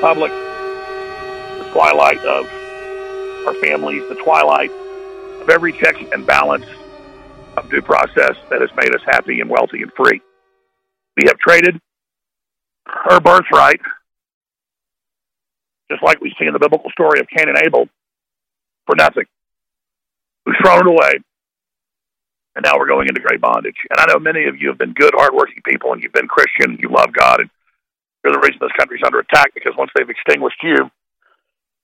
republic, the twilight of our families, the twilight of every check and balance of due process that has made us happy and wealthy and free. We have traded her birthright, just like we see in the biblical story of Cain and Abel, for nothing. We've thrown it away, and now we're going into great bondage. And I know many of you have been good, hardworking people, and you've been Christian, and you love God, and you're the reason this country's under attack because once they've extinguished you,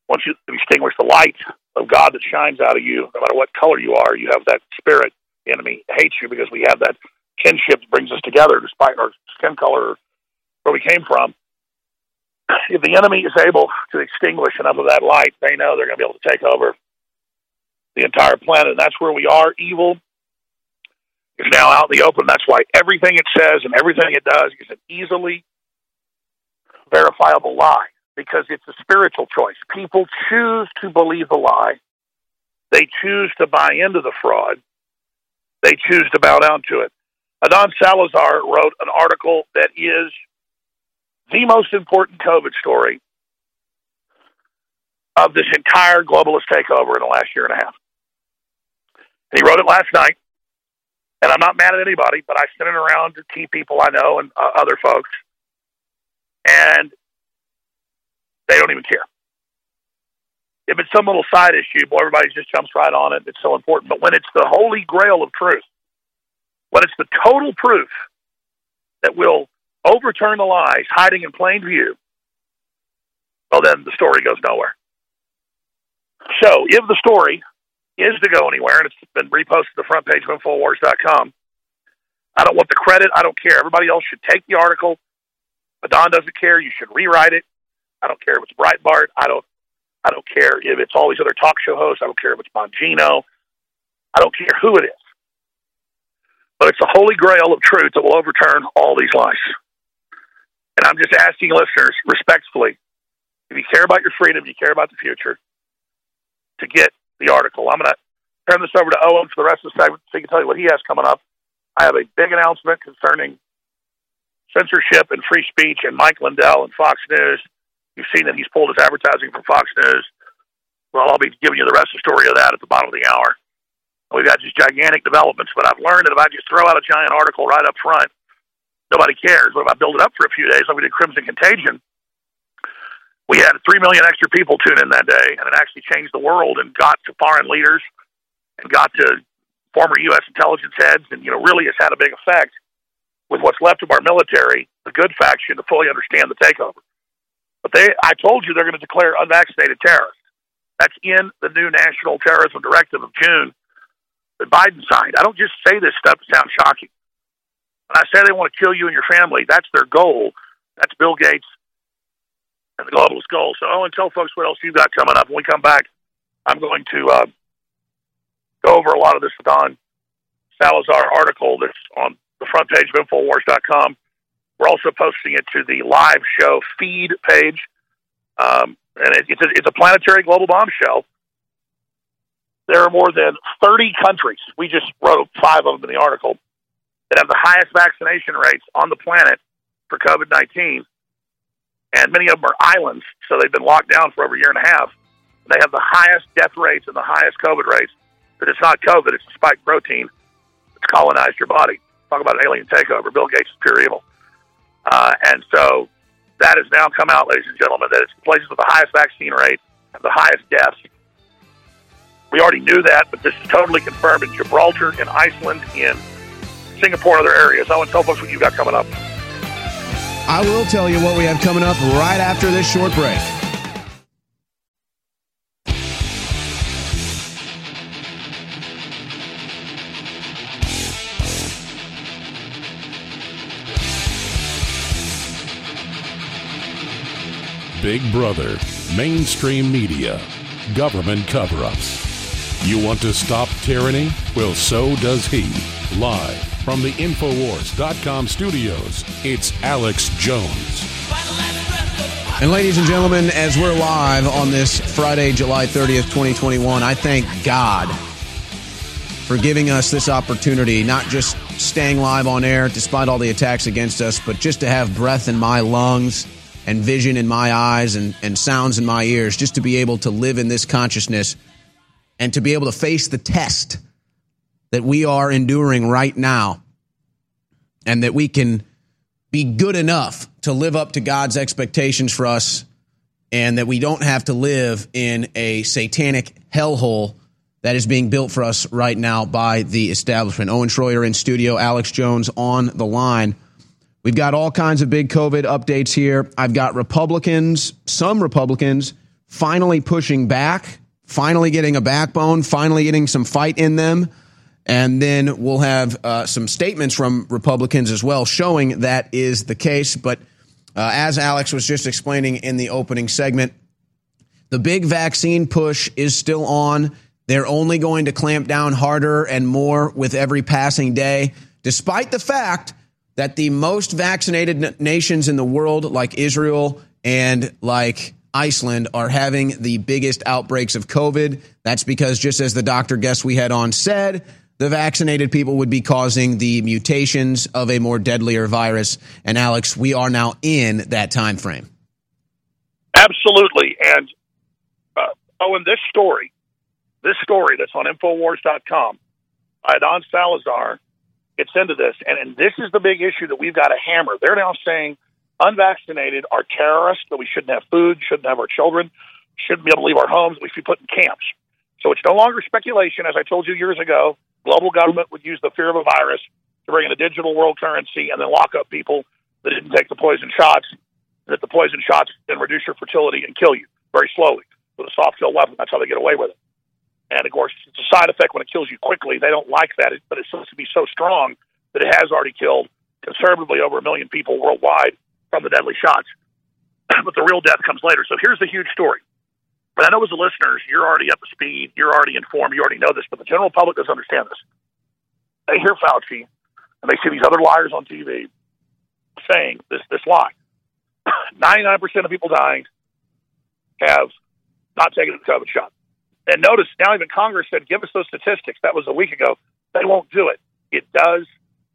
once you extinguish the light of God that shines out of you, no matter what color you are, you have that spirit. The enemy hates you because we have that kinship that brings us together despite our skin color where we came from. If the enemy is able to extinguish enough of that light, they know they're going to be able to take over the entire planet. And that's where we are. Evil is now out in the open. That's why everything it says and everything it does is an easily verifiable lie because it's a spiritual choice. People choose to believe the lie. They choose to buy into the fraud. They choose to bow down to it. Adan Salazar wrote an article that is the most important COVID story of this entire globalist takeover in the last year and a half. He wrote it last night. And I'm not mad at anybody, but I sent it around to key people I know and uh, other folks. And they don't even care. If it's some little side issue, boy, everybody just jumps right on it. It's so important. But when it's the holy grail of truth, when it's the total proof that will overturn the lies hiding in plain view, well, then the story goes nowhere. So, if the story is to go anywhere, and it's been reposted to the front page of Infowars.com, I don't want the credit. I don't care. Everybody else should take the article. Don doesn't care. You should rewrite it. I don't care if it's Breitbart. I don't. I don't care if it's all these other talk show hosts. I don't care if it's Bongino. I don't care who it is. But it's the holy grail of truth that will overturn all these lies. And I'm just asking listeners respectfully, if you care about your freedom, you care about the future, to get the article. I'm going to turn this over to Owen for the rest of the segment so he can tell you what he has coming up. I have a big announcement concerning censorship and free speech and Mike Lindell and Fox News. You've seen that he's pulled his advertising from Fox News. Well, I'll be giving you the rest of the story of that at the bottom of the hour. We've got these gigantic developments, but I've learned that if I just throw out a giant article right up front, nobody cares. But if I build it up for a few days, like we did Crimson Contagion, we had 3 million extra people tune in that day, and it actually changed the world and got to foreign leaders and got to former U.S. intelligence heads, and, you know, really has had a big effect with what's left of our military, the good faction, to fully understand the takeover. But they, I told you they're going to declare unvaccinated terrorists. That's in the new National Terrorism Directive of June that Biden signed. I don't just say this stuff to sound shocking. When I say they want to kill you and your family, that's their goal. That's Bill Gates and the globalist goal. So, Owen, tell folks what else you've got coming up. When we come back, I'm going to uh, go over a lot of this Don Salazar article that's on the front page of Infowars.com. We're also posting it to the live show feed page. Um, and it, it's, a, it's a planetary global bombshell. There are more than 30 countries, we just wrote five of them in the article, that have the highest vaccination rates on the planet for COVID 19. And many of them are islands, so they've been locked down for over a year and a half. They have the highest death rates and the highest COVID rates. But it's not COVID, it's a spike protein that's colonized your body. Talk about an alien takeover. Bill Gates is pure evil. Uh, and so that has now come out, ladies and gentlemen, that it's places with the highest vaccine rate and the highest deaths. We already knew that, but this is totally confirmed in Gibraltar, in Iceland, in Singapore, other areas. I want to tell folks what you've got coming up. I will tell you what we have coming up right after this short break. Big Brother, mainstream media, government cover ups. You want to stop tyranny? Well, so does he. Live from the Infowars.com studios, it's Alex Jones. And ladies and gentlemen, as we're live on this Friday, July 30th, 2021, I thank God for giving us this opportunity, not just staying live on air despite all the attacks against us, but just to have breath in my lungs and vision in my eyes and, and sounds in my ears, just to be able to live in this consciousness and to be able to face the test that we are enduring right now and that we can be good enough to live up to God's expectations for us and that we don't have to live in a satanic hellhole that is being built for us right now by the establishment. Owen Schroyer in studio, Alex Jones on the line. We've got all kinds of big COVID updates here. I've got Republicans, some Republicans, finally pushing back, finally getting a backbone, finally getting some fight in them. And then we'll have uh, some statements from Republicans as well showing that is the case. But uh, as Alex was just explaining in the opening segment, the big vaccine push is still on. They're only going to clamp down harder and more with every passing day, despite the fact that the most vaccinated nations in the world, like Israel and like Iceland, are having the biggest outbreaks of COVID. That's because, just as the doctor guest we had on said, the vaccinated people would be causing the mutations of a more deadlier virus. And Alex, we are now in that time frame. Absolutely. And uh, oh, and this story this story that's on Infowars.com by Don Salazar gets into this. And, and this is the big issue that we've got to hammer. They're now saying unvaccinated are terrorists, that we shouldn't have food, shouldn't have our children, shouldn't be able to leave our homes, we should be put in camps. So it's no longer speculation. As I told you years ago, global government would use the fear of a virus to bring in a digital world currency and then lock up people that didn't take the poison shots, that the poison shots then reduce your fertility and kill you very slowly with a soft kill weapon. That's how they get away with it. And of course, it's a side effect when it kills you quickly. They don't like that, but it's supposed to be so strong that it has already killed conservatively over a million people worldwide from the deadly shots. but the real death comes later. So here's the huge story. But I know as the listeners, you're already up to speed, you're already informed, you already know this, but the general public doesn't understand this. They hear Fauci and they see these other liars on TV saying this this lie. 99% of people dying have not taken the COVID shot. And notice now even Congress said, give us those statistics. That was a week ago. They won't do it. It does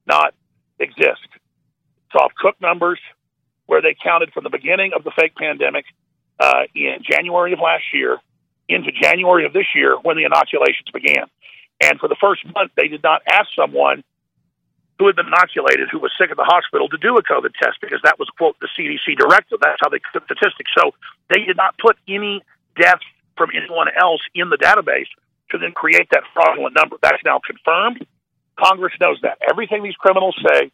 not exist. It's off Cook numbers where they counted from the beginning of the fake pandemic uh, in January of last year into January of this year when the inoculations began. And for the first month, they did not ask someone who had been inoculated, who was sick at the hospital, to do a COVID test because that was, quote, the CDC directive. That's how they took statistics. So they did not put any deaths from anyone else in the database to then create that fraudulent number. That's now confirmed. Congress knows that. Everything these criminals say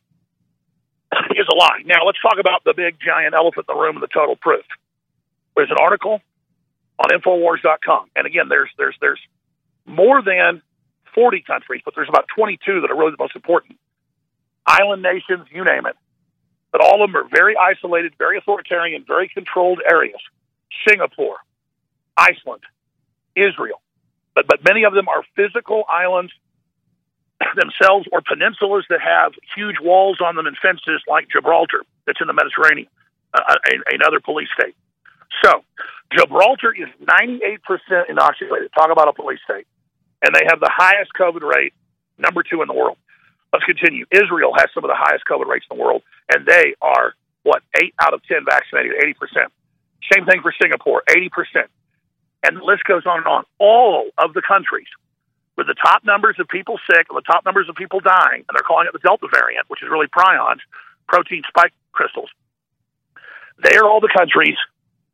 is a lie. Now, let's talk about the big giant elephant in the room and the total proof. There's an article on Infowars.com. And again, there's, there's, there's more than 40 countries, but there's about 22 that are really the most important. Island nations, you name it. But all of them are very isolated, very authoritarian, very controlled areas. Singapore, Iceland, Israel. But, but many of them are physical islands themselves or peninsulas that have huge walls on them and fences like Gibraltar that's in the Mediterranean, uh, another police state. So Gibraltar is 98% inoculated. Talk about a police state. And they have the highest COVID rate, number two in the world. Let's continue. Israel has some of the highest COVID rates in the world, and they are, what, 8 out of 10 vaccinated, 80%. Same thing for Singapore, 80% and the list goes on and on. All of the countries with the top numbers of people sick and the top numbers of people dying, and they're calling it the Delta variant, which is really prions, protein spike crystals. They are all the countries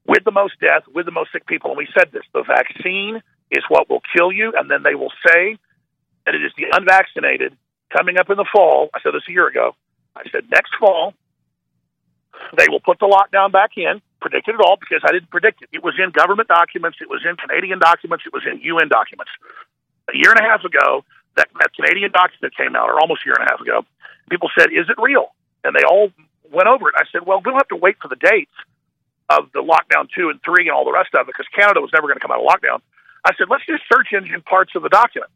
with the most death, with the most sick people. And we said this the vaccine is what will kill you, and then they will say that it is the unvaccinated coming up in the fall. I said this a year ago. I said next fall, they will put the lockdown back in predicted it all because I didn't predict it. It was in government documents, it was in Canadian documents, it was in UN documents. A year and a half ago, that, that Canadian document came out, or almost a year and a half ago. People said, "Is it real?" And they all went over it. I said, "Well, we don't have to wait for the dates of the lockdown two and three and all the rest of it because Canada was never going to come out of lockdown." I said, "Let's just search engine parts of the document."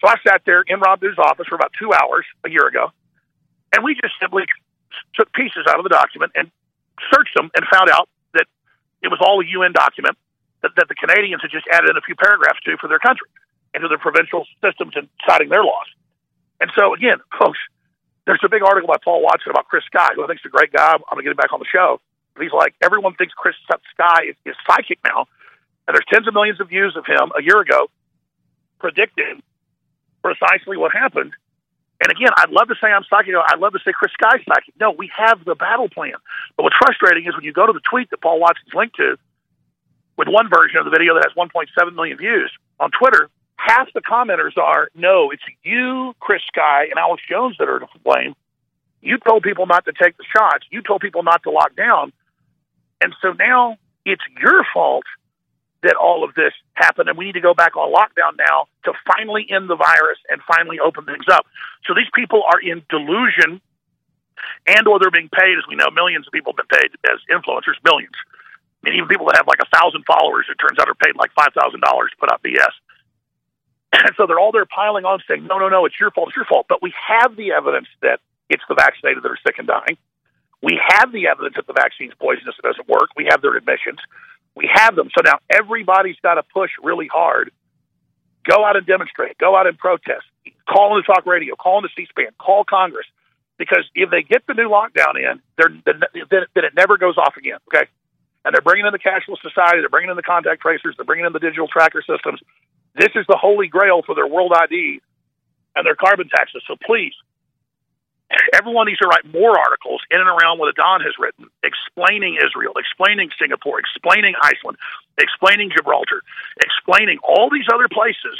So I sat there in Rob Booth's office for about two hours a year ago, and we just simply took pieces out of the document and searched them and found out that it was all a UN document that, that the Canadians had just added in a few paragraphs to for their country. into their provincial systems and citing their laws. And so, again, folks, there's a big article by Paul Watson about Chris Sky, who I think is a great guy. I'm going to get him back on the show. But he's like, everyone thinks Chris Sky is, is psychic now. And there's tens of millions of views of him a year ago predicting precisely what happened. And again, I'd love to say I'm psychic. I'd love to say Chris Sky's psychic. No, we have the battle plan. But what's frustrating is when you go to the tweet that Paul Watson's linked to, with one version of the video that has 1.7 million views on Twitter, half the commenters are, no, it's you, Chris Sky, and Alex Jones that are to blame. You told people not to take the shots. You told people not to lock down. And so now it's your fault that all of this happened, and we need to go back on lockdown now to finally end the virus and finally open things up. So these people are in delusion, and or they're being paid, as we know, millions of people have been paid as influencers, millions. Mean, even people that have like a thousand followers, it turns out are paid like five thousand dollars to put out BS. And so they're all there piling on, saying, "No, no, no, it's your fault, it's your fault." But we have the evidence that it's the vaccinated that are sick and dying. We have the evidence that the vaccine's poisonous; it doesn't work. We have their admissions. We have them. So now everybody's got to push really hard. Go out and demonstrate. Go out and protest. Call into talk radio. Call into C-SPAN. Call Congress. Because if they get the new lockdown in, they're, then, then it never goes off again. Okay, and they're bringing in the cashless society. They're bringing in the contact tracers. They're bringing in the digital tracker systems. This is the holy grail for their world ID and their carbon taxes. So please, everyone needs to write more articles in and around what Don has written, explaining Israel, explaining Singapore, explaining Iceland, explaining Gibraltar, explaining all these other places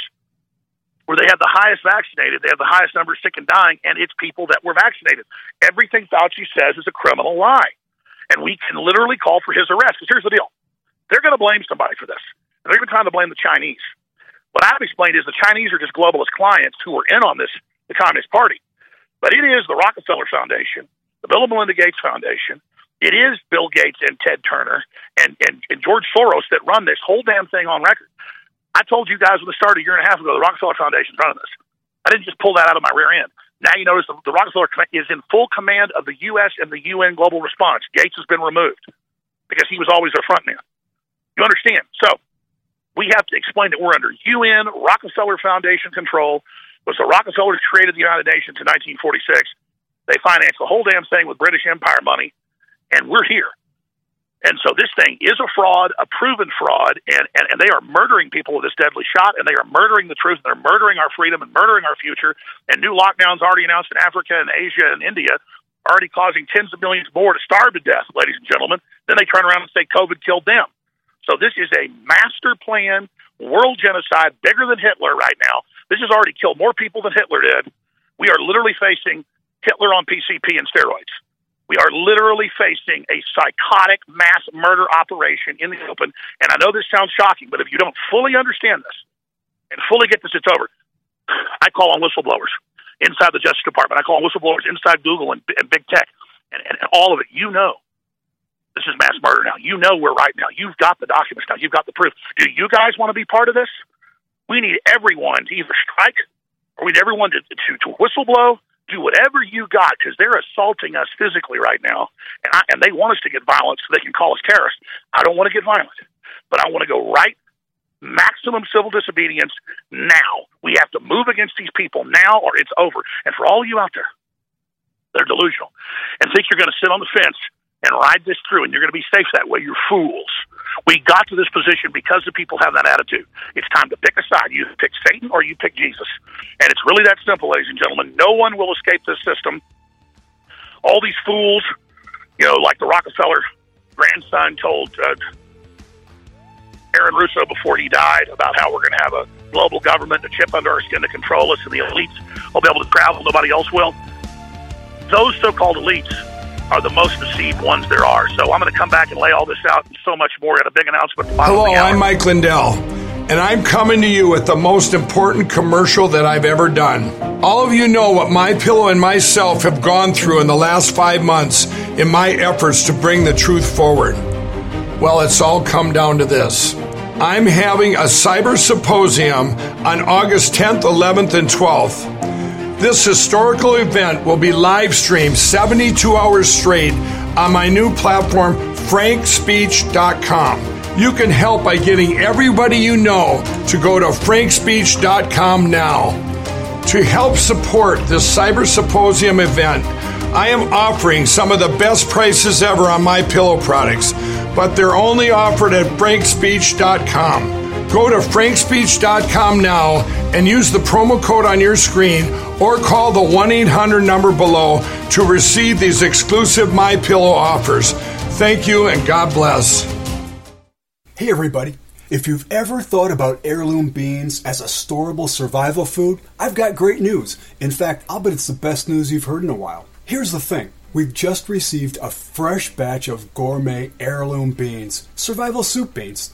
where they have the highest vaccinated, they have the highest number of sick and dying, and it's people that were vaccinated. Everything Fauci says is a criminal lie. And we can literally call for his arrest. Because here's the deal they're going to blame somebody for this. They're even trying to blame the Chinese. What I've explained is the Chinese are just globalist clients who are in on this, the Communist Party. But it is the Rockefeller Foundation, the Bill and Melinda Gates Foundation. It is Bill Gates and Ted Turner and, and, and George Soros that run this whole damn thing on record. I told you guys when the start a year and a half ago, the Rockefeller Foundation's running this. I didn't just pull that out of my rear end. Now you notice the, the Rockefeller is in full command of the U.S. and the UN global response. Gates has been removed because he was always their front man. You understand? So we have to explain that we're under UN Rockefeller Foundation control was the Rockefellers created the United Nations in 1946. They financed the whole damn thing with British Empire money, and we're here. And so this thing is a fraud, a proven fraud, and, and, and they are murdering people with this deadly shot, and they are murdering the truth, and they're murdering our freedom and murdering our future. And new lockdowns already announced in Africa and Asia and India, are already causing tens of millions more to starve to death, ladies and gentlemen. Then they turn around and say COVID killed them. So this is a master plan, world genocide, bigger than Hitler right now. This has already killed more people than Hitler did. We are literally facing Hitler on PCP and steroids. We are literally facing a psychotic mass murder operation in the open. And I know this sounds shocking, but if you don't fully understand this and fully get this, it's over. I call on whistleblowers inside the Justice Department. I call on whistleblowers inside Google and, and big tech and, and, and all of it. You know this is mass murder now. You know we're right now. You've got the documents now. You've got the proof. Do you guys want to be part of this? We need everyone to either strike or we need everyone to, to, to whistleblow, do whatever you got because they're assaulting us physically right now. And, I, and they want us to get violent so they can call us terrorists. I don't want to get violent, but I want to go right maximum civil disobedience now. We have to move against these people now or it's over. And for all you out there, they're delusional and think you're going to sit on the fence and ride this through, and you're going to be safe that way. You're fools. We got to this position because the people have that attitude. It's time to pick a side. You pick Satan or you pick Jesus. And it's really that simple, ladies and gentlemen. No one will escape this system. All these fools, you know, like the Rockefeller grandson told uh, Aaron Russo before he died about how we're going to have a global government, a chip under our skin to control us, and the elites will be able to travel, nobody else will. Those so called elites are the most deceived ones there are. So I'm going to come back and lay all this out and so much more at a big announcement. Hello, I'm Mike Lindell, and I'm coming to you with the most important commercial that I've ever done. All of you know what my pillow and myself have gone through in the last five months in my efforts to bring the truth forward. Well, it's all come down to this. I'm having a cyber symposium on August 10th, 11th, and 12th. This historical event will be live streamed 72 hours straight on my new platform, frankspeech.com. You can help by getting everybody you know to go to frankspeech.com now. To help support this Cyber Symposium event, I am offering some of the best prices ever on my pillow products, but they're only offered at frankspeech.com. Go to frankspeech.com now and use the promo code on your screen or call the 1-800 number below to receive these exclusive My Pillow offers. Thank you and God bless. Hey everybody. If you've ever thought about heirloom beans as a storable survival food, I've got great news. In fact, I'll bet it's the best news you've heard in a while. Here's the thing. We've just received a fresh batch of gourmet heirloom beans, survival soup beans.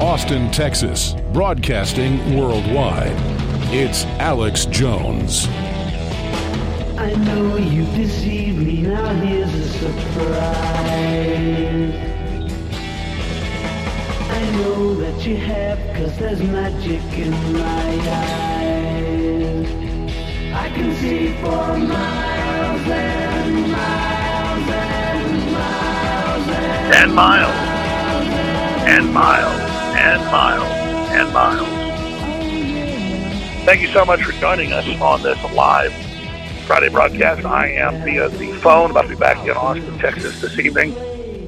Austin, Texas, broadcasting worldwide, it's Alex Jones. I know you deceived me, now here's a surprise. I know that you have, cause there's magic in my eyes. I can see for miles and miles and miles and, and miles and miles and miles and miles. Thank you so much for joining us on this live Friday broadcast. I am via the phone, about to be back in Austin, Texas this evening.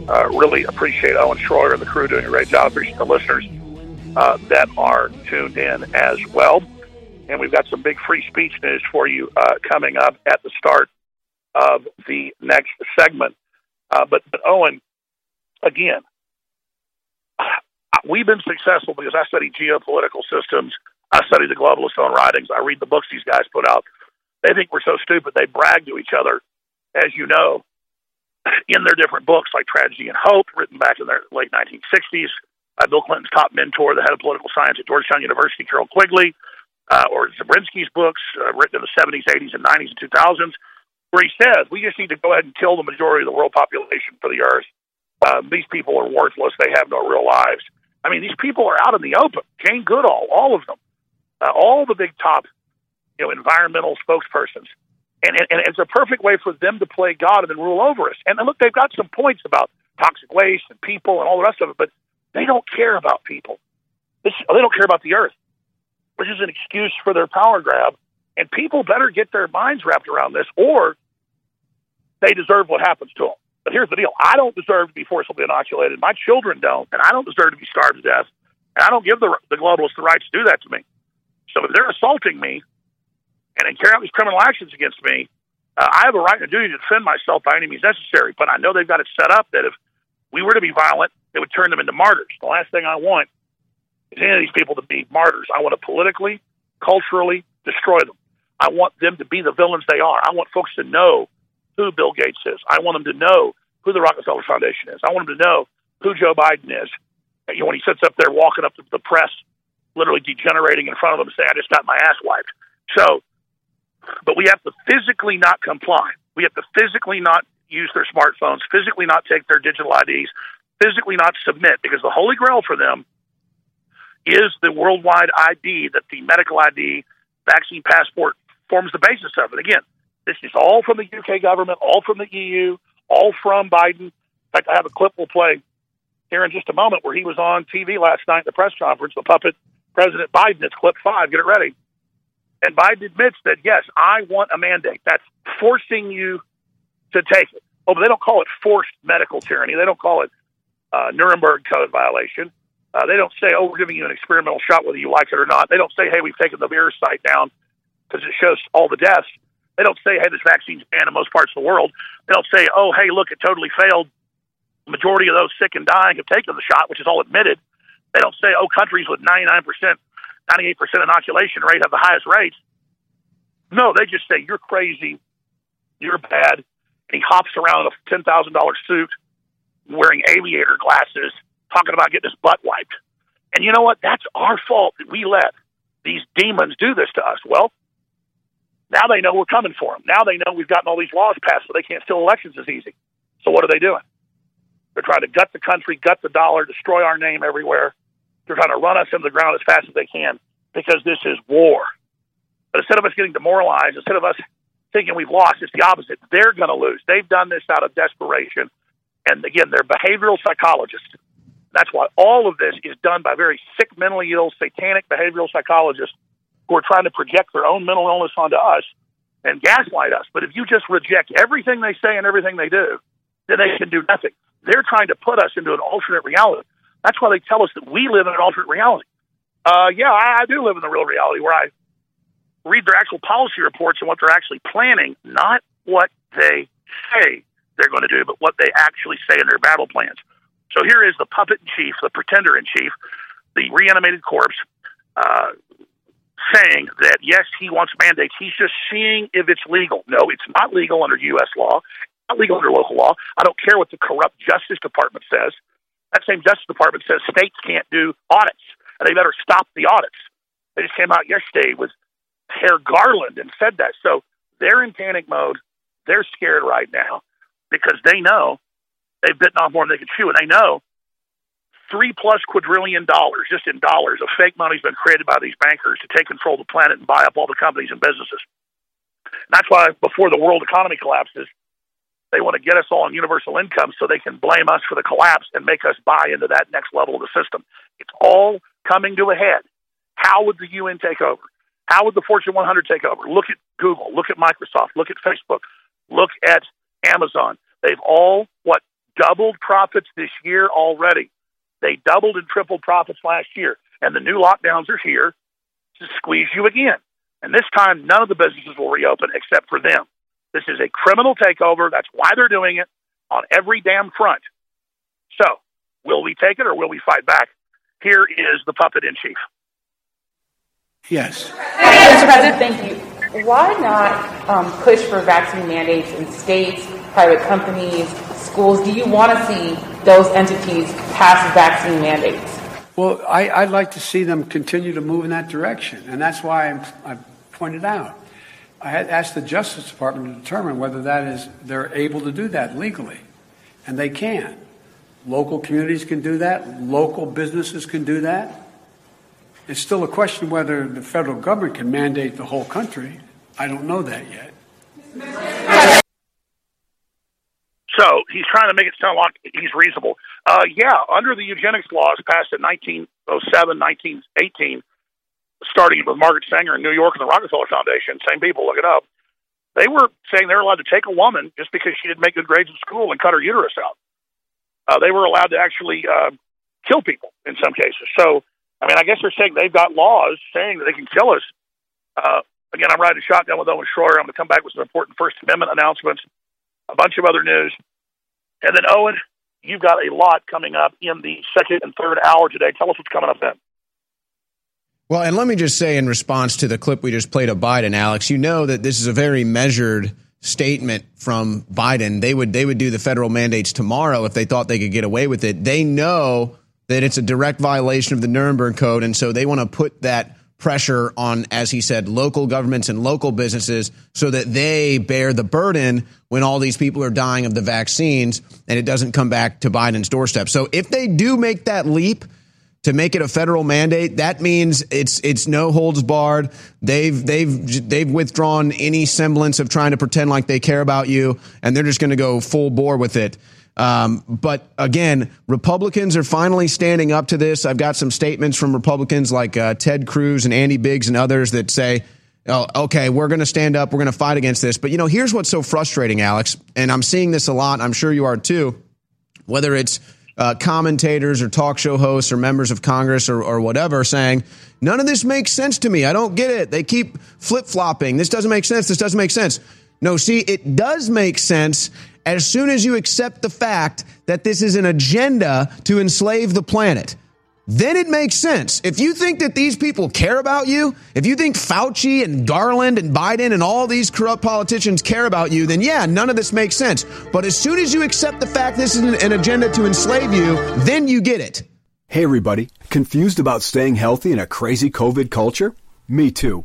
Uh, really appreciate Owen Schroyer and the crew doing a great job. Appreciate the listeners uh, that are tuned in as well. And we've got some big free speech news for you uh, coming up at the start of the next segment. Uh, but, but Owen, again, we've been successful because I study geopolitical systems. I study the globalist own writings. I read the books these guys put out. They think we're so stupid they brag to each other, as you know, in their different books like Tragedy and Hope, written back in the late 1960s. Uh, Bill Clinton's top mentor, the head of political science at Georgetown University, Carroll Quigley, uh, or Zabrinsky's books, uh, written in the 70s, 80s, and 90s, and 2000s, where he says we just need to go ahead and kill the majority of the world population for the Earth. Um, these people are worthless. They have no real lives. I mean, these people are out in the open. Jane Goodall, all of them, uh, all the big top, you know, environmental spokespersons, and, and, and it's a perfect way for them to play God and then rule over us. And look, they've got some points about toxic waste and people and all the rest of it, but they don't care about people. This, they don't care about the earth, which is an excuse for their power grab. And people better get their minds wrapped around this, or they deserve what happens to them. But here's the deal: I don't deserve to be forcibly inoculated. My children don't, and I don't deserve to be starved to death. And I don't give the the globalists the right to do that to me. So if they're assaulting me and they carry out these criminal actions against me, uh, I have a right and a duty to defend myself by any means necessary. But I know they've got it set up that if we were to be violent, it would turn them into martyrs. The last thing I want is any of these people to be martyrs. I want to politically, culturally destroy them. I want them to be the villains they are. I want folks to know who Bill Gates is. I want them to know who the Rockefeller Foundation is. I want them to know who Joe Biden is. You know, when he sits up there walking up to the press, literally degenerating in front of them, and say, "I just got my ass wiped." So, but we have to physically not comply. We have to physically not use their smartphones, physically not take their digital IDs, physically not submit, because the holy grail for them is the worldwide ID that the medical ID vaccine passport forms the basis of. And again, this is all from the UK government, all from the EU, all from Biden. In fact, I have a clip we'll play here in just a moment where he was on TV last night at the press conference, the puppet President Biden. It's clip five. Get it ready. And Biden admits that, yes, I want a mandate. That's forcing you to take it. Oh, but they don't call it forced medical tyranny. They don't call it uh, Nuremberg Code violation. Uh, they don't say, "Oh, we're giving you an experimental shot, whether you like it or not." They don't say, "Hey, we've taken the VAERS site down because it shows all the deaths." They don't say, "Hey, this vaccine's banned in most parts of the world." They don't say, "Oh, hey, look, it totally failed." The majority of those sick and dying have taken the shot, which is all admitted. They don't say, "Oh, countries with 99 percent, 98 percent inoculation rate have the highest rates." No, they just say, "You're crazy, you're bad," and he hops around in a ten thousand dollar suit, wearing aviator glasses talking about getting his butt wiped. And you know what? That's our fault that we let these demons do this to us. Well, now they know we're coming for them. Now they know we've gotten all these laws passed so they can't steal elections as easy. So what are they doing? They're trying to gut the country, gut the dollar, destroy our name everywhere. They're trying to run us into the ground as fast as they can because this is war. But instead of us getting demoralized, instead of us thinking we've lost, it's the opposite. They're going to lose. They've done this out of desperation. And again, they're behavioral psychologists. That's why all of this is done by very sick, mentally ill, satanic behavioral psychologists who are trying to project their own mental illness onto us and gaslight us. But if you just reject everything they say and everything they do, then they can do nothing. They're trying to put us into an alternate reality. That's why they tell us that we live in an alternate reality. Uh, yeah, I, I do live in the real reality where I read their actual policy reports and what they're actually planning, not what they say they're going to do, but what they actually say in their battle plans. So here is the puppet in chief, the pretender in chief, the reanimated corpse, uh, saying that yes, he wants mandates. He's just seeing if it's legal. No, it's not legal under U.S. law, not legal under local law. I don't care what the corrupt Justice Department says. That same Justice Department says states can't do audits, and they better stop the audits. They just came out yesterday with Herr Garland and said that. So they're in panic mode. They're scared right now because they know they've bitten off more than they can chew, and they know three plus quadrillion dollars, just in dollars, of fake money has been created by these bankers to take control of the planet and buy up all the companies and businesses. And that's why before the world economy collapses, they want to get us all on universal income so they can blame us for the collapse and make us buy into that next level of the system. It's all coming to a head. How would the UN take over? How would the Fortune 100 take over? Look at Google, look at Microsoft, look at Facebook, look at Amazon. They've all, what, doubled profits this year already. They doubled and tripled profits last year. And the new lockdowns are here to squeeze you again. And this time, none of the businesses will reopen except for them. This is a criminal takeover. That's why they're doing it on every damn front. So, will we take it or will we fight back? Here is the puppet in chief. Yes. Mr. President, thank you. Why not um, push for vaccine mandates in states, private companies, schools? Do you want to see those entities pass vaccine mandates? Well, I, would like to see them continue to move in that direction, and that's why I'm, I pointed out. I had asked the Justice Department to determine whether that is they're able to do that legally, and they can. Local communities can do that. Local businesses can do that. It's still a question whether the federal government can mandate the whole country. I don't know that yet. So he's trying to make it sound like he's reasonable. Uh, yeah, under the eugenics laws passed in 1907, 1918, starting with Margaret Sanger in New York and the Rockefeller Foundation, same people, look it up. They were saying they were allowed to take a woman just because she didn't make good grades in school and cut her uterus out. Uh, they were allowed to actually uh, kill people in some cases. So, I mean, I guess they're saying they've got laws saying that they can kill us. Uh, again, I'm riding shotgun with Owen Schroyer. I'm going to come back with some important First Amendment announcements, a bunch of other news. And then, Owen, you've got a lot coming up in the second and third hour today. Tell us what's coming up then. Well, and let me just say in response to the clip we just played of Biden, Alex, you know that this is a very measured statement from Biden. They would they would do the federal mandates tomorrow if they thought they could get away with it. They know that it's a direct violation of the Nuremberg Code, and so they want to put that pressure on, as he said, local governments and local businesses so that they bear the burden when all these people are dying of the vaccines and it doesn't come back to Biden's doorstep. So if they do make that leap, to make it a federal mandate, that means it's it's no holds barred. They've they've they've withdrawn any semblance of trying to pretend like they care about you, and they're just going to go full bore with it. Um, but again, Republicans are finally standing up to this. I've got some statements from Republicans like uh, Ted Cruz and Andy Biggs and others that say, oh, okay, we're going to stand up. We're going to fight against this. But, you know, here's what's so frustrating, Alex, and I'm seeing this a lot. I'm sure you are too. Whether it's uh, commentators or talk show hosts or members of Congress or, or whatever saying, none of this makes sense to me. I don't get it. They keep flip flopping. This doesn't make sense. This doesn't make sense. No, see, it does make sense as soon as you accept the fact that this is an agenda to enslave the planet then it makes sense. If you think that these people care about you, if you think Fauci and Garland and Biden and all these corrupt politicians care about you, then yeah, none of this makes sense. But as soon as you accept the fact this is an, agenda to enslave you, then you get it. Hey, everybody. Confused about staying healthy in a crazy COVID culture? Me too.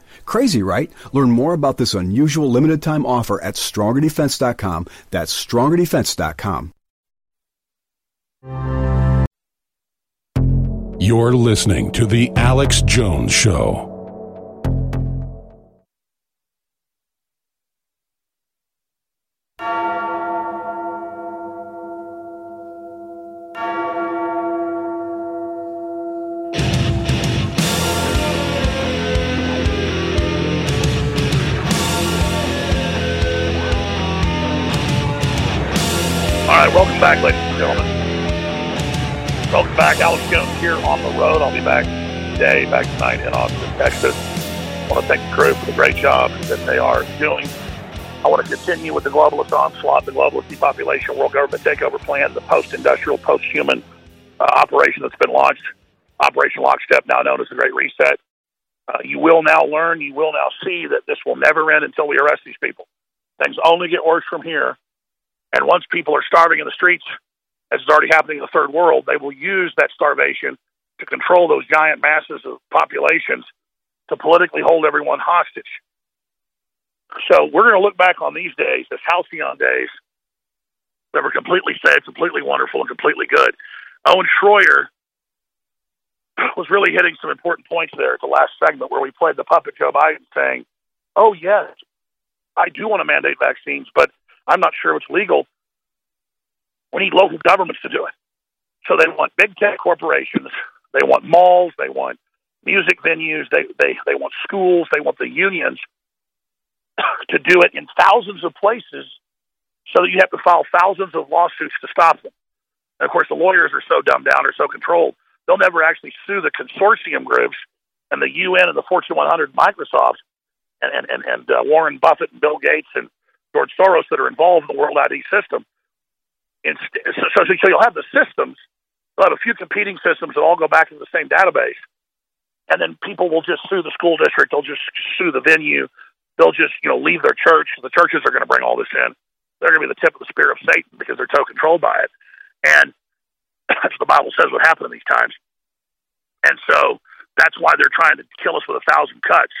Crazy, right? Learn more about this unusual limited time offer at strongerdefense.com. That's strongerdefense.com. You're listening to The Alex Jones Show. Back, ladies and gentlemen. Welcome back. Alex Jones here on the road. I'll be back today, back tonight in Austin, Texas. I want to thank the crew for the great job that they are doing. I want to continue with the globalist onslaught, the globalist depopulation, world government takeover plan, the post-industrial, post-human uh, operation that's been launched, Operation Lockstep, now known as the Great Reset. Uh, you will now learn, you will now see that this will never end until we arrest these people. Things only get worse from here and once people are starving in the streets, as is already happening in the third world, they will use that starvation to control those giant masses of populations to politically hold everyone hostage. So we're going to look back on these days as halcyon days that were completely safe, completely wonderful, and completely good. Owen Schroyer was really hitting some important points there at the last segment where we played the puppet Joe Biden saying, Oh, yes, I do want to mandate vaccines, but I'm not sure it's legal. We need local governments to do it. So they want big tech corporations, they want malls, they want music venues, they they they want schools, they want the unions to do it in thousands of places so that you have to file thousands of lawsuits to stop them. And of course the lawyers are so dumbed down or so controlled, they'll never actually sue the consortium groups and the UN and the Fortune 100 Microsoft and and and, uh, Warren Buffett and Bill Gates and George Soros that are involved in the World ID system. So, so, so you'll have the systems. You'll have a few competing systems that all go back to the same database, and then people will just sue the school district. They'll just sue the venue. They'll just you know leave their church. The churches are going to bring all this in. They're going to be the tip of the spear of Satan because they're so controlled by it. And that's what the Bible says would happen in these times. And so that's why they're trying to kill us with a thousand cuts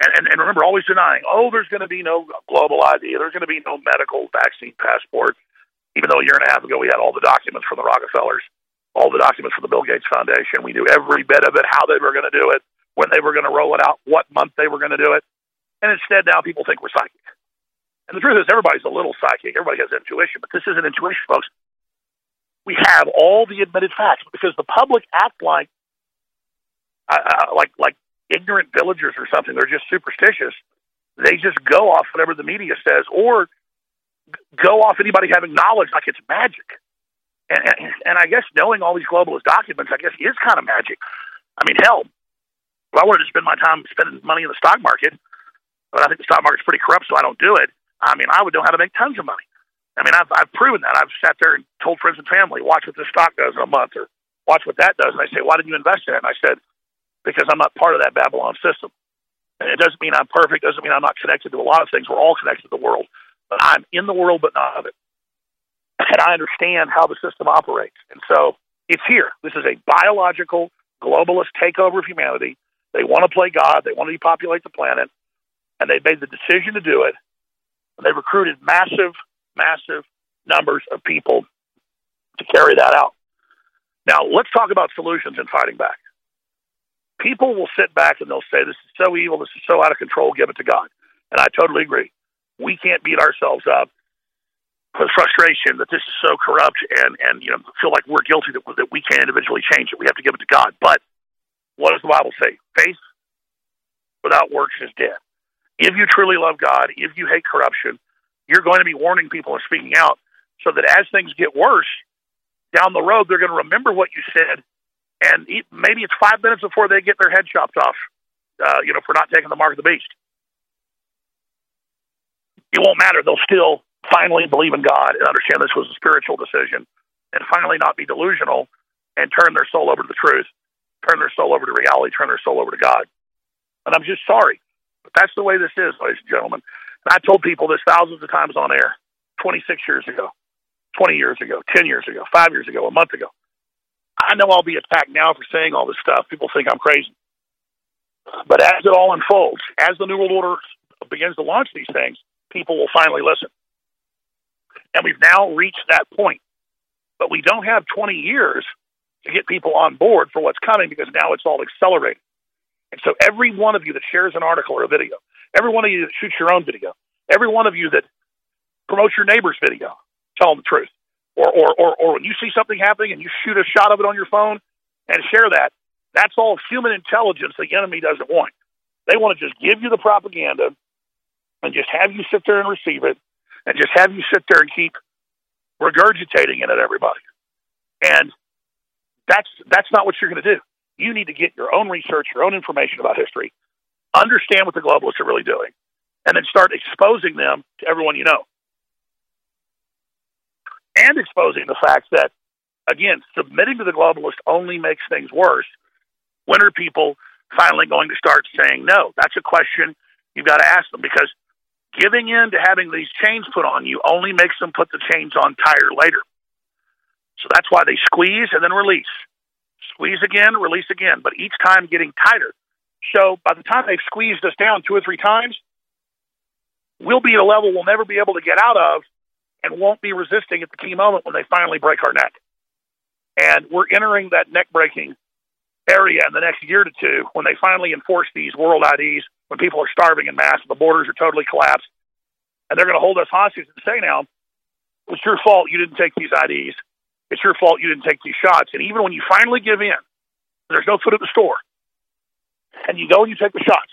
and, and, and remember, always denying, oh, there's going to be no global ID, there's going to be no medical vaccine passport. Even though a year and a half ago we had all the documents from the Rockefellers, all the documents from the Bill Gates Foundation, we knew every bit of it, how they were going to do it, when they were going to roll it out, what month they were going to do it. And instead, now people think we're psychic. And the truth is, everybody's a little psychic. Everybody has intuition, but this isn't intuition, folks. We have all the admitted facts because the public act like, uh, like, like ignorant villagers or something. They're just superstitious. They just go off whatever the media says or go off anybody having knowledge like it's magic. And, and, and I guess knowing all these globalist documents, I guess, is kind of magic. I mean, hell, if I wanted to spend my time spending money in the stock market, but I think the stock market's pretty corrupt, so I don't do it. I mean, I would know how to make tons of money. I mean, I've, I've proven that. I've sat there and told friends and family, watch what this stock does in a month or watch what that does. And they say, why didn't you invest in it? And I said, because I'm not part of that Babylon system. And it doesn't mean I'm perfect, doesn't mean I'm not connected to a lot of things. We're all connected to the world. But I'm in the world, but not of it. and I understand how the system operates. And so it's here. This is a biological globalist takeover of humanity. They want to play God. They want to depopulate the planet, and they made the decision to do it. And they recruited massive, massive numbers of people to carry that out. Now, let's talk about solutions in fighting back. People will sit back and they'll say, This is so evil, this is so out of control, give it to God. And I totally agree. We can't beat ourselves up the frustration that this is so corrupt and, and you know, feel like we're guilty that, that we can't individually change it. We have to give it to God. But what does the Bible say? Faith without works is dead. If you truly love God, if you hate corruption, you're going to be warning people and speaking out so that as things get worse down the road, they're going to remember what you said. And maybe it's five minutes before they get their head chopped off, uh, you know, for not taking the mark of the beast. It won't matter. They'll still finally believe in God and understand this was a spiritual decision and finally not be delusional and turn their soul over to the truth, turn their soul over to reality, turn their soul over to God. And I'm just sorry, but that's the way this is, ladies and gentlemen. And I told people this thousands of times on air 26 years ago, 20 years ago, 10 years ago, five years ago, a month ago. I know I'll be attacked now for saying all this stuff. People think I'm crazy. But as it all unfolds, as the New World Order begins to launch these things, people will finally listen. And we've now reached that point. But we don't have 20 years to get people on board for what's coming because now it's all accelerating. And so every one of you that shares an article or a video, every one of you that shoots your own video, every one of you that promotes your neighbor's video, tell them the truth. Or, or, or, or when you see something happening and you shoot a shot of it on your phone and share that, that's all human intelligence the enemy doesn't want. They want to just give you the propaganda and just have you sit there and receive it and just have you sit there and keep regurgitating it at everybody. And that's that's not what you're going to do. You need to get your own research, your own information about history, understand what the globalists are really doing, and then start exposing them to everyone you know. And exposing the fact that, again, submitting to the globalist only makes things worse. When are people finally going to start saying no? That's a question you've got to ask them because Giving in to having these chains put on you only makes them put the chains on tighter later. So that's why they squeeze and then release. Squeeze again, release again, but each time getting tighter. So by the time they've squeezed us down two or three times, we'll be at a level we'll never be able to get out of and won't be resisting at the key moment when they finally break our neck. And we're entering that neck breaking area in the next year to two when they finally enforce these world IDs when people are starving in mass, the borders are totally collapsed, and they're going to hold us hostage and say now, it's your fault you didn't take these IDs. It's your fault you didn't take these shots. And even when you finally give in, there's no food at the store, and you go and you take the shots,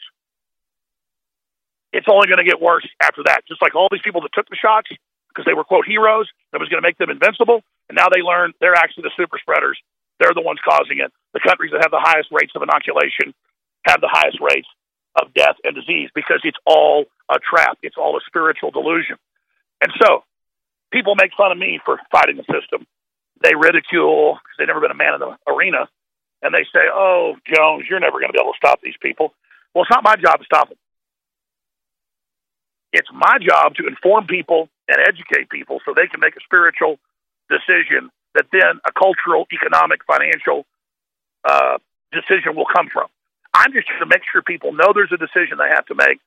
it's only going to get worse after that. Just like all these people that took the shots because they were, quote, heroes, that was going to make them invincible, and now they learn they're actually the super spreaders. They're the ones causing it. The countries that have the highest rates of inoculation have the highest rates of death and disease because it's all a trap. It's all a spiritual delusion. And so people make fun of me for fighting the system. They ridicule because they've never been a man in the arena. And they say, oh, Jones, you're never going to be able to stop these people. Well, it's not my job to stop them. It's my job to inform people and educate people so they can make a spiritual decision that then a cultural, economic, financial uh, decision will come from. I'm just here to make sure people know there's a decision they have to make.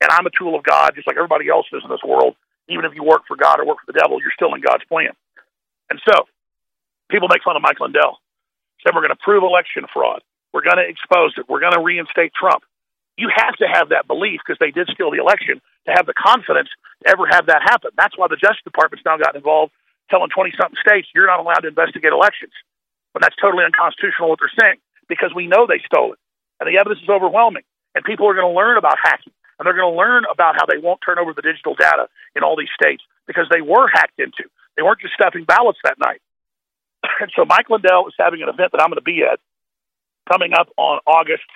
And I'm a tool of God, just like everybody else is in this world. Even if you work for God or work for the devil, you're still in God's plan. And so, people make fun of Mike Lindell. Said we're going to prove election fraud. We're going to expose it. We're going to reinstate Trump. You have to have that belief because they did steal the election to have the confidence to ever have that happen. That's why the Justice Department's now gotten involved, telling 20 something states you're not allowed to investigate elections. But that's totally unconstitutional what they're saying because we know they stole it and the evidence is overwhelming. And people are going to learn about hacking, and they're going to learn about how they won't turn over the digital data in all these states because they were hacked into. They weren't just stuffing ballots that night. and so Mike Lindell is having an event that I'm going to be at coming up on August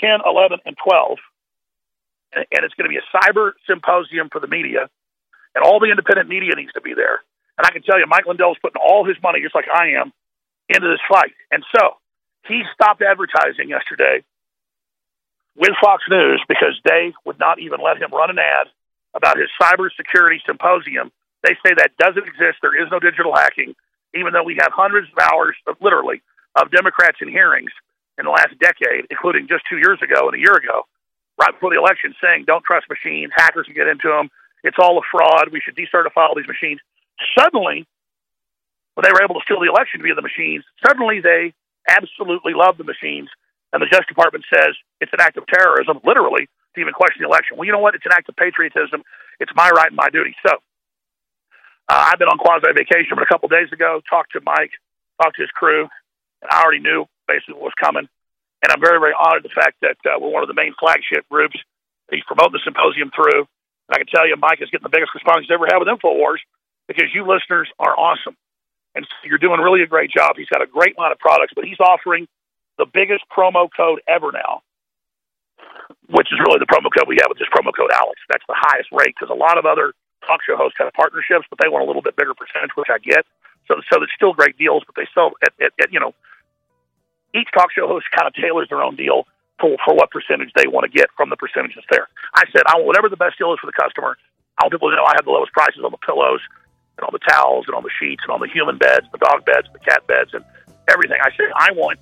10, 11, and 12. And, it's going to be a cyber symposium for the media, and all the independent media needs to be there. And I can tell you, Mike is putting all his money, just like I am, into this fight. And so he stopped advertising yesterday with Fox News because they would not even let him run an ad about his cybersecurity symposium They say that doesn't exist. There is no digital hacking, even though we have hundreds of hours of literally of Democrats in hearings in the last decade, including just two years ago and a year ago, right before the election, saying don't trust machines, hackers can get into them, it's all a fraud, we should decertify all these machines. Suddenly, when they were able to steal the election via the machines, suddenly they absolutely love the machines, and the Justice Department says it's an act of terrorism, literally, to even question the election. Well, you know what? It's an act of patriotism. It's my right and my duty. So, uh, I've been on quasi vacation, but a couple days ago, talked to Mike, talked to his crew, and I already knew basically what was coming. And I'm very, very honored the fact that uh, we're one of the main flagship groups that he's promoting the symposium through. And I can tell you, Mike is getting the biggest response he's ever had with InfoWars because you listeners are awesome. And you're doing really a great job. He's got a great line of products, but he's offering the biggest promo code ever now, which is really the promo code we have with this promo code Alex. That's the highest rate because a lot of other talk show hosts have partnerships, but they want a little bit bigger percentage, which I get. So, so it's still great deals, but they still, at, at, at, you know, each talk show host kind of tailors their own deal for, for what percentage they want to get from the percentage that's there. I said, I want whatever the best deal is for the customer. I want people to know I have the lowest prices on the pillows and on the towels and on the sheets and on the human beds, the dog beds, the cat beds, and everything. I said, I want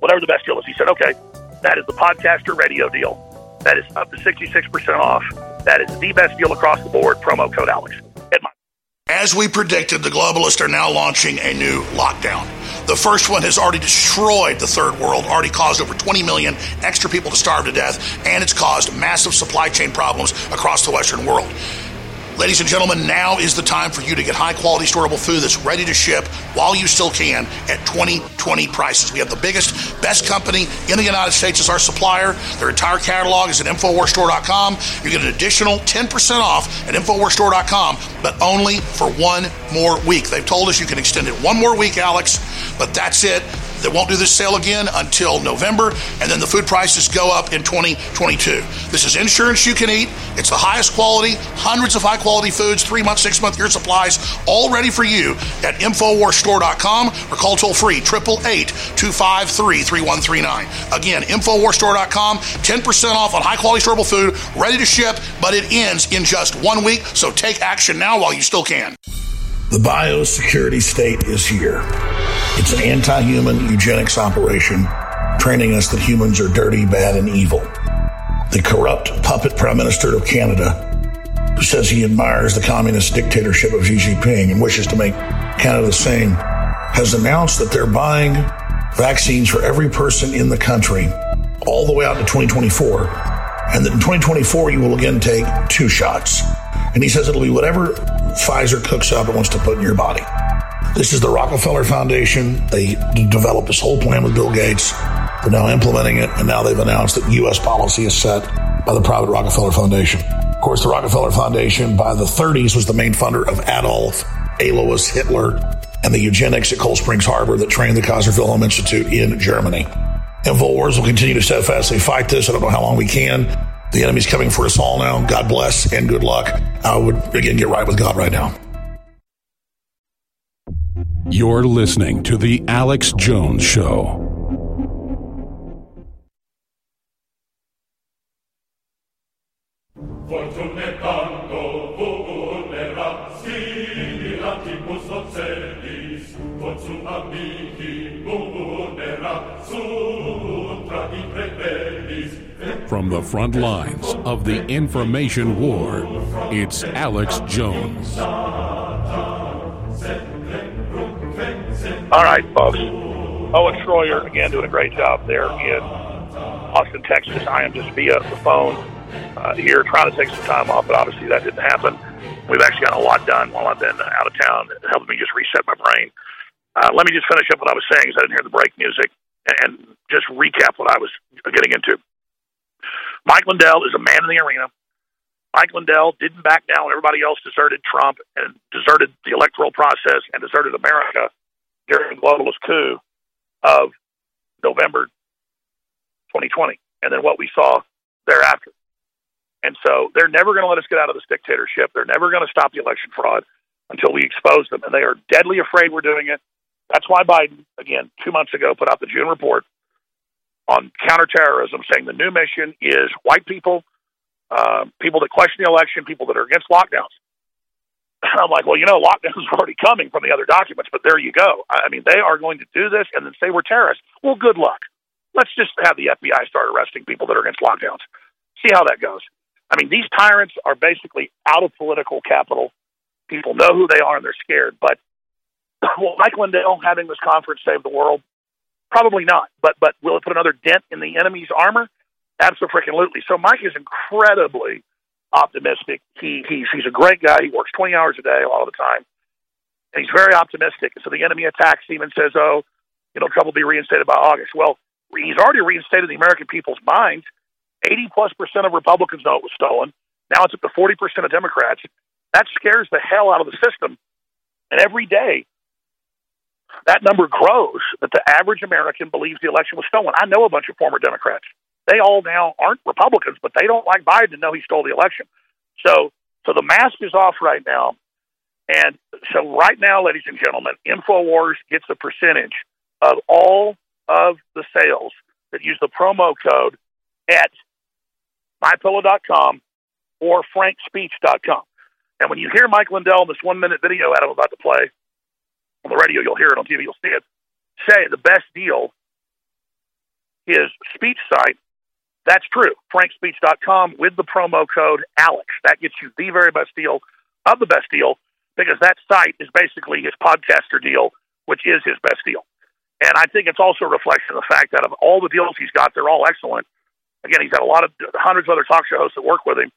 whatever the best deal is. He said, okay, that is the podcaster radio deal. That is up to 66% off. That is the best deal across the board. Promo code Alex. As we predicted, the globalists are now launching a new lockdown. The first one has already destroyed the third world, already caused over 20 million extra people to starve to death, and it's caused massive supply chain problems across the Western world. Ladies and gentlemen, now is the time for you to get high quality storable food that's ready to ship while you still can at 2020 prices. We have the biggest, best company in the United States as our supplier. Their entire catalog is at InfoWarsStore.com. You get an additional 10% off at InfoWarsStore.com, but only for one more week. They've told us you can extend it one more week, Alex, but that's it. They won't do this sale again until November, and then the food prices go up in 2022. This is insurance you can eat. It's the highest quality, hundreds of high quality foods, three month, six month, year supplies, all ready for you at InfoWarsStore.com or call toll free 888 253 3139. Again, InfoWarsStore.com, 10% off on high quality storable food, ready to ship, but it ends in just one week, so take action now while you still can. The biosecurity state is here. It's an anti human eugenics operation training us that humans are dirty, bad, and evil. The corrupt puppet Prime Minister of Canada, who says he admires the communist dictatorship of Xi Jinping and wishes to make Canada the same, has announced that they're buying vaccines for every person in the country all the way out to 2024. And that in 2024, you will again take two shots. And he says it'll be whatever Pfizer cooks up and wants to put in your body. This is the Rockefeller Foundation. They developed this whole plan with Bill Gates. They're now implementing it, and now they've announced that U.S. policy is set by the private Rockefeller Foundation. Of course, the Rockefeller Foundation by the 30s was the main funder of Adolf, Alois Hitler, and the eugenics at Cold Springs Harbor that trained the Kaiser Wilhelm Institute in Germany. And Infowars will continue to steadfastly fight this. I don't know how long we can. The enemy's coming for us all now. God bless and good luck. I would, again, get right with God right now. You're listening to The Alex Jones Show. From the front lines of the information war, it's Alex Jones. All right, folks. Owen Schroyer, again, doing a great job there in Austin, Texas. I am just via the phone uh, here trying to take some time off, but obviously that didn't happen. We've actually got a lot done while I've been out of town. It helped me just reset my brain. Uh, let me just finish up what I was saying because I didn't hear the break music and just recap what I was getting into. Mike Lindell is a man in the arena. Mike Lindell didn't back down everybody else deserted Trump and deserted the electoral process and deserted America during the globalist coup of November 2020, and then what we saw thereafter. And so they're never going to let us get out of this dictatorship. They're never going to stop the election fraud until we expose them. And they are deadly afraid we're doing it. That's why Biden, again, two months ago, put out the June report on counterterrorism, saying the new mission is white people, uh, people that question the election, people that are against lockdowns. I'm like, well, you know, lockdowns are already coming from the other documents, but there you go. I mean, they are going to do this and then say we're terrorists. Well, good luck. Let's just have the FBI start arresting people that are against lockdowns. See how that goes. I mean, these tyrants are basically out of political capital. People know who they are and they're scared. But will Mike Lindell having this conference save the world? Probably not. But but will it put another dent in the enemy's armor? Absolutely. So Mike is incredibly optimistic. He he's he's a great guy. He works twenty hours a day a lot of the time. And he's very optimistic. So the enemy attacks him and says, "Oh, you know, Trump will be reinstated by August." Well, he's already reinstated the American people's minds. Eighty plus percent of Republicans know it was stolen. Now it's up to forty percent of Democrats. That scares the hell out of the system. And every day, that number grows. That the average American believes the election was stolen. I know a bunch of former Democrats they all now aren't Republicans, but they don't like Biden and know he stole the election. So, so the mask is off right now. And so right now, ladies and gentlemen, InfoWars gets a percentage of all of the sales that use the promo code at mypillow.com or frankspeech.com. And when you hear Mike Lindell in this one minute video Adam about to play on the radio, you'll hear it on TV, you'll see it. Say the best deal is speech site that's true. FrankSpeech.com with the promo code ALEX. That gets you the very best deal of the best deal because that site is basically his podcaster deal, which is his best deal. And I think it's also a reflection of the fact that of all the deals he's got, they're all excellent. Again, he's got a lot of hundreds of other talk show hosts that work with him.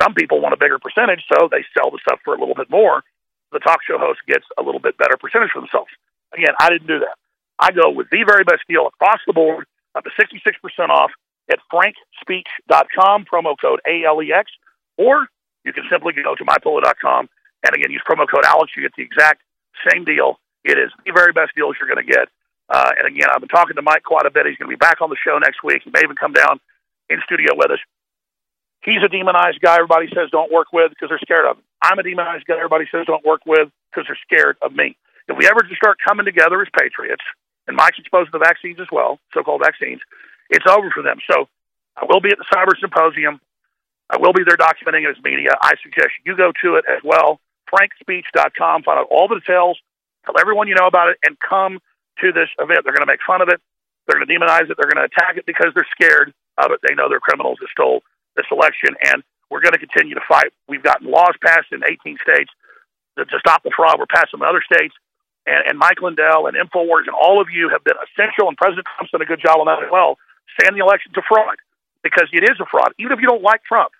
Some people want a bigger percentage, so they sell the stuff for a little bit more. The talk show host gets a little bit better percentage for themselves. Again, I didn't do that. I go with the very best deal across the board, up to 66% off at frankspeech.com, promo code ALEX, or you can simply go to mypillow.com and again use promo code Alex. You get the exact same deal. It is the very best deals you're going to get. Uh, and again, I've been talking to Mike quite a bit. He's going to be back on the show next week. He may even come down in studio with us. He's a demonized guy everybody says don't work with because they're scared of him. I'm a demonized guy everybody says don't work with because they're scared of me. If we ever just start coming together as patriots, and Mike's exposed to the vaccines as well, so-called vaccines, it's over for them. So I will be at the Cyber Symposium. I will be there documenting it as media. I suggest you go to it as well. FrankSpeech.com. Find out all the details. Tell everyone you know about it and come to this event. They're going to make fun of it. They're going to demonize it. They're going to attack it because they're scared of it. They know they're criminals that stole this election, and we're going to continue to fight. We've gotten laws passed in 18 states to, to stop the fraud. We're passing in other states. And, and Mike Lindell and InfoWars and all of you have been essential, and President Trump's done a good job on that as well, saying the election to fraud because it is a fraud. Even if you don't like Trump,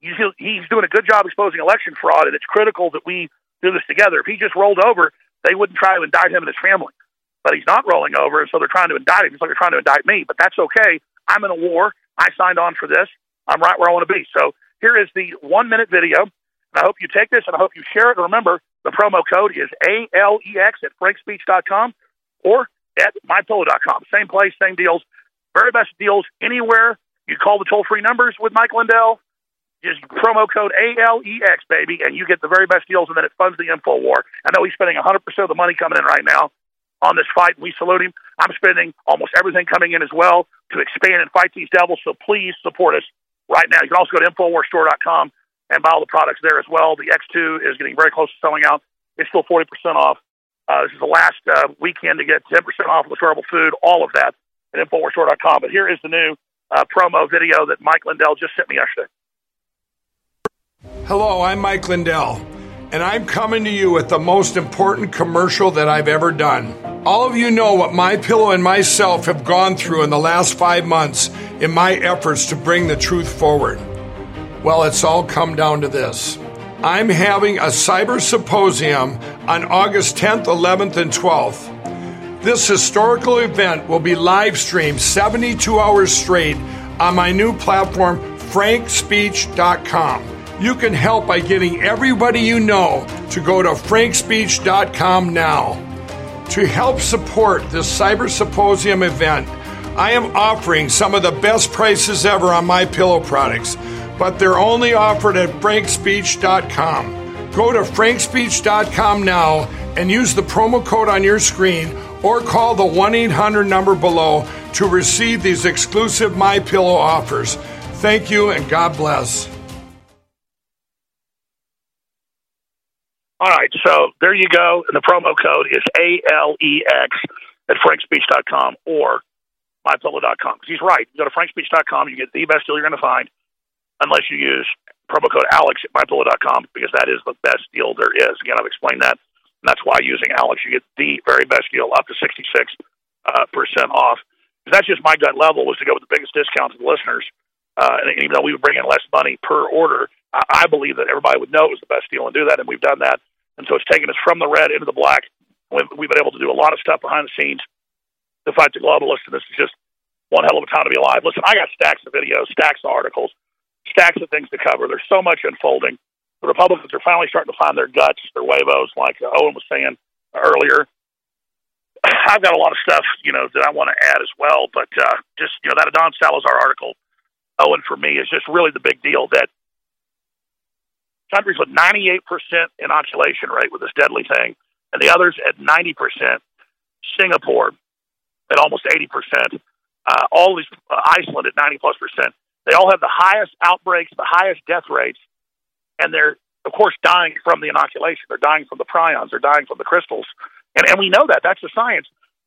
he's, he's doing a good job exposing election fraud, and it's critical that we do this together. If he just rolled over, they wouldn't try to indict him and his family. But he's not rolling over, and so they're trying to indict him. It's like they're trying to indict me, but that's okay. I'm in a war. I signed on for this. I'm right where I want to be. So here is the one minute video. I hope you take this and I hope you share it. And Remember, the promo code is ALEX at frankspeech.com or at mypillow.com. Same place, same deals. Very best deals anywhere you call the toll free numbers with Mike Lindell, just promo code ALEX, baby, and you get the very best deals, and then it funds the info war. I know he's spending 100% of the money coming in right now on this fight, we salute him. I'm spending almost everything coming in as well to expand and fight these devils, so please support us right now. You can also go to InfoWarsStore.com and buy all the products there as well. The X2 is getting very close to selling out. It's still 40% off. Uh, this is the last uh, weekend to get 10% off of the storable food, all of that at InfoWarsStore.com. But here is the new uh, promo video that Mike Lindell just sent me yesterday. Hello, I'm Mike Lindell, and I'm coming to you with the most important commercial that I've ever done. All of you know what my pillow and myself have gone through in the last five months in my efforts to bring the truth forward. Well, it's all come down to this. I'm having a cyber symposium on August 10th, 11th, and 12th. This historical event will be live streamed 72 hours straight on my new platform, frankspeech.com. You can help by getting everybody you know to go to frankspeech.com now. To help support this Cyber Symposium event, I am offering some of the best prices ever on my pillow products, but they're only offered at frankspeech.com. Go to frankspeech.com now and use the promo code on your screen or call the 1-800 number below to receive these exclusive my pillow offers. Thank you and God bless. All right, so there you go. And the promo code is ALEX at frankspeech.com or mypillow.com. Because he's right. You go to frankspeech.com, you get the best deal you're going to find, unless you use promo code Alex at mypillow.com, because that is the best deal there is. Again, I've explained that. And that's why using Alex, you get the very best deal, up to 66 uh, percent off. Because that's just my gut level was to go with the biggest discount to the listeners. Uh, and even though we would bring in less money per order, I, I believe that everybody would know it was the best deal and do that, and we've done that. And so it's taken us from the red into the black. We've, we've been able to do a lot of stuff behind the scenes to fight the globalists, and this is just one hell of a time to be alive. Listen, I got stacks of videos, stacks of articles, stacks of things to cover. There's so much unfolding. The Republicans are finally starting to find their guts, their huevos, like Owen was saying earlier. I've got a lot of stuff, you know, that I want to add as well, but uh, just you know that Adan Salazar article, Owen, for me is just really the big deal that countries with 98% inoculation rate with this deadly thing, and the others at 90%. Singapore at almost 80%. Uh, all these uh, Iceland at 90 plus percent. They all have the highest outbreaks, the highest death rates, and they're of course dying from the inoculation. They're dying from the prions. They're dying from the crystals, and and we know that. That's the science.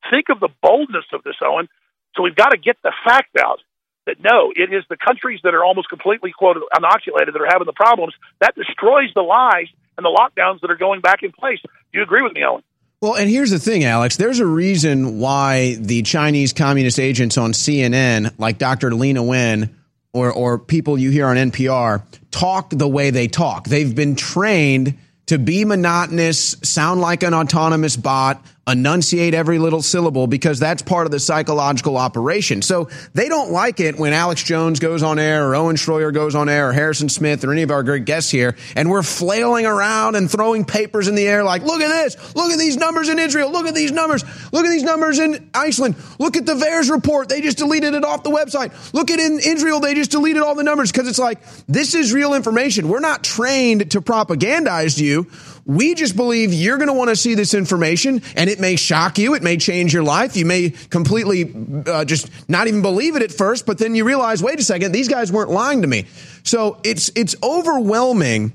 Think of the boldness of this, Owen. So we've got to get the fact out that no, it is the countries that are almost completely quote inoculated that are having the problems. That destroys the lies and the lockdowns that are going back in place. Do you agree with me, Owen? Well, and here's the thing, Alex. There's a reason why the Chinese communist agents on CNN, like Dr. Leana Wen, or, or people you hear on NPR, talk the way they talk. They've been trained to be monotonous, sound like an autonomous bot, enunciate every little syllable because that's part of the psychological operation. So they don't like it when Alex Jones goes on air or Owen Schroyer goes on air or Harrison Smith or any of our great guests here and we're flailing around and throwing papers in the air like, look at this, look at these numbers in Israel, look at these numbers, look at these numbers in Iceland, look at the VAERS report, they just deleted it off the website. Look at in Israel, they just deleted all the numbers because it's like, this is real information. We're not trained to propagandize you. We just believe you're going to want to see this information and it may shock you. It may change your life. You may completely uh, just not even believe it at first, but then you realize, wait a second, these guys weren't lying to me. So it's, it's overwhelming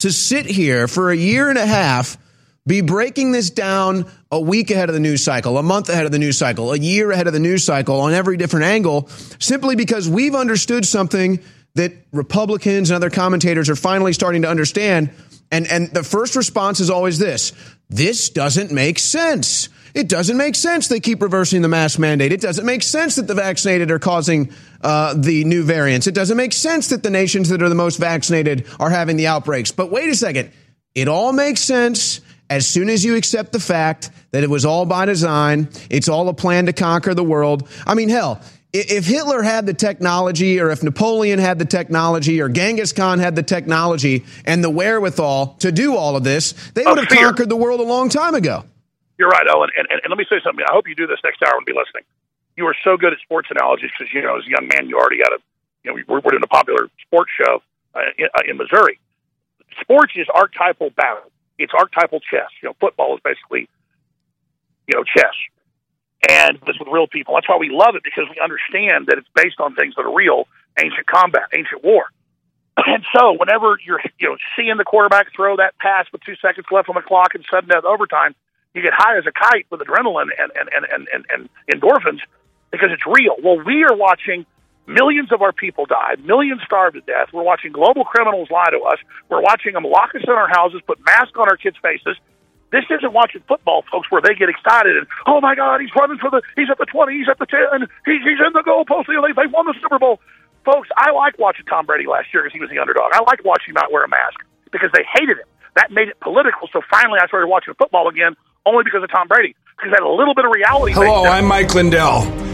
to sit here for a year and a half, be breaking this down a week ahead of the news cycle, a month ahead of the news cycle, a year ahead of the news cycle on every different angle, simply because we've understood something that Republicans and other commentators are finally starting to understand and, and the first response is always this this doesn't make sense. It doesn't make sense they keep reversing the mask mandate. It doesn't make sense that the vaccinated are causing uh, the new variants. It doesn't make sense that the nations that are the most vaccinated are having the outbreaks. But wait a second. It all makes sense as soon as you accept the fact that it was all by design. It's all a plan to conquer the world. I mean, hell, if Hitler had the technology, or if Napoleon had the technology, or Genghis Khan had the technology and the wherewithal to do all of this, they would have fear. conquered the world a long time ago. You're right, Owen. And, and, and let me say something. I hope you do this next hour and be listening. You are so good at sports analogies because, you know, as a young man, you already got a, you know, we're, we're doing a popular sports show uh, in, uh, in Missouri. Sports is archetypal battle. It's archetypal chess. You know, football is basically, you know, chess and this with real people. That's why we love it because we understand that it's based on things that are real, ancient combat, ancient war. And so, whenever you're you know seeing the quarterback throw that pass with two seconds left on the clock and sudden death overtime, you get high as a kite with adrenaline and and, and, and, and, and endorphins because it's real. Well, we are watching millions of our people die, millions starve to death. We're watching global criminals lie to us. We're watching them lock us in our houses, put masks on our kids' faces, this isn't watching football, folks, where they get excited and oh my God, he's running for the, he's at the twenty, he's at the ten, he's he's in the goalpost. They they won the Super Bowl, folks. I like watching Tom Brady last year because he was the underdog. I like watching him not wear a mask because they hated him. That made it political. So finally, I started watching football again, only because of Tom Brady, because I had a little bit of reality. Hello, I'm Mike Lindell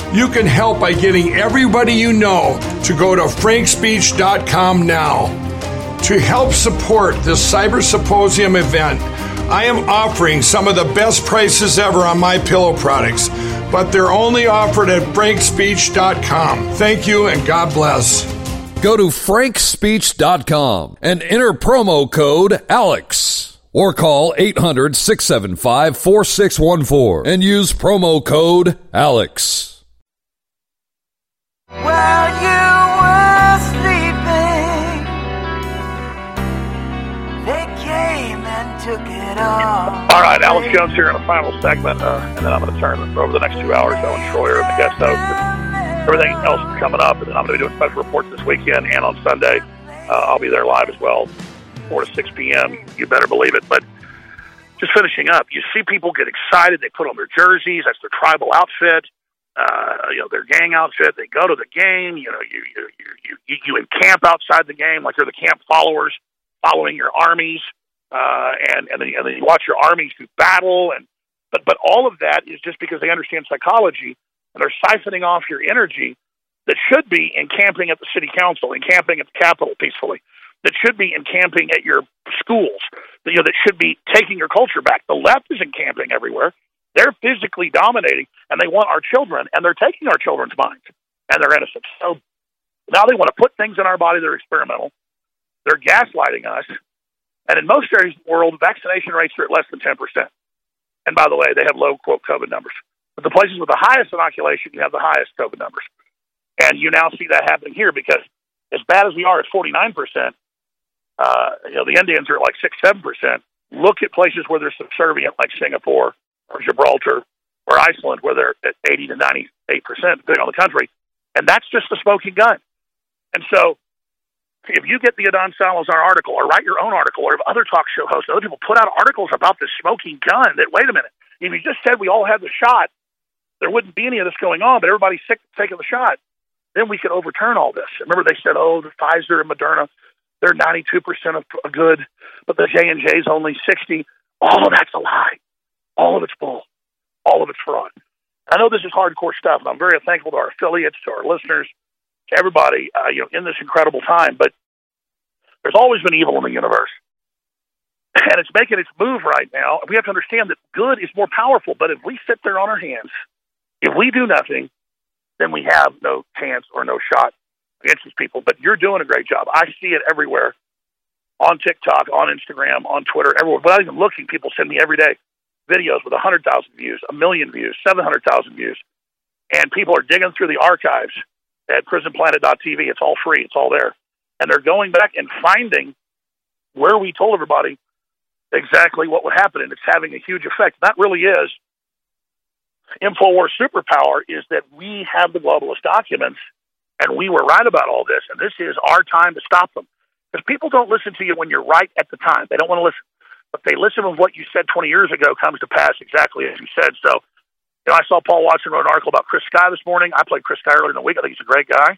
You can help by getting everybody you know to go to frankspeech.com now. To help support this Cyber Symposium event, I am offering some of the best prices ever on my pillow products, but they're only offered at frankspeech.com. Thank you and God bless. Go to frankspeech.com and enter promo code ALEX or call 800 675 4614 and use promo code ALEX. While you were sleeping, they came and took it all. Right, Alex Jones here in the final segment, uh, and then I'm going to turn over the next two hours. To Owen Schroyer, and the guest host, everything else is coming up. And then I'm going to be doing special reports this weekend and on Sunday. Uh, I'll be there live as well, 4 to 6 p.m. You better believe it. But just finishing up, you see people get excited. They put on their jerseys. That's their tribal outfit. Uh, you know, their gang outfit. They go to the game. You know, you you you you, you encamp outside the game like you're the camp followers, following your armies uh, and and then, and then you watch your armies do battle, and but but all of that is just because they understand psychology and they're siphoning off your energy that should be encamping at the city council, encamping at the capitol peacefully, that should be encamping at your schools, you know that should be taking your culture back. The left is encamping everywhere. They're physically dominating, and they want our children, and they're taking our children's minds, and they're innocent. So now they want to put things in our body that are experimental. They're gaslighting us. And in most areas of the world, vaccination rates are at less than 10%. And by the way, they have low, quote, COVID numbers. But the places with the highest inoculation, you have the highest COVID numbers. And you now see that happening here because as bad as we are at 49%, uh, you know, the Indians are at like 6 7%. Look at places where they're subservient, like Singapore or Gibraltar or Iceland, where they're at 80 to 98%, depending on the country. And that's just the smoking gun. And so if you get the Adan Salazar article or write your own article or if other talk show hosts, other people put out articles about this smoking gun that, wait a minute, if you just said we all had the shot, there wouldn't be any of this going on, but everybody's sick taking the shot, then we could overturn all this. Remember they said, oh, the Pfizer and Moderna, they're 92% of good, but the J&J is only 60. All of that's a lie. All of it's bull. All of it's fraud. I know this is hardcore stuff, and I'm very thankful to our affiliates, to our listeners, to everybody, uh, you know, in this incredible time. But there's always been evil in the universe, and it's making its move right now. We have to understand that good is more powerful. But if we sit there on our hands, if we do nothing, then we have no chance or no shot against these people. But you're doing a great job. I see it everywhere on TikTok, on Instagram, on Twitter, everywhere. Without even looking, people send me every day videos with 100,000 views, a million views, 700,000 views. And people are digging through the archives at prisonplanet.tv. It's all free, it's all there. And they're going back and finding where we told everybody exactly what would happen. And it's having a huge effect. That really is InfoWars superpower is that we have the globalist documents and we were right about all this. And this is our time to stop them. Because people don't listen to you when you're right at the time. They don't want to listen. But they listen when what you said 20 years ago comes to pass exactly as you said. So, you know, I saw Paul Watson wrote an article about Chris Sky this morning. I played Chris Sky earlier in the week. I think he's a great guy.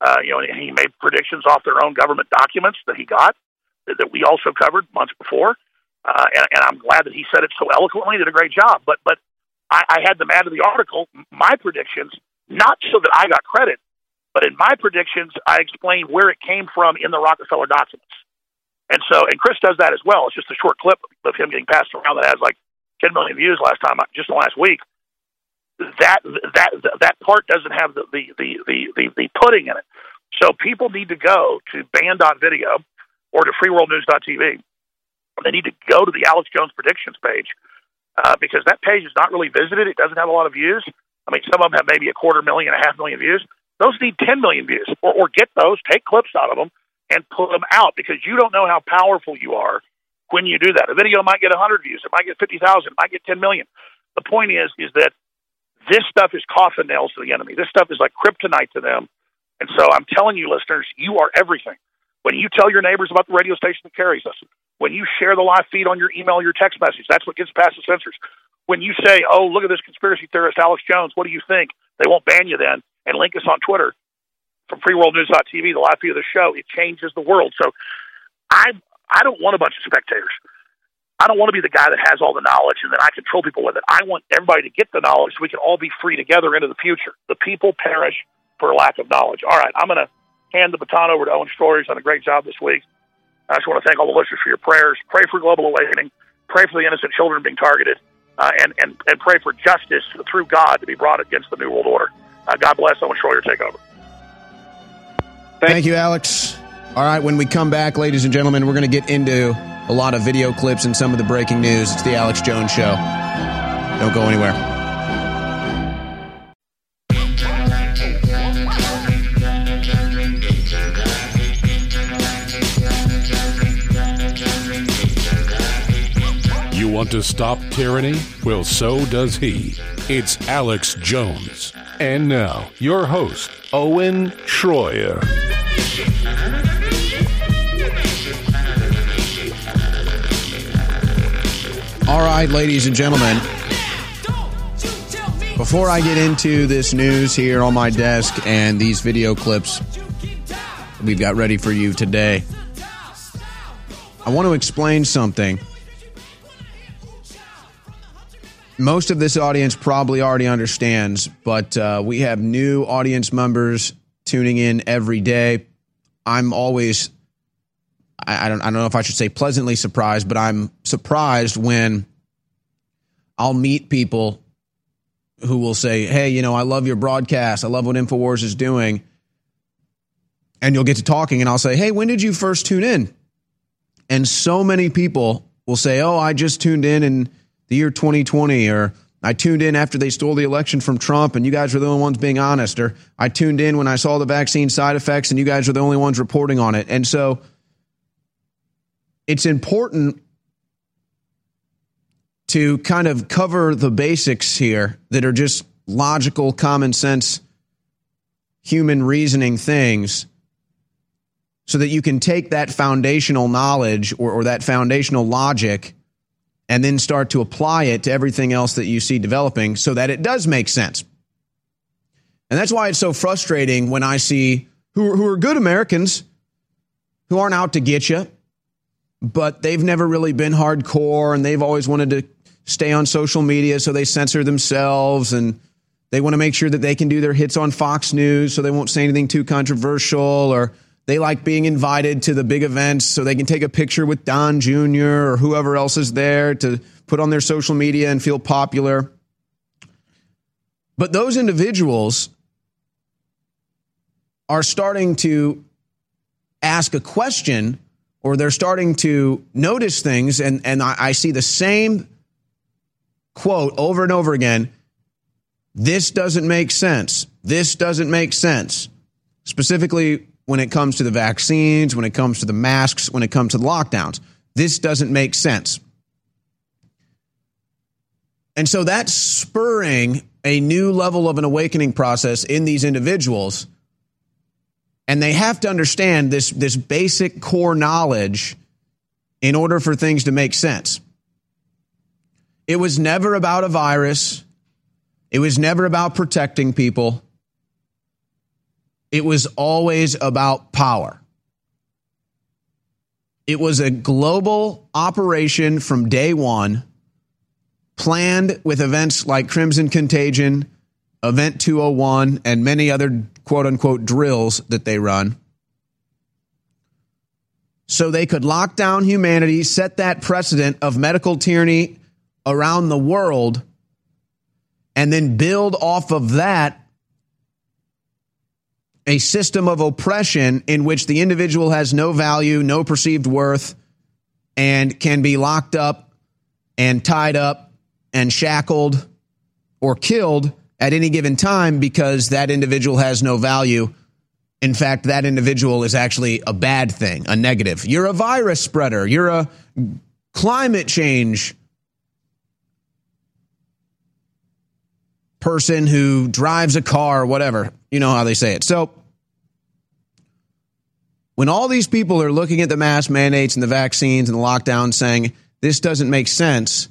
Uh, you know, and he made predictions off their own government documents that he got that, that we also covered months before. Uh, and, and I'm glad that he said it so eloquently. Did a great job. But but I, I had them add to the article my predictions, not so that I got credit, but in my predictions, I explained where it came from in the Rockefeller documents. And so, and Chris does that as well. It's just a short clip of him getting passed around that has like 10 million views last time, just in the last week. That that that part doesn't have the the the the, the, the pudding in it. So people need to go to banned.video or to freeworldnews.tv. They need to go to the Alex Jones predictions page uh, because that page is not really visited. It doesn't have a lot of views. I mean, some of them have maybe a quarter million, a half million views. Those need 10 million views, or, or get those, take clips out of them, and put them out because you don't know how powerful you are when you do that. A video might get 100 views, it might get 50,000, it might get 10 million. The point is, is that this stuff is coffin nails to the enemy. This stuff is like kryptonite to them. And so I'm telling you, listeners, you are everything. When you tell your neighbors about the radio station that carries us, when you share the live feed on your email, your text message, that's what gets past the censors. When you say, "Oh, look at this conspiracy theorist, Alex Jones," what do you think? They won't ban you then, and link us on Twitter from FreeWorldNews.tv, the live feed of the show. It changes the world. So, I I don't want a bunch of spectators. I don't want to be the guy that has all the knowledge and then I control people with it. I want everybody to get the knowledge so we can all be free together into the future. The people perish for lack of knowledge. All right, I'm going to hand the baton over to Owen Schroyer. He's done a great job this week. I just want to thank all the listeners for your prayers. Pray for global awakening. pray for the innocent children being targeted, uh, and, and, and pray for justice through God to be brought against the New World Order. Uh, God bless. Want Schroyer take over. Thank you, Alex. All right, when we come back, ladies and gentlemen, we're going to get into a lot of video clips and some of the breaking news. It's the Alex Jones Show. Don't go anywhere. You want to stop tyranny? Well, so does he. It's Alex Jones. And now, your host, Owen Schroyer. All right, ladies and gentlemen. Before I get into this news here on my desk and these video clips we've got ready for you today, I want to explain something. Most of this audience probably already understands, but uh, we have new audience members tuning in every day. I'm always I, I don't I don't know if I should say pleasantly surprised, but I'm surprised when I'll meet people who will say, "Hey, you know, I love your broadcast. I love what Infowars is doing." And you'll get to talking and I'll say, "Hey, when did you first tune in?" And so many people will say, "Oh, I just tuned in in the year 2020 or er, I tuned in after they stole the election from Trump and you guys were the only ones being honest or I tuned in when I saw the vaccine side effects and you guys were the only ones reporting on it." And so it's important to kind of cover the basics here that are just logical, common sense, human reasoning things so that you can take that foundational knowledge or, or, that foundational logic and then start to apply it to everything else that you see developing so that it does make sense. And that's why it's so frustrating when I see who, who are good Americans who aren't out to get you but they've never really been hardcore and they've always wanted to stay on social media so they censor themselves and they want to make sure that they can do their hits on Fox News so they won't say anything too controversial or they like being invited to the big events so they can take a picture with Don Jr. or whoever else is there to put on their social media and feel popular. But those individuals are starting to ask a question or they're starting to notice things, and, and I, I see the same quote over and over again this doesn't make sense. This doesn't make sense. Specifically, when it comes to the vaccines, when it comes to the masks, when it comes to the lockdowns. This doesn't make sense. And so that's spurring a new level of an awakening process in these individuals and they have to understand this, this basic core knowledge in order for things to make sense. It was never about a virus. It was never about protecting people. It was always about power. It was a global operation from day one, planned with events like Crimson Contagion, Event 201, and many other quote unquote drills that they run. So they could lock down humanity, set that precedent of medical tyranny around the world, and then build off of that a system of oppression in which the individual has no value, no perceived worth, and can be locked up and tied up and shackled or killed at any given time because that individual has no value. In fact, that individual is actually a bad thing, a negative. You're a virus spreader. You're a climate change person who drives a car or whatever. You know how they say it. So, when all these people are looking at the mask mandates and the vaccines and the lockdown saying, this doesn't make sense,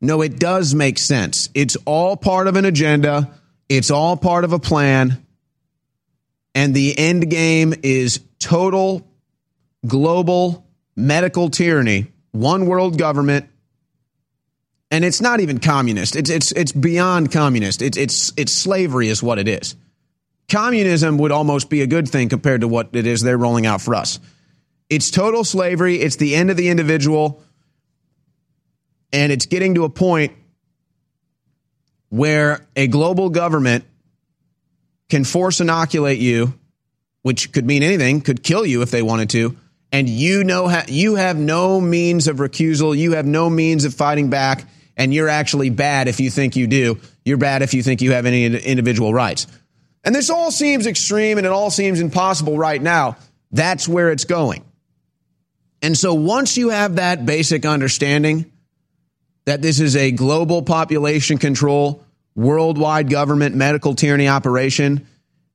no, it does make sense. It's all part of an agenda, it's all part of a plan. And the end game is total global medical tyranny, one world government. And it's not even communist. It's it's it's beyond communist. It's it's it's slavery is what it is. Communism would almost be a good thing compared to what it is they're rolling out for us. It's total slavery. It's the end of the individual And it's getting to a point where a global government can force inoculate you, which could mean anything, could kill you if they wanted to, and you know you have no means of recusal, you have no means of fighting back, and you're actually bad if you think you do. You're bad if you think you have any individual rights. And this all seems extreme and it all seems impossible right now. That's where it's going. And so once you have that basic understanding that this is a global population control, worldwide government medical tyranny operation,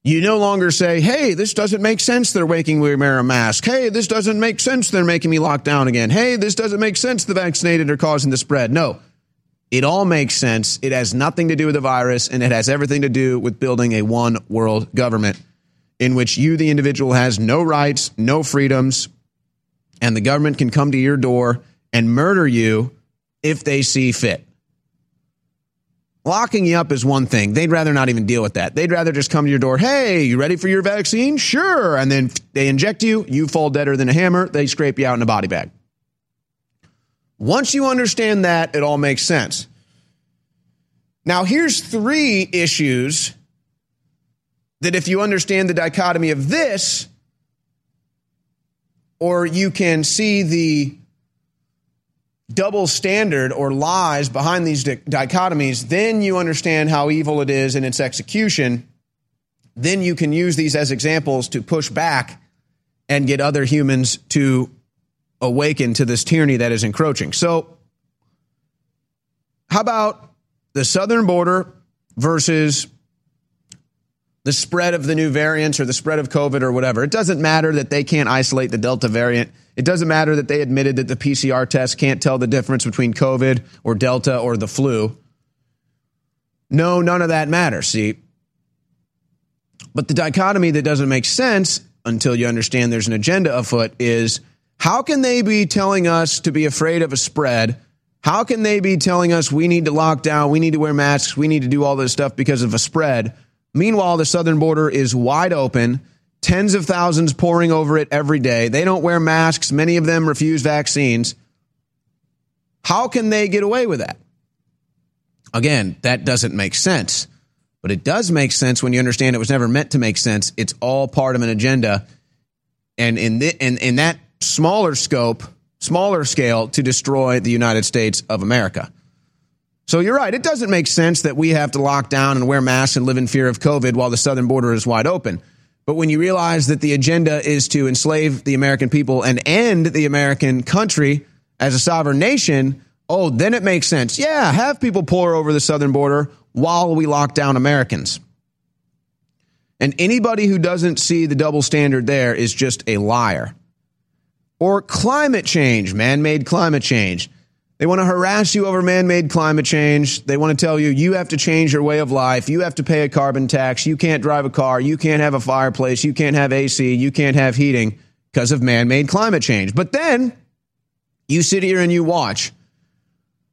you no longer say, hey, this doesn't make sense. They're making me wear a mask. Hey, this doesn't make sense. They're making me lock down again. Hey, this doesn't make sense. The vaccinated are causing the spread. No, it all makes sense. It has nothing to do with the virus, and it has everything to do with building a one world government in which you, the individual, has no rights, no freedoms, and the government can come to your door and murder you if they see fit. Locking you up is one thing. They'd rather not even deal with that. They'd rather just come to your door. Hey, you ready for your vaccine? Sure. And then they inject you. You fall deader than a hammer. They scrape you out in a body bag. Once you understand that, it all makes sense. Now, here's three issues that if you understand the dichotomy of this, or you can see the double standard or lies behind these di- dichotomies, then you understand how evil it is in its execution. Then you can use these as examples to push back and get other humans to awaken to this tyranny that is encroaching. So, how about the southern border versus the spread of the new variants or the spread of COVID or whatever? It doesn't matter that they can't isolate the Delta variant. It doesn't matter that they admitted that the PCR test can't tell the difference between COVID or Delta or the flu. No, none of that matters. See, but the dichotomy that doesn't make sense until you understand there's an agenda afoot is how can they be telling us to be afraid of a spread? How can they be telling us we need to lock down, we need to wear masks, we need to do all this stuff because of a spread? Meanwhile, the southern border is wide open, tens of thousands pouring over it every day. They don't wear masks, many of them refuse vaccines. How can they get away with that? Again, that doesn't make sense. But it does make sense when you understand it was never meant to make sense. It's all part of an agenda. And in, in, in that smaller scope, smaller scale to destroy the United States of America. So you're right. It doesn't make sense that we have to lock down and wear masks and live in fear of COVID while the southern border is wide open. But when you realize that the agenda is to enslave the American people and end the American country as a sovereign nation, oh, then it makes sense. Yeah, have people pour over the southern border while we lock down Americans. And anybody who doesn't see the double standard there is just a liar or climate change, man made climate change. They want to harass you over man made climate change. They want to tell you you have to change your way of life. You have to pay a carbon tax. You can't drive a car. You can't have a fireplace. You can't have AC. You can't have heating because of man made climate change. But then you sit here and you watch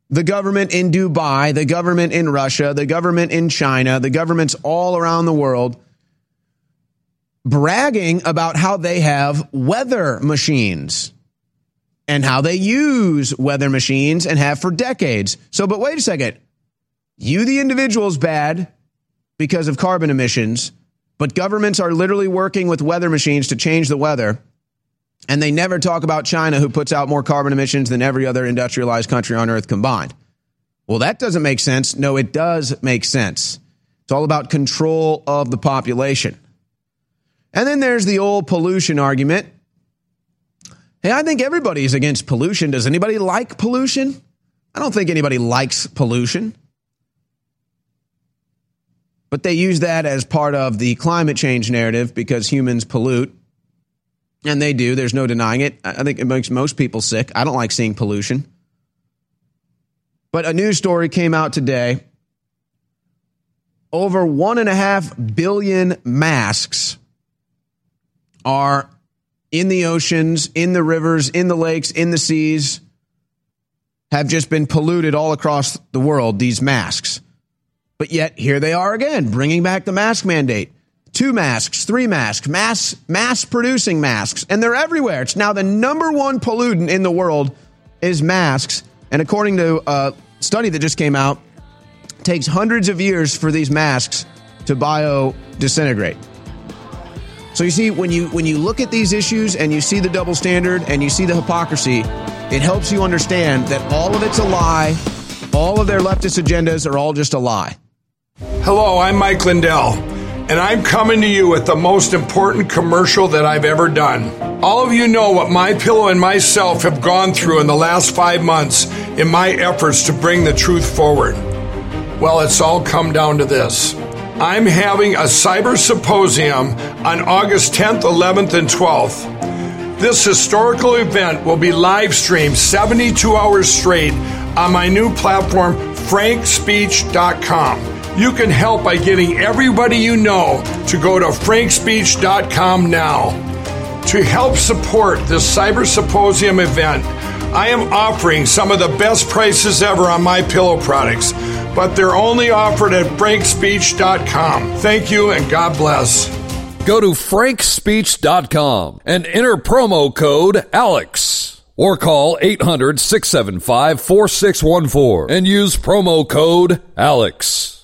the government in Dubai, the government in Russia, the government in China, the governments all around the world bragging about how they have weather machines and how they use weather machines and have for decades. So, but wait a second. You, the individual, is bad because of carbon emissions, but governments are literally working with weather machines to change the weather. And they never talk about China, who puts out more carbon emissions than every other industrialized country on earth combined. Well, that doesn't make sense. No, it does make sense. It's all about control of the population. And then there's the old pollution argument. Hey, I think everybody's against pollution. Does anybody like pollution? I don't think anybody likes pollution. But they use that as part of the climate change narrative because humans pollute. And they do. There's no denying it. I think it makes most people sick. I don't like seeing pollution. But a news story came out today. Over one and a half billion masks are in the oceans, in the rivers, in the lakes, in the seas, have just been polluted all across the world, these masks. But yet, here they are again, bringing back the mask mandate. Two masks, three masks, mass, mass producing masks, and they're everywhere. It's now the number one pollutant in the world is masks, And according to a study that just came out, takes hundreds of years for these masks to bio disintegrate. So you see, when you when you look at these issues and you see the double standard and you see the hypocrisy, it helps you understand that all of it's a lie. All of their leftist agendas are all just a lie. Hello, I'm Mike Lindell, and I'm coming to you with the most important commercial that I've ever done. All of you know what my pillow and myself have gone through in the last five months in my efforts to bring the truth forward. Well, it's all come down to this. I'm having a cyber symposium on August 10th, 11th, and 12th. This historical event will be live streamed 72 hours straight on my new platform, frankspeech.com. You can help by getting everybody you know to go to frankspeech.com now. To help support this cyber symposium event, I am offering some of the best prices ever on my pillow products, but they're only offered at frankspeech.com. Thank you and God bless. Go to frankspeech.com and enter promo code ALEX or call 800 675 4614 and use promo code ALEX.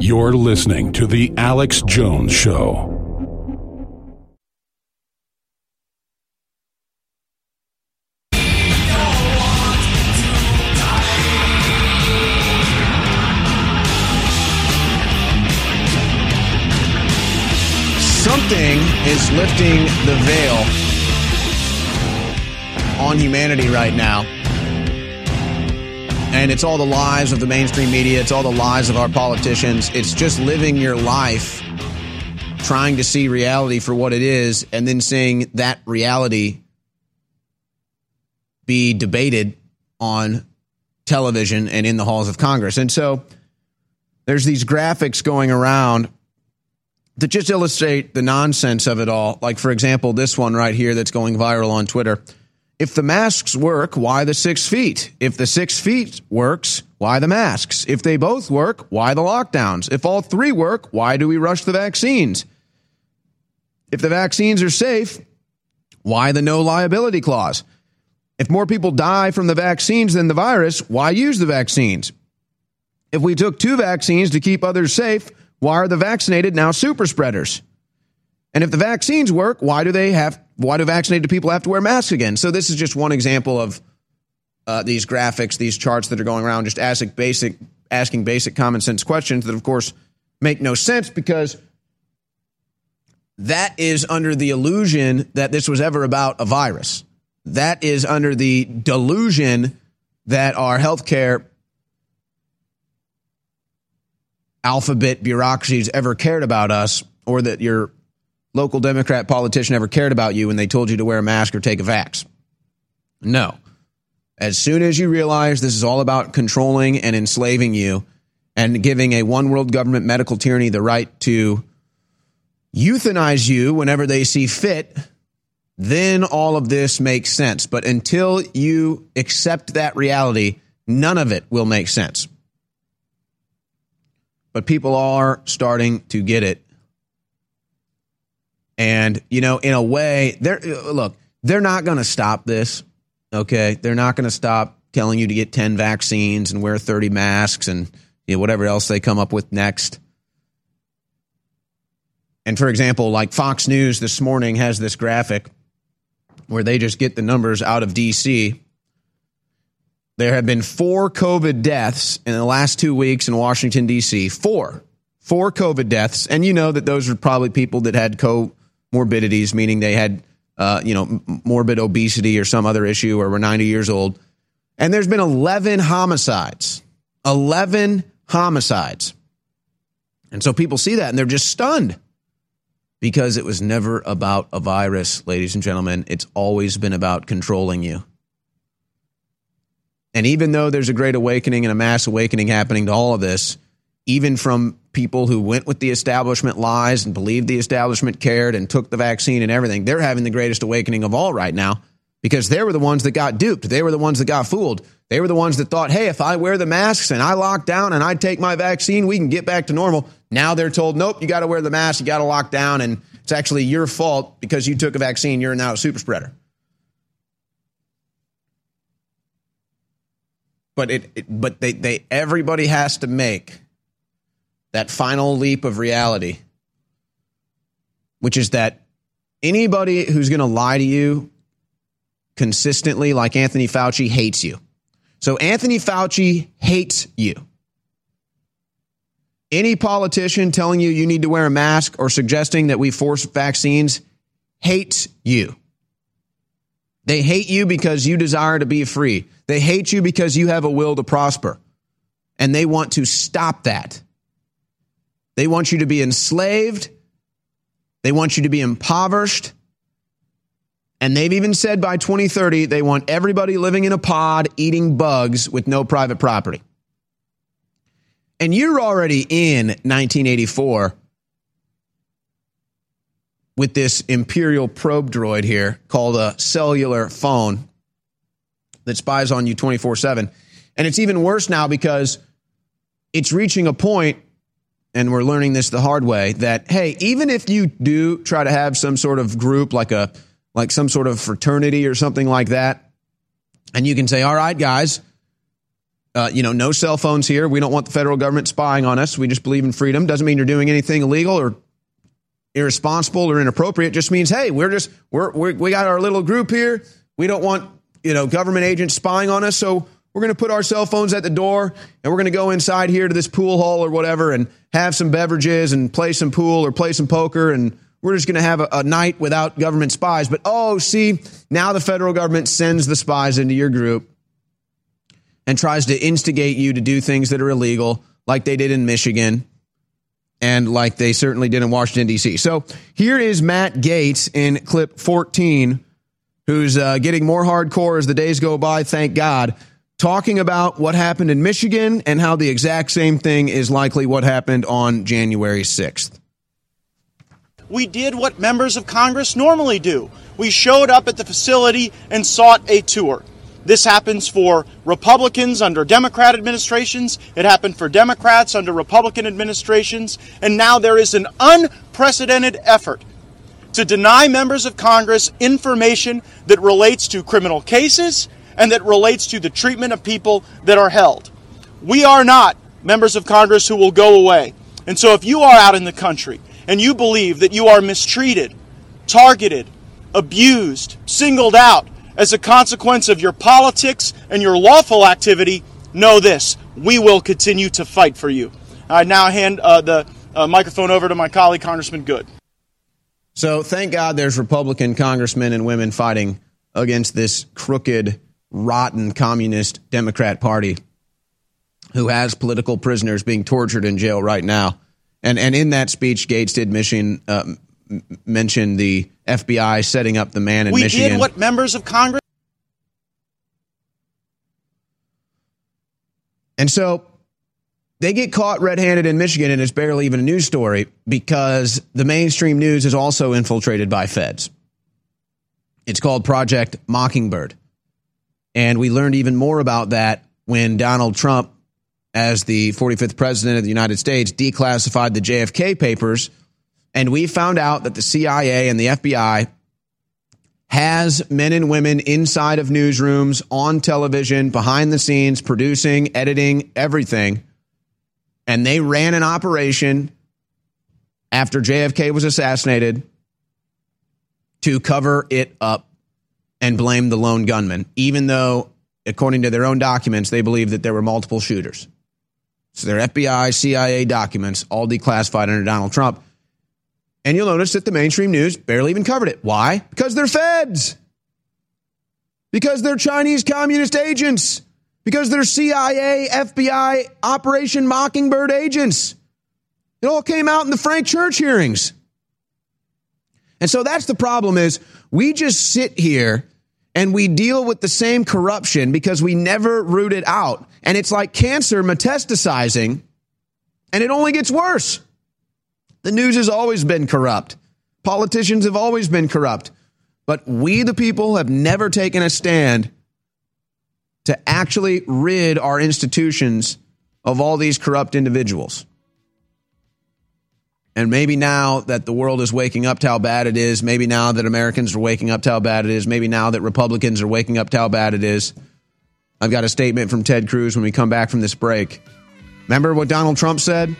You're listening to The Alex Jones Show. Something is lifting the veil on humanity right now. And it's all the lies of the mainstream media. It's all the lies of our politicians. It's just living your life trying to see reality for what it is and then seeing that reality be debated on television and in the halls of Congress. And so there's these graphics going around that just illustrate the nonsense of it all. Like, for example, this one right here that's going viral on Twitter. If the masks work, why the six feet? If the six feet works, why the masks? If they both work, why the lockdowns? If all three work, why do we rush the vaccines? If the vaccines are safe, why the no liability clause? If more people die from the vaccines than the virus, why use the vaccines? If we took two vaccines to keep others safe, why are the vaccinated now super spreaders? And if the vaccines work, why do they have why do vaccinated people have to wear masks again? So this is just one example of uh, these graphics, these charts that are going around, just asking basic asking basic common sense questions that, of course, make no sense because that is under the illusion that this was ever about a virus. That is under the delusion that our healthcare alphabet bureaucracies ever cared about us or that your local Democrat politician ever cared about you when they told you to wear a mask or take a vax. No. As soon as you realize this is all about controlling and enslaving you and giving a one world government medical tyranny the right to euthanize you whenever they see fit, then all of this makes sense. But until you accept that reality, none of it will make sense. But people are starting to get it. And, you know, in a way, they're, look, they're not going to stop this. Okay. They're not going to stop telling you to get 10 vaccines and wear 30 masks and you know, whatever else they come up with next. And for example, like Fox News this morning has this graphic where they just get the numbers out of DC there have been four COVID deaths in the last two weeks in Washington, D.C. Four. Four COVID deaths. And you know that those are probably people that had comorbidities, meaning they had, uh, you know, morbid obesity or some other issue or were 90 years old. And there's been 11 homicides. 11 homicides. And so people see that and they're just stunned because it was never about a virus, ladies and gentlemen. It's always been about controlling you. And even though there's a great awakening and a mass awakening happening to all of this, even from people who went with the establishment lies and believed the establishment cared and took the vaccine and everything, they're having the greatest awakening of all right now because they were the ones that got duped. They were the ones that got fooled. They were the ones that thought, hey, if I wear the masks and I lock down and I take my vaccine, we can get back to normal. Now they're told, nope, you got to wear the mask, you got to lock down, and it's actually your fault because you took a vaccine. You're now a super spreader. But it, it but they, they everybody has to make that final leap of reality, which is that anybody who's going to lie to you consistently, like Anthony Fauci, hates you. So Anthony Fauci hates you. Any politician telling you you need to wear a mask or suggesting that we force vaccines hates you. They hate you because you desire to be free. They hate you because you have a will to prosper. And they want to stop that. They want you to be enslaved. They want you to be impoverished. And they've even said by 2030, they want everybody living in a pod eating bugs with no private property. And you're already in 1984 with this Imperial probe droid here called a cellular phone that spies on you 24 7. And it's even worse now because it's reaching a point and we're learning this the hard way that hey even if you do try to have some sort of group like a like some sort of fraternity or something like that and you can say all right guys uh, you know no cell phones here. We don't want the federal government spying on us. We just believe in freedom. Doesn't mean you're doing anything illegal or irresponsible or inappropriate. Just means hey we're just we're, we're we got our little group here. We don't want you know government agents spying on us. So we're going to put our cell phones at the door and we're going to go inside here to this pool hall or whatever and have some beverages and play some pool or play some poker and we're just going to have a, a, night without government spies. But oh, see, now the federal government sends the spies into your group and tries to instigate you to do things that are illegal, like they did in Michigan and like they certainly did in Washington, D.C. So here is Matt Gaetz in clip 14, who's uh, getting more hardcore as the days go by, thank God talking about what happened in Michigan and how the exact same thing is likely what happened on January 6th. We did what members of Congress normally do. We showed up at the facility and sought a tour. This happens for Republicans under Democrat administrations. It happened for Democrats under Republican administrations. And now there is an unprecedented effort to deny members of Congress information that relates to criminal cases and that relates to the treatment of people that are held. We are not members of Congress who will go away. And so if you are out in the country and you believe that you are mistreated, targeted, abused, singled out as a consequence of your politics and your lawful activity, know this we will continue to fight for you. I now hand uh, the uh, microphone over to my colleague, Congressman Good. So thank God there's Republican congressmen and women fighting against this crooked rotten communist Democrat Party who has political prisoners being tortured in jail right now. And and in that speech, Gaetz did mention uh, mention the FBI setting up the man in we Michigan. We did what members of Congress. And so they get caught red-handed in Michigan, and it's barely even a news story because the mainstream news is also infiltrated by feds. It's called Project Mockingbird. And we learned even more about that when Donald Trump, as the 45th president of the United States, declassified the JFK papers. And we found out that the CIA and the FBI has men and women inside of newsrooms, on television, behind the scenes, producing, editing, everything. And they ran an operation after JFK was assassinated to cover it up and blame the lone gunman, even though according to their own documents, they believe that there were multiple shooters. So their FBI, CIA documents, all declassified under Donald Trump. And you'll notice that the mainstream news barely even covered it. Why? Because they're feds. Because they're Chinese communist agents. Because they're CIA, FBI, Operation Mockingbird agents. It all came out in the Frank Church hearings. And so that's the problem is we just sit here and we deal with the same corruption because we never root it out. And it's like cancer metastasizing and it only gets worse. The news has always been corrupt. Politicians have always been corrupt. But we, the people, have never taken a stand to actually rid our institutions of all these corrupt individuals. And maybe now that the world is waking up to how bad it is, maybe now that Americans are waking up to how bad it is, maybe now that Republicans are waking up to how bad it is, I've got a statement from Ted Cruz when we come back from this break. Remember what Donald Trump said?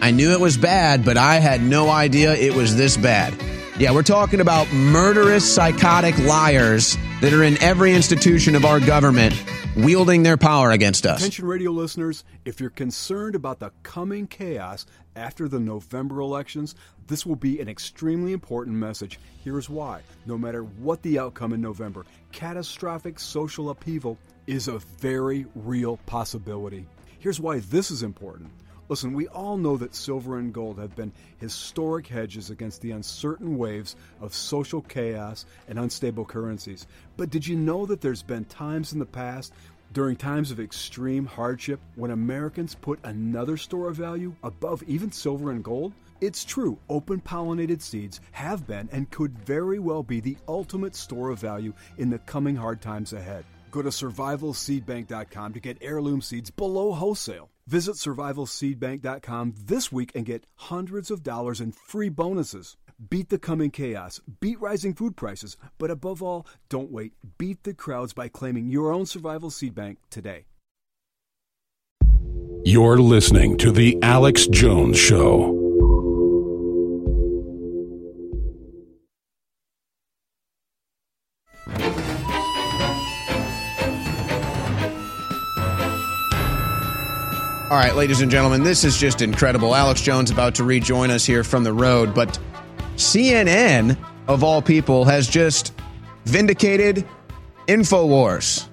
I knew it was bad, but I had no idea it was this bad. Yeah, we're talking about murderous, psychotic liars that are in every institution of our government wielding their power against us. Attention, radio listeners, if you're concerned about the coming chaos after the November elections, this will be an extremely important message. Here's why. No matter what the outcome in November, catastrophic social upheaval is a very real possibility. Here's why this is important. Listen, we all know that silver and gold have been historic hedges against the uncertain waves of social chaos and unstable currencies. But did you know that there's been times in the past during times of extreme hardship when Americans put another store of value above even silver and gold? It's true, open pollinated seeds have been and could very well be the ultimate store of value in the coming hard times ahead. Go to survivalseedbank.com to get heirloom seeds below wholesale. Visit survivalseedbank.com this week and get hundreds of dollars in free bonuses. Beat the coming chaos, beat rising food prices, but above all, don't wait. Beat the crowds by claiming your own survival seed bank today. You're listening to The Alex Jones Show. All right, ladies and gentlemen, this is just incredible. Alex Jones about to rejoin us here from the road, but CNN, of all people, has just vindicated InfoWars.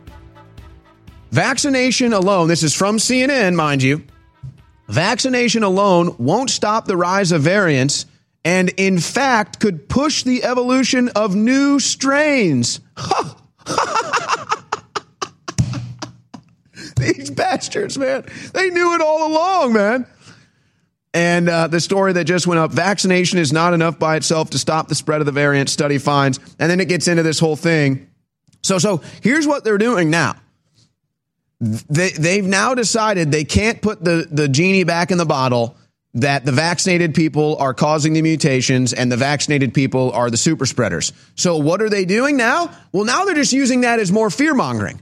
Vaccination alone, this is from CNN, mind you, vaccination alone won't stop the rise of variants and, in fact, could push the evolution of new strains. These bastards, man. They knew it all along, man. And uh, the story that just went up vaccination is not enough by itself to stop the spread of the variant, study finds. And then it gets into this whole thing. So, so here's what they're doing now. They, they've now decided they can't put the, the genie back in the bottle that the vaccinated people are causing the mutations and the vaccinated people are the super spreaders. So what are they doing now? Well, now they're just using that as more fear mongering.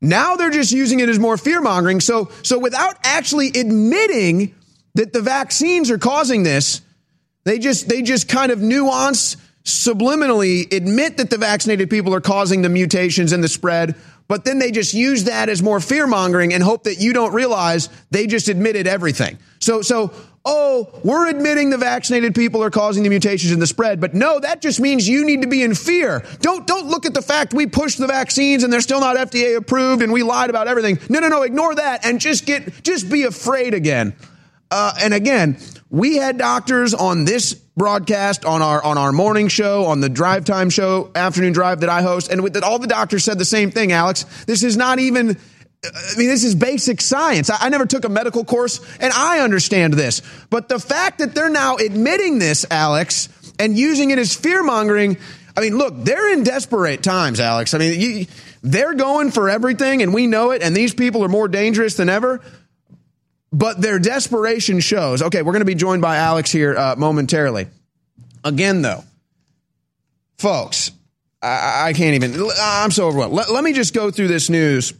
Now they're just using it as more fear mongering. So, so without actually admitting that the vaccines are causing this, they just, they just kind of nuance subliminally admit that the vaccinated people are causing the mutations and the spread, but then they just use that as more fear mongering and hope that you don't realize they just admitted everything. So, so, oh, we're admitting the vaccinated people are causing the mutations and the spread, but no, that just means you need to be in fear. Don't, don't look at the fact we pushed the vaccines and they're still not FDA approved and we lied about everything. No, no, no, ignore that and just get, just be afraid again. Uh, and again, we had doctors on this broadcast on our on our morning show on the drive time show afternoon drive that I host and with that all the doctors said the same thing Alex this is not even I mean, this is basic science. I, never took a medical course and I understand this. But the fact that they're now admitting this, Alex, and using it as fear mongering, I mean, look, they're in desperate times, Alex. I mean, you, they're going for everything and we know it, and these people are more dangerous than ever. But their desperation shows. Okay, we're going to be joined by Alex here uh, momentarily. Again, though, folks, I, I, can't even. I'm so overwhelmed. Let, let me just go through this news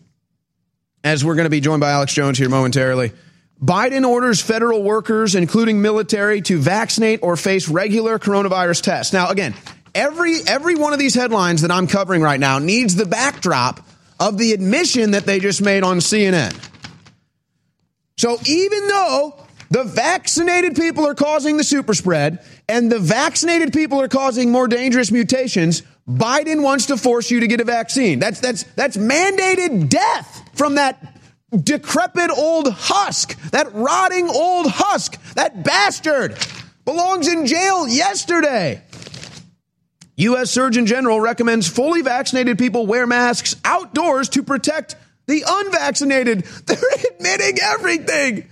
as we're going to be joined by Alex Jones here momentarily. Biden orders federal workers, including military, to vaccinate or face regular coronavirus tests. Now, again, every every one of these headlines that I'm covering right now needs the backdrop of the admission that they just made on CNN. So even though the vaccinated people are causing the super spread and the vaccinated people are causing more dangerous mutations, Biden wants to force you to get a vaccine. That's that's that's mandated death from that decrepit old husk, that rotting old husk, that bastard belongs in jail yesterday. U.S. Surgeon General recommends fully vaccinated people wear masks outdoors to protect the unvaccinated. They're admitting everything.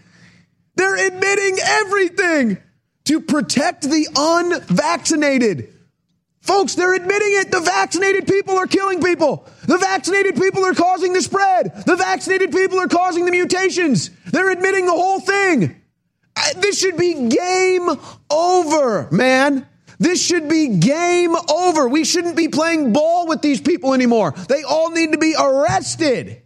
They're admitting everything to protect the unvaccinated. Folks, they're admitting it. The vaccinated people are killing people. The vaccinated people are causing the spread. The vaccinated people are causing the mutations. They're admitting the whole thing. This should be game over, man. This should be game over. We shouldn't be playing ball with these people anymore. They all need to be arrested.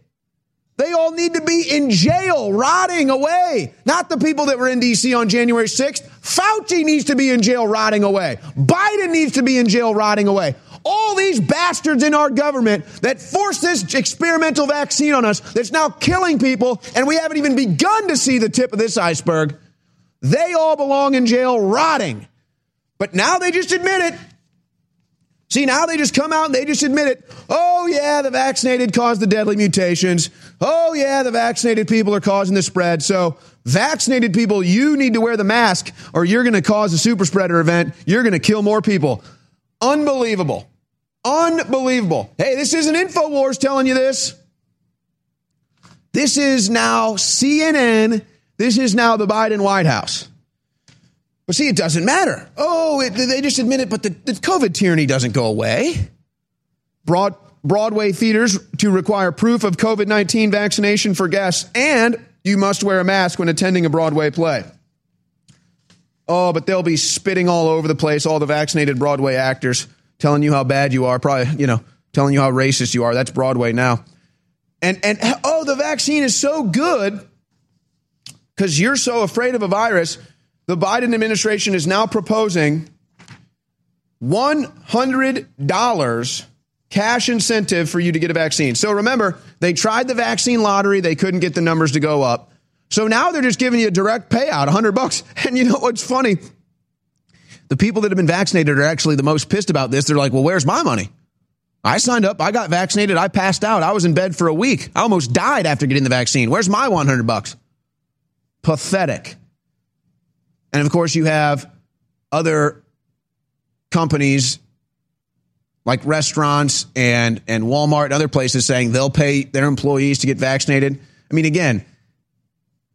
They all need to be in jail, rotting away. Not the people that were in D.C. on January 6th. Fauci needs to be in jail, rotting away. Biden needs to be in jail, rotting away. All these bastards in our government that forced this experimental vaccine on us that's now killing people, and we haven't even begun to see the tip of this iceberg, they all belong in jail, rotting. But now they just admit it. See, now they just come out and they just admit it. Oh, yeah, the vaccinated caused the deadly mutations. Oh, yeah, the vaccinated people are causing the spread. So, vaccinated people, you need to wear the mask or you're going to cause a super spreader event. You're going to kill more people. Unbelievable. Unbelievable. Hey, this isn't InfoWars telling you this. This is now CNN. This is now the Biden White House. See, it doesn't matter. Oh, it, they just admit it, but the, the COVID tyranny doesn't go away. Broad, Broadway theaters to require proof of COVID 19 vaccination for guests, and you must wear a mask when attending a Broadway play. Oh, but they'll be spitting all over the place, all the vaccinated Broadway actors telling you how bad you are, probably, you know, telling you how racist you are. That's Broadway now. And, and oh, the vaccine is so good because you're so afraid of a virus the Biden administration is now proposing $100 cash incentive for you to get a vaccine. So remember, they tried the vaccine lottery, they couldn't get the numbers to go up. So now they're just giving you a direct payout, 100 bucks. And you know what's funny? The people that have been vaccinated are actually the most pissed about this. They're like, "Well, where's my money?" I signed up, I got vaccinated, I passed out. I was in bed for a week. I almost died after getting the vaccine. Where's my 100 bucks? Pathetic. And of course, you have other companies like restaurants and, and Walmart and other places saying they'll pay their employees to get vaccinated. I mean, again,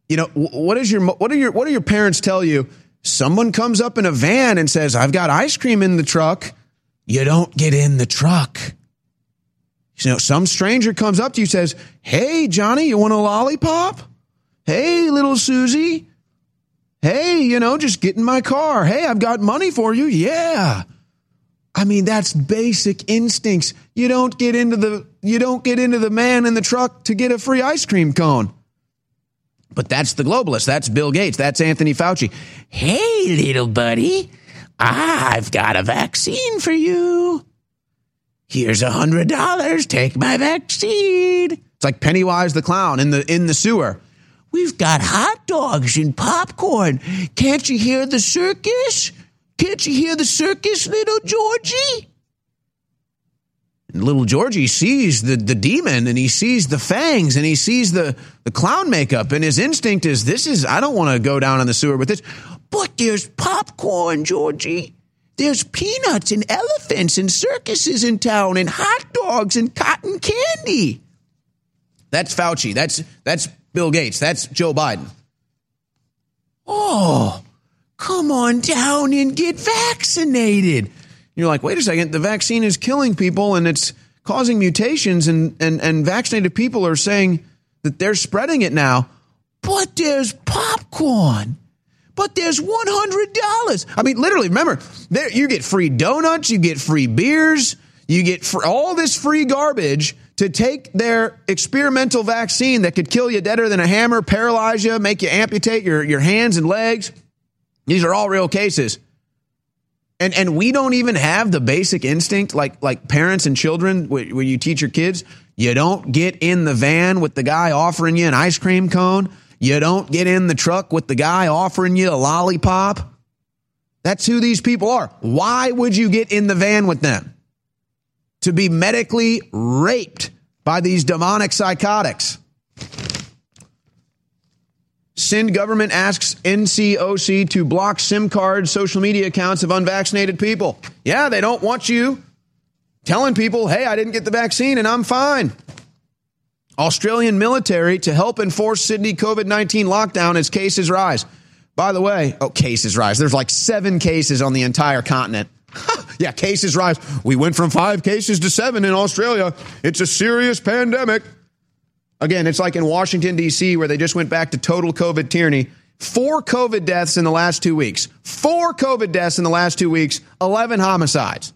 you know, what is your, what are your, what do your parents tell you? Someone comes up in a van and says, I've got ice cream in the truck. You don't get in the truck. You know, some stranger comes up to you says, Hey, Johnny, you want a lollipop? Hey, little Susie, Hey, you know, just get in my car. Hey, I've got money for you. Yeah. I mean, that's basic instincts. You don't get into the you don't get into the man in the truck to get a free ice cream cone. But that's the globalist. That's Bill Gates. That's Anthony Fauci. Hey, little buddy, I've got a vaccine for you. Here's a hundred dollars. Take my vaccine. It's like Pennywise the clown in the in the sewer. We've got hot dogs and popcorn. Can't you hear the circus? Can't you hear the circus, little Georgie? And little Georgie sees the, the demon and he sees the fangs and he sees the, the clown makeup, and his instinct is this is, I don't want to go down in the sewer with this. But there's popcorn, Georgie. There's peanuts and elephants and circuses in town and hot dogs and cotton candy. That's Fauci. That's that's Bill Gates. That's Joe Biden. Oh, come on down and get vaccinated. You're like, wait a second, the vaccine is killing people and it's causing mutations, and, and, and vaccinated people are saying that they're spreading it now. But there's popcorn. But there's $100. I mean, literally, remember, there, you get free donuts, you get free beers, you get fr- all this free garbage to take their experimental vaccine that could kill you deader than a hammer, paralyze you, make you amputate your, your hands and legs. These are all real cases. And and we don't even have the basic instinct like like parents and children where you teach your kids, you don't get in the van with the guy offering you an ice cream cone. You don't get in the truck with the guy offering you a lollipop. That's who these people are. Why would you get in the van with them? To be medically raped by these demonic psychotics. Sindh government asks NCOC to block SIM card social media accounts of unvaccinated people. Yeah, they don't want you telling people, hey, I didn't get the vaccine and I'm fine. Australian military to help enforce Sydney COVID 19 lockdown as cases rise. By the way, oh, cases rise. There's like seven cases on the entire continent. Yeah, cases rise. We went from five cases to seven in Australia. It's a serious pandemic. Again, it's like in Washington, D.C., where they just went back to total COVID tyranny. Four COVID deaths in the last two weeks. Four COVID deaths in the last two weeks, 11 homicides.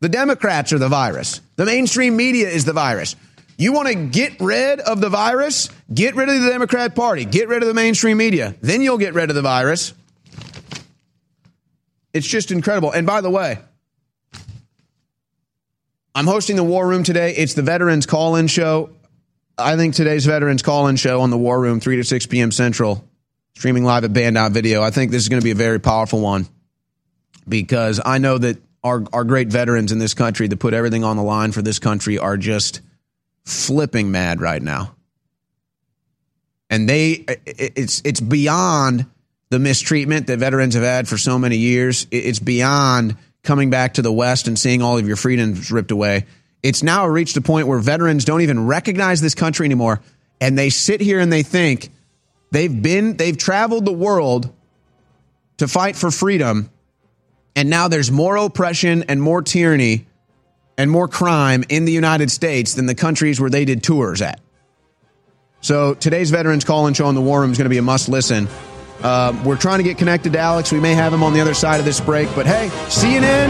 The Democrats are the virus. The mainstream media is the virus. You want to get rid of the virus? Get rid of the Democrat Party. Get rid of the mainstream media. Then you'll get rid of the virus. It's just incredible. And by the way, I'm hosting the War Room today. It's the Veterans Call In Show. I think today's Veterans Call In Show on the War Room, 3 to 6 p.m. Central, streaming live at Band Video. I think this is going to be a very powerful one because I know that our, our great veterans in this country that put everything on the line for this country are just flipping mad right now. And they, it's, it's beyond the mistreatment that veterans have had for so many years. It's beyond coming back to the West and seeing all of your freedoms ripped away. It's now reached a point where veterans don't even recognize this country anymore. And they sit here and they think they've been, they've traveled the world to fight for freedom. And now there's more oppression and more tyranny and more crime in the United States than the countries where they did tours at. So today's Veterans Call and Show on the War Room is going to be a must listen. Uh, we're trying to get connected to Alex. We may have him on the other side of this break. But hey, CNN,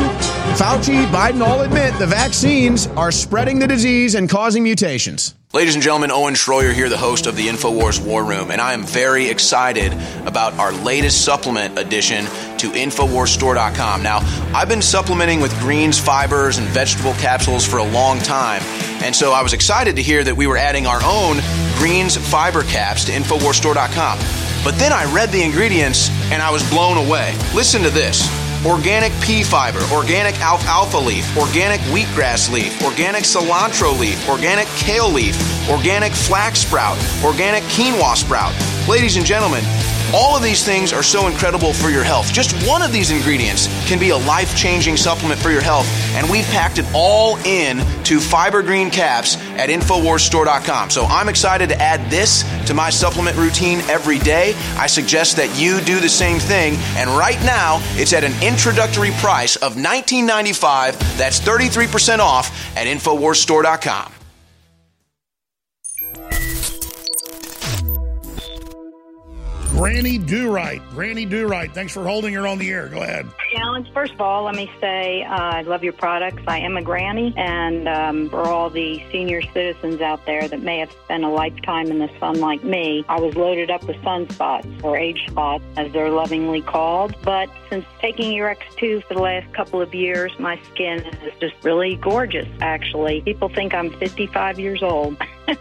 Fauci, Biden all admit the vaccines are spreading the disease and causing mutations. Ladies and gentlemen, Owen Schroyer here, the host of the InfoWars War Room, and I am very excited about our latest supplement addition to InfoWarsStore.com. Now, I've been supplementing with greens, fibers, and vegetable capsules for a long time, and so I was excited to hear that we were adding our own greens fiber caps to InfoWarsStore.com. But then I read the ingredients and I was blown away. Listen to this organic pea fiber, organic alfalfa leaf, organic wheatgrass leaf, organic cilantro leaf, organic kale leaf, organic flax sprout, organic quinoa sprout. Ladies and gentlemen, all of these things are so incredible for your health. Just one of these ingredients can be a life changing supplement for your health, and we've packed it all in to fiber green caps at InfoWarsStore.com. So I'm excited to add this to my supplement routine every day. I suggest that you do the same thing, and right now it's at an introductory price of $19.95. That's 33% off at InfoWarsStore.com. Granny Do Right. Granny Do Right. Thanks for holding her on the air. Go ahead. Alex, first of all, let me say uh, I love your products. I am a granny, and um, for all the senior citizens out there that may have spent a lifetime in the sun like me, I was loaded up with sunspots, or age spots, as they're lovingly called. But since taking your X2 for the last couple of years, my skin is just really gorgeous, actually. People think I'm 55 years old.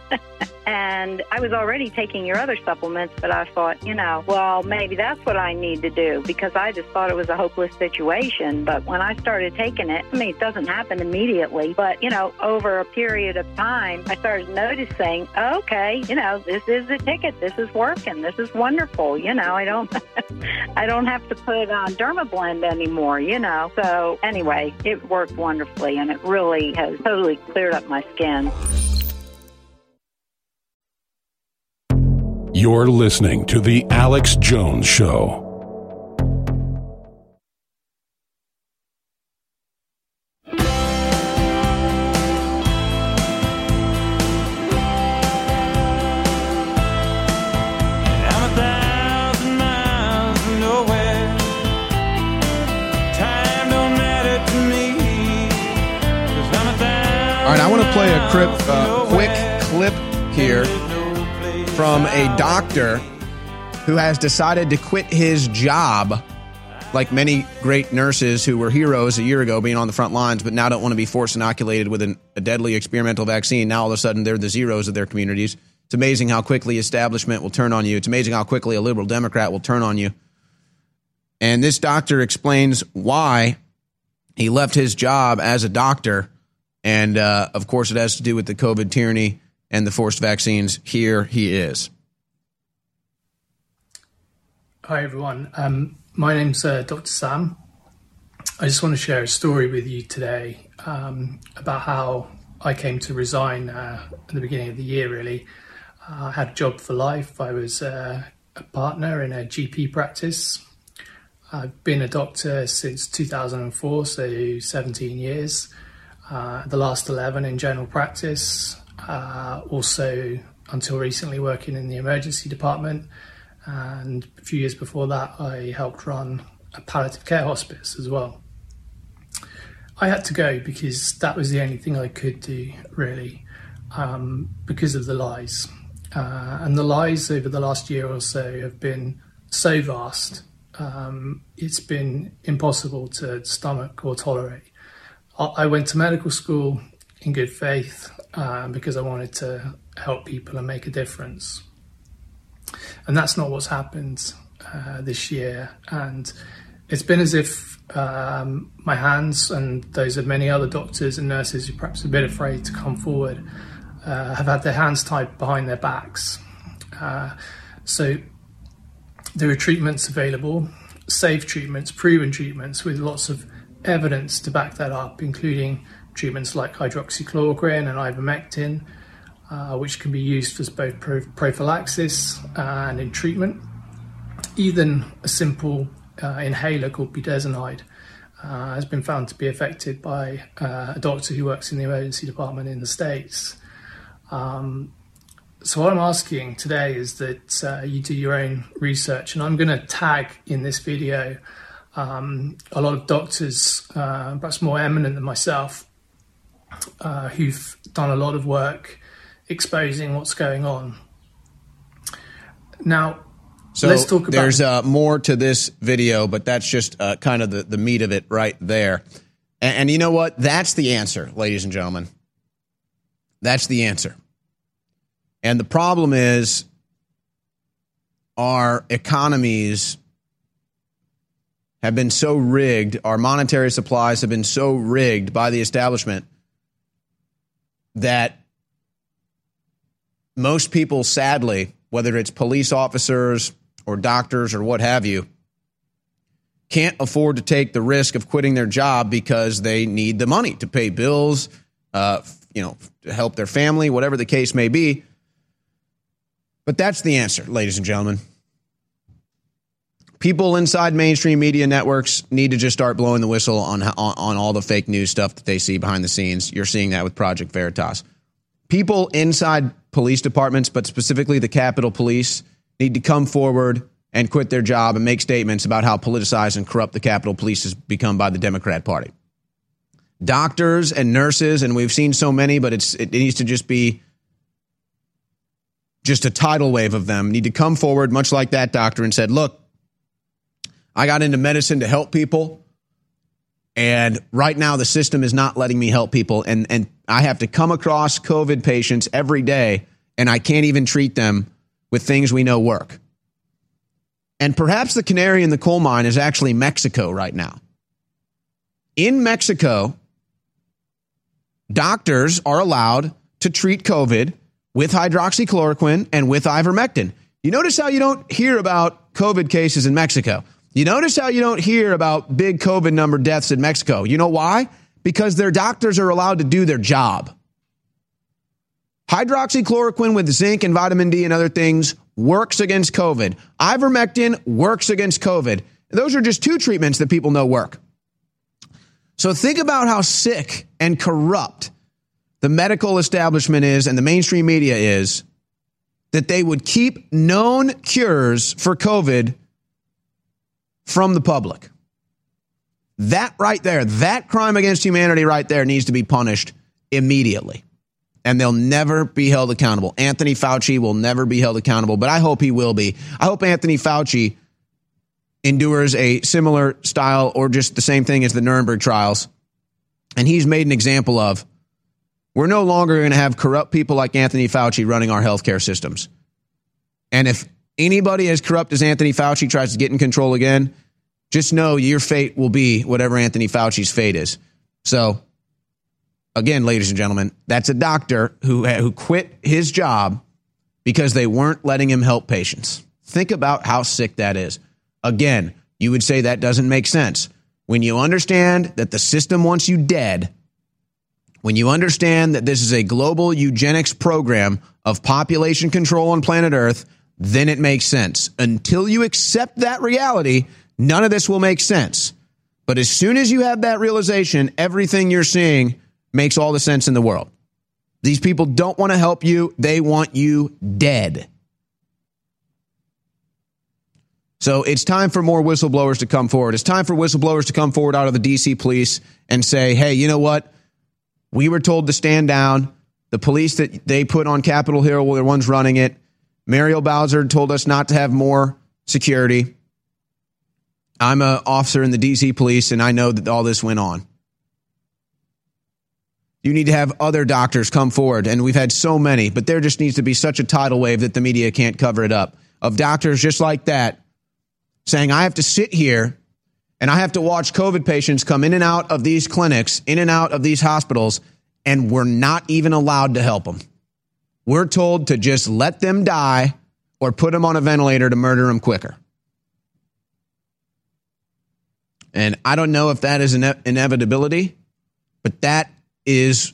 and I was already taking your other supplements, but I thought, you know, well, maybe that's what I need to do because I just thought it was a hopeless situation. But when I started taking it, I mean, it doesn't happen immediately, but, you know, over a period of time, I started noticing, okay, you know, this is the ticket. This is working. This is wonderful. You know, I don't, I don't have to put on Dermablend anymore, you know. So anyway, it worked wonderfully and it really has totally cleared up my skin. You're listening to The Alex Jones Show. I'm a thousand miles from nowhere. Time don't matter to me. 'Cause I'm a thousand All right, I want to play a clip, uh, quick clip here from a doctor who has decided to quit his job like many great nurses who were heroes a year ago being on the front lines, but now don't want to be force inoculated with an, a deadly experimental vaccine. Now all of a sudden they're the zeros of their communities. It's amazing how quickly establishment will turn on you. It's amazing how quickly a liberal Democrat will turn on you. And this doctor explains why he left his job as a doctor. And uh, of course, it has to do with the COVID tyranny and the forced vaccines. Here he is. Hi, everyone. Um, my name's uh, Dr. Sam. I just want to share a story with you today um, about how I came to resign uh, at the beginning of the year, really. Uh, I had a job for life. I was uh, a partner in a GP practice. I've been a doctor since 2004, so 17 years. Uh, the last 11 in general practice. Uh, also, until recently, working in the emergency department and a few years before that, I helped run a palliative care hospice as well. I had to go because that was the only thing I could do, really, um, because of the lies. Uh, and the lies over the last year or so have been so vast, um, it's been impossible to stomach or tolerate. I went to medical school in good faith uh, because I wanted to help people and make a difference and that's not what's happened uh, this year. And it's been as if um, my hands and those of many other doctors and nurses who perhaps are a bit afraid to come forward uh, have had their hands tied behind their backs. Uh, so there are treatments available, safe treatments, proven treatments with lots of evidence to back that up, including treatments like hydroxychloroquine and ivermectin, uh, which can be used as both prophylaxis and in treatment. Even a simple uh, inhaler called budesonide uh, has been found to be effective by uh, a doctor who works in the emergency department in the States. Um, so, what I'm asking today is that uh, you do your own research, and I'm going to tag in this video um, a lot of doctors, uh, perhaps more eminent than myself, who've done a lot of work exposing what's going on. Now, so let's talk about. There's uh, more to this video, but that's just uh, kind of the, the meat of it right there. And, and you know what? That's the answer, ladies and gentlemen. That's the answer. And the problem is our economies have been so rigged, our monetary supplies have been so rigged by the establishment that most people, sadly, whether it's police officers or doctors or what have you, can't afford to take the risk of quitting their job because they need the money to pay bills, uh, you know, to help their family, whatever the case may be. But that's the answer, ladies and gentlemen. People inside mainstream media networks need to just start blowing the whistle on, on, on all the fake news stuff that they see behind the scenes. You're seeing that with Project Veritas. People inside police departments, but specifically the Capitol Police, need to come forward and quit their job and make statements about how politicized and corrupt the Capitol Police has become by the Democrat Party. Doctors and nurses, and we've seen so many, but it's it needs to just be just a tidal wave of them need to come forward, much like that doctor, and said, "Look, I got into medicine to help people." And right now, the system is not letting me help people. And, and I have to come across COVID patients every day, and I can't even treat them with things we know work. And perhaps the canary in the coal mine is actually Mexico right now. In Mexico, doctors are allowed to treat COVID with hydroxychloroquine and with ivermectin. You notice how you don't hear about COVID cases in Mexico. You notice how you don't hear about big COVID number deaths in Mexico. You know why? Because their doctors are allowed to do their job. Hydroxychloroquine with zinc and vitamin D and other things works against COVID. Ivermectin works against COVID. Those are just two treatments that people know work. So think about how sick and corrupt the medical establishment is and the mainstream media is that they would keep known cures for COVID from the public. That right there, that crime against humanity right there needs to be punished immediately. And they'll never be held accountable. Anthony Fauci will never be held accountable, but I hope he will be. I hope Anthony Fauci endures a similar style or just the same thing as the Nuremberg trials. And he's made an example of we're no longer going to have corrupt people like Anthony Fauci running our healthcare systems. And if anybody as corrupt as Anthony Fauci tries to get in control again, just know your fate will be whatever Anthony Fauci's fate is. So, again, ladies and gentlemen, that's a doctor who, who quit his job because they weren't letting him help patients. Think about how sick that is. Again, you would say that doesn't make sense. When you understand that the system wants you dead, when you understand that this is a global eugenics program of population control on planet Earth, then it makes sense. Until you accept that reality, none of this will make sense. But as soon as you have that realization, everything you're seeing makes all the sense in the world. These people don't want to help you, they want you dead. So it's time for more whistleblowers to come forward. It's time for whistleblowers to come forward out of the DC police and say, hey, you know what? We were told to stand down. The police that they put on Capitol Hill were the ones running it. Muriel Bowser told us not to have more security. I'm an officer in the DC police, and I know that all this went on. You need to have other doctors come forward, and we've had so many, but there just needs to be such a tidal wave that the media can't cover it up of doctors just like that saying, I have to sit here and I have to watch COVID patients come in and out of these clinics, in and out of these hospitals, and we're not even allowed to help them. We're told to just let them die or put them on a ventilator to murder them quicker. And I don't know if that is an inevitability, but that is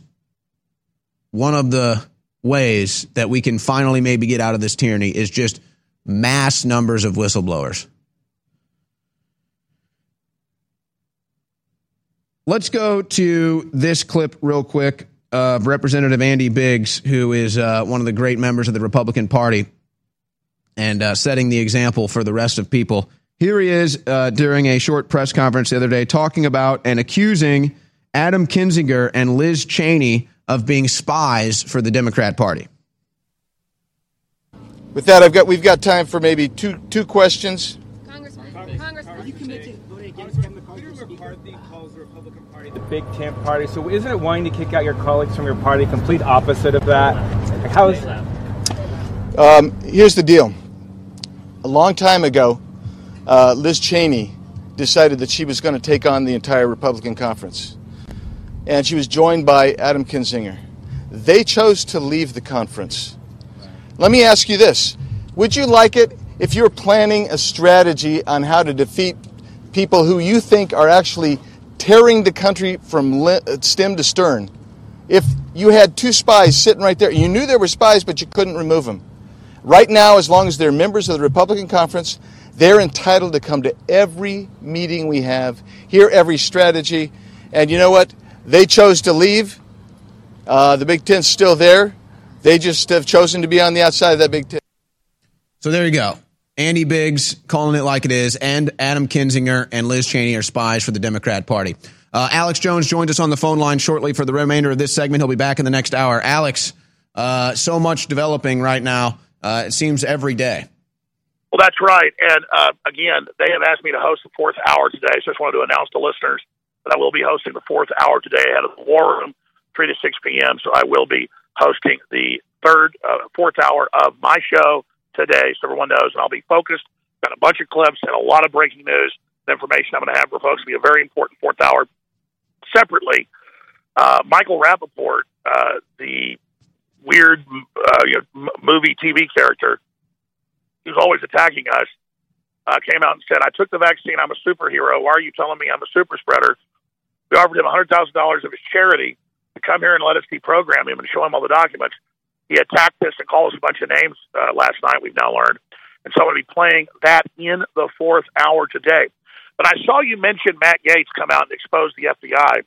one of the ways that we can finally maybe get out of this tyranny is just mass numbers of whistleblowers. Let's go to this clip real quick of Representative Andy Biggs, who is uh, one of the great members of the Republican Party and uh, setting the example for the rest of people. Here he is uh, during a short press conference the other day talking about and accusing Adam Kinzinger and Liz Cheney of being spies for the Democrat Party. With that, I've got we've got time for maybe two two questions. The Big Tent Party. So isn't it wanting to kick out your colleagues from your party? Complete opposite of that. Like how is that? Um, here's the deal. A long time ago, uh, Liz Cheney decided that she was going to take on the entire Republican conference, and she was joined by Adam Kinzinger. They chose to leave the conference. Let me ask you this: Would you like it if you're planning a strategy on how to defeat people who you think are actually tearing the country from stem to stern. If you had two spies sitting right there, you knew there were spies, but you couldn't remove them. Right now, as long as they're members of the Republican conference, they're entitled to come to every meeting we have, hear every strategy. And you know what? They chose to leave. Uh, the Big Tent's still there. They just have chosen to be on the outside of that Big Tent. So there you go. Andy Biggs calling it like it is, and Adam Kinzinger and Liz Cheney are spies for the Democrat Party. Uh, Alex Jones joins us on the phone line shortly for the remainder of this segment. He'll be back in the next hour. Alex, uh, so much developing right now. Uh, it seems every day. Well, that's right. And uh, again, they have asked me to host the fourth hour today. So I just wanted to announce to listeners that I will be hosting the fourth hour today ahead of the War Room, 3 to 6 p.m. So I will be hosting the third, uh, fourth hour of my show today, so everyone knows. And I'll be focused. Got a bunch of clips and a lot of breaking news information I'm going to have for folks. It'll be a very important fourth hour. Separately, uh, Michael Rapaport, uh, the weird uh, you know, movie TV character who's always attacking us, uh, came out and said, I took the vaccine. I'm a superhero. Why are you telling me I'm a super spreader? We offered him $100,000 of his charity to come here and let us deprogram him and show him all the documents. He attacked us and called us a bunch of names uh, last night, we've now learned. And so I'm going to be playing that in the fourth hour today. But I saw you mention Matt Gaetz come out and expose the FBI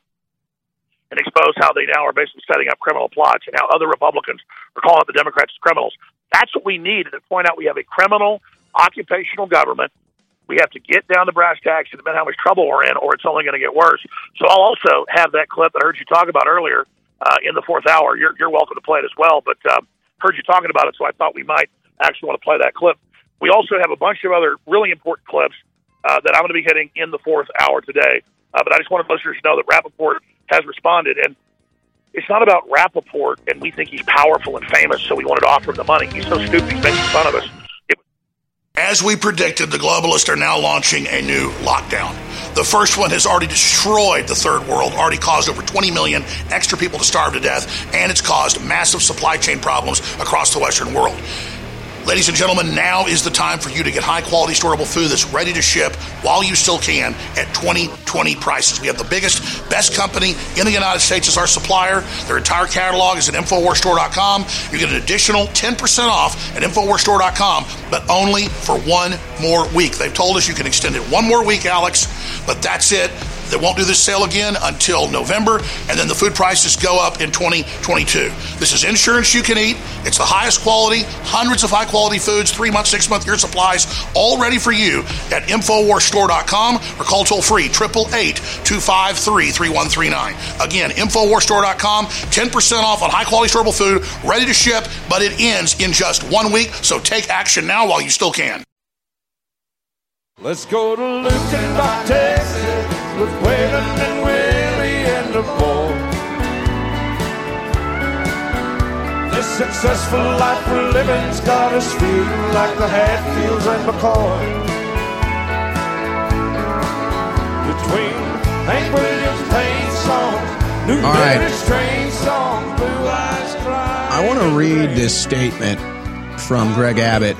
and expose how they now are basically setting up criminal plots and how other Republicans are calling the Democrats criminals. That's what we need to point out we have a criminal occupational government. We have to get down to brass tacks and admit how much trouble we're in, or it's only going to get worse. So I'll also have that clip that I heard you talk about earlier uh, in the fourth hour. You're, you're welcome to play it as well. But uh, heard you talking about it, so I thought we might actually want to play that clip. We also have a bunch of other really important clips uh, that I'm going to be hitting in the fourth hour today. Uh, but I just wanted listeners to know that Rapaport has responded. And it's not about Rapaport and we think he's powerful and famous, so we wanted to offer him the money. He's so stupid, he's making fun of us. As we predicted, the globalists are now launching a new lockdown. The first one has already destroyed the third world, already caused over 20 million extra people to starve to death, and it's caused massive supply chain problems across the Western world. Ladies and gentlemen, now is the time for you to get high quality storable food that's ready to ship while you still can at 2020 prices. We have the biggest, best company in the United States as our supplier. Their entire catalog is at InfoWarsStore.com. You get an additional 10% off at InfoWarsStore.com, but only for one more week. They've told us you can extend it one more week, Alex, but that's it. They won't do this sale again until November, and then the food prices go up in 2022. This is insurance you can eat. It's the highest quality, hundreds of high quality foods, three month, six month, year supplies, all ready for you at InfoWarsStore.com or call toll free 888 253 3139. Again, InfoWarsStore.com, 10% off on high quality storable food, ready to ship, but it ends in just one week, so take action now while you still can. Let's go to Luckenbach, Texas, with Waylon and Willie and the boy. This successful life we're living's got us feeling like the Hatfields and McCoy. Between Hank Williams' pain songs, New All right. Train songs, Blue Eyes Cry. I want to read this statement from Greg Abbott.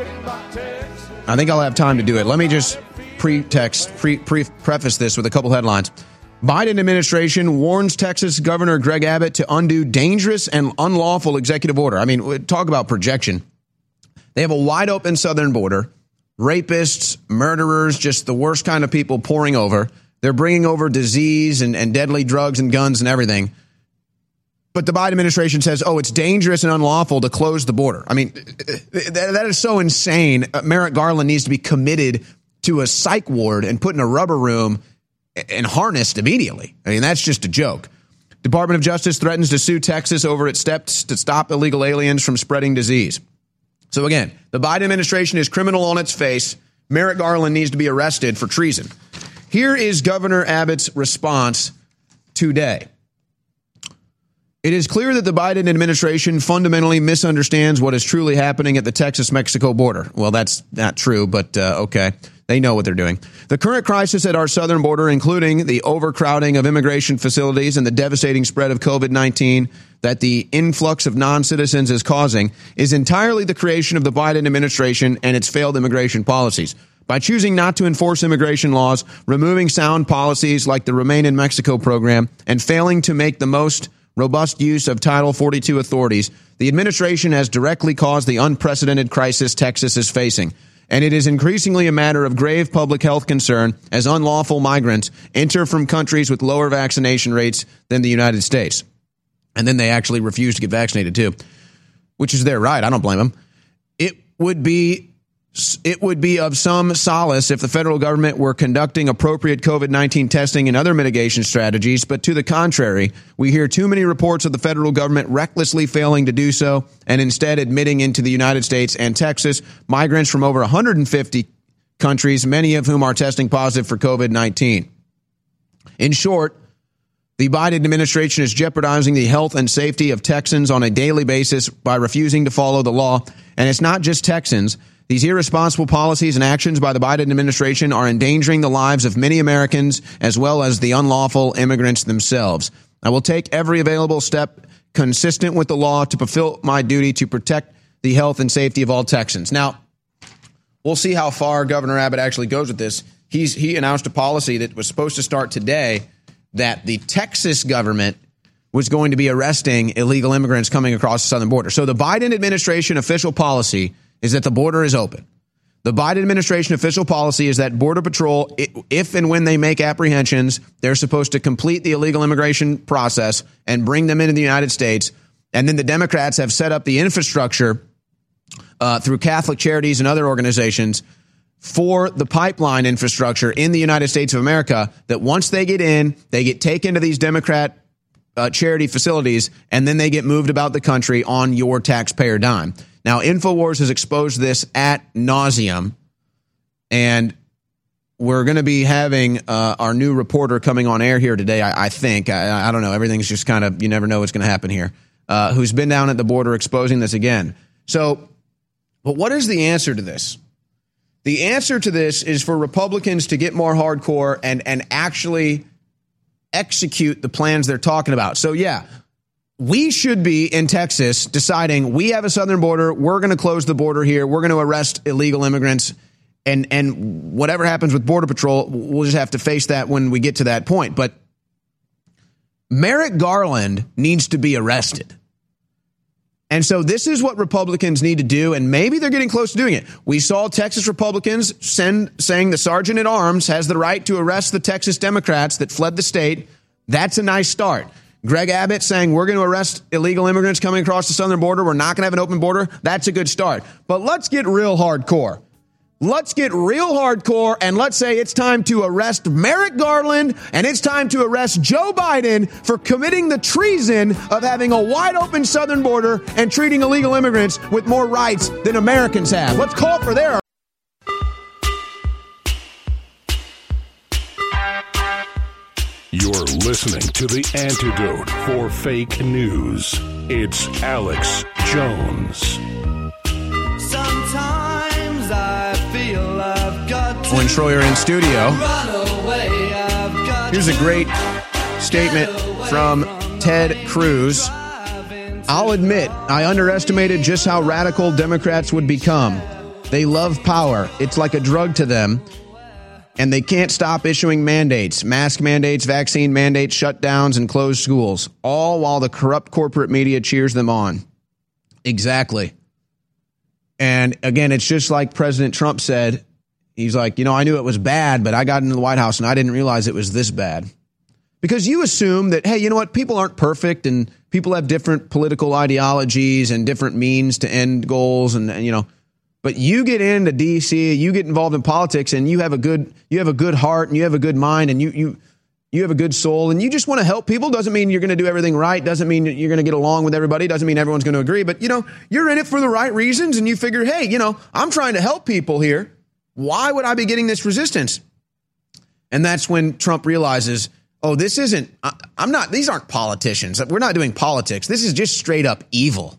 I think I'll have time to do it. Let me just pretext, pre, pre, preface this with a couple headlines. Biden administration warns Texas Governor Greg Abbott to undo dangerous and unlawful executive order. I mean, talk about projection. They have a wide open southern border, rapists, murderers, just the worst kind of people pouring over. They're bringing over disease and, and deadly drugs and guns and everything. But the Biden administration says, oh, it's dangerous and unlawful to close the border. I mean, that, is so insane. Uh, Merrick Garland needs to be committed to a psych ward and put in a rubber room and harnessed immediately. I mean, that's just a joke. Department of Justice threatens to sue Texas over its steps to stop illegal aliens from spreading disease. So again, the Biden administration is criminal on its face. Merrick Garland needs to be arrested for treason. Here is Governor Abbott's response today. It is clear that the Biden administration fundamentally misunderstands what is truly happening at the Texas Mexico border. Well, that's not true, but uh, okay. They know what they're doing. The current crisis at our southern border, including the overcrowding of immigration facilities and the devastating spread of COVID 19 that the influx of non citizens is causing, is entirely the creation of the Biden administration and its failed immigration policies. By choosing not to enforce immigration laws, removing sound policies like the Remain in Mexico program, and failing to make the most robust use of Title 42 authorities, the administration has directly caused the unprecedented crisis Texas is facing. And it is increasingly a matter of grave public health concern as unlawful migrants enter from countries with lower vaccination rates than the United States. And then they actually refuse to get vaccinated too, which is their right. I don't blame them. It would be it would be of some solace if the federal government were conducting appropriate COVID 19 testing and other mitigation strategies, but to the contrary, we hear too many reports of the federal government recklessly failing to do so and instead admitting into the United States and Texas migrants from over 150 countries, many of whom are testing positive for COVID 19. In short, the Biden administration is jeopardizing the health and safety of Texans on a daily basis by refusing to follow the law. And it's not just Texans. These irresponsible policies and actions by the Biden administration are endangering the lives of many Americans as well as the unlawful immigrants themselves. I will take every available step consistent with the law to fulfill my duty to protect the health and safety of all Texans. Now, we'll see how far Governor Abbott actually goes with this. He's, he announced a policy that was supposed to start today that the Texas government was going to be arresting illegal immigrants coming across the southern border. So the Biden administration official policy is that the border is open. The Biden administration official policy is that Border Patrol, if and when they make apprehensions, they're supposed to complete the illegal immigration process and bring them into the United States. And then the Democrats have set up the infrastructure uh, through Catholic charities and other organizations for the pipeline infrastructure in the United States of America that once they get in, they get taken to these Democrat uh, charity facilities and then they get moved about the country on your taxpayer dime. Now, InfoWars has exposed this at nauseum, and we're going to be having uh, our new reporter coming on air here today. I, I think I, I, don't know. Everything's just kind of you never know what's going to happen here. Uh, who's been down at the border exposing this again? So, but what is the answer to this? The answer to this is for Republicans to get more hardcore and and actually execute the plans they're talking about. So yeah, we should be in Texas deciding we have a southern border, we're going to close the border here, we're going to arrest illegal immigrants and and whatever happens with border patrol, we'll just have to face that when we get to that point. But Merrick Garland needs to be arrested. And so this is what Republicans need to do, and maybe they're getting close to doing it. We saw Texas Republicans send saying the sergeant at arms has the right to arrest the Texas Democrats that fled the state. That's a nice start. Greg Abbott saying we're going to arrest illegal immigrants coming across the southern border. We're not going to have an open border. That's a good start. But let's get real hardcore. Let's get real hardcore and let's say it's time to arrest Merrick Garland and it's time to arrest Joe Biden for committing the treason of having a wide open southern border and treating illegal immigrants with more rights than Americans have. Let's call for their. You're listening to the antidote for fake news. It's Alex Jones. Sometimes I feel I've got to Owen Shroyer in studio. run away. I've got Here's a great statement from Ted Cruz. I'll admit, I underestimated just how radical Democrats would become. They love power, it's like a drug to them. And they can't stop issuing mandates mask mandates, vaccine mandates, shutdowns, and closed schools, all while the corrupt corporate media cheers them on. Exactly. And again, it's just like President Trump said. He's like, you know, I knew it was bad, but I got into the White House and I didn't realize it was this bad. Because you assume that, hey, you know what? People aren't perfect and people have different political ideologies and different means to end goals. And, and, you know, but you get into DC, you get involved in politics and you have a good, you have a good heart and you have a good mind and you, you, you have a good soul and you just want to help people. Doesn't mean you're going to do everything right. Doesn't mean you're going to get along with everybody. Doesn't mean everyone's going to agree. But you know you're in it for the right reasons and you figure hey you know i'm trying to help people here. Why would i be getting this resistance? And that's when trump realizes oh this isn't I, i'm not these aren't politicians. We're not doing politics. This is just straight up evil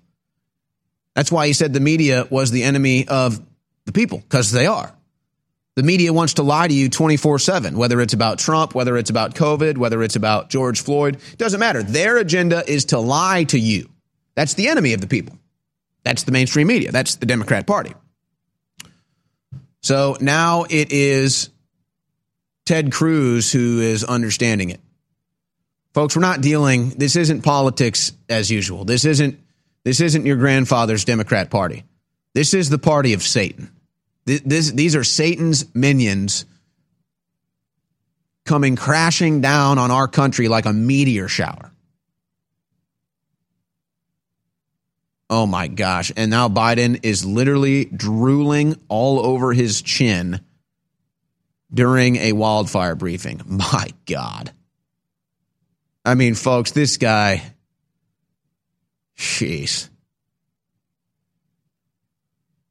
that's why he said the media was the enemy of the people because they are the media wants to lie to you 24 7, whether it's about Trump, whether it's about COVID, whether it's about George Floyd. Doesn't matter. Their agenda is to lie to you. That's the enemy of the people. That's the mainstream media. That's the Democrat Party. So now it is Ted Cruz who is understanding it. Folks, we're not dealing, this isn't politics as usual. This isn't, this isn't your grandfather's Democrat Party. This is the party of Satan. This, these are Satan's minions coming crashing down on our country like a meteor shower. Oh my gosh. And now Biden is literally drooling all over his chin during a wildfire briefing. My God. I mean, folks, this guy, jeez.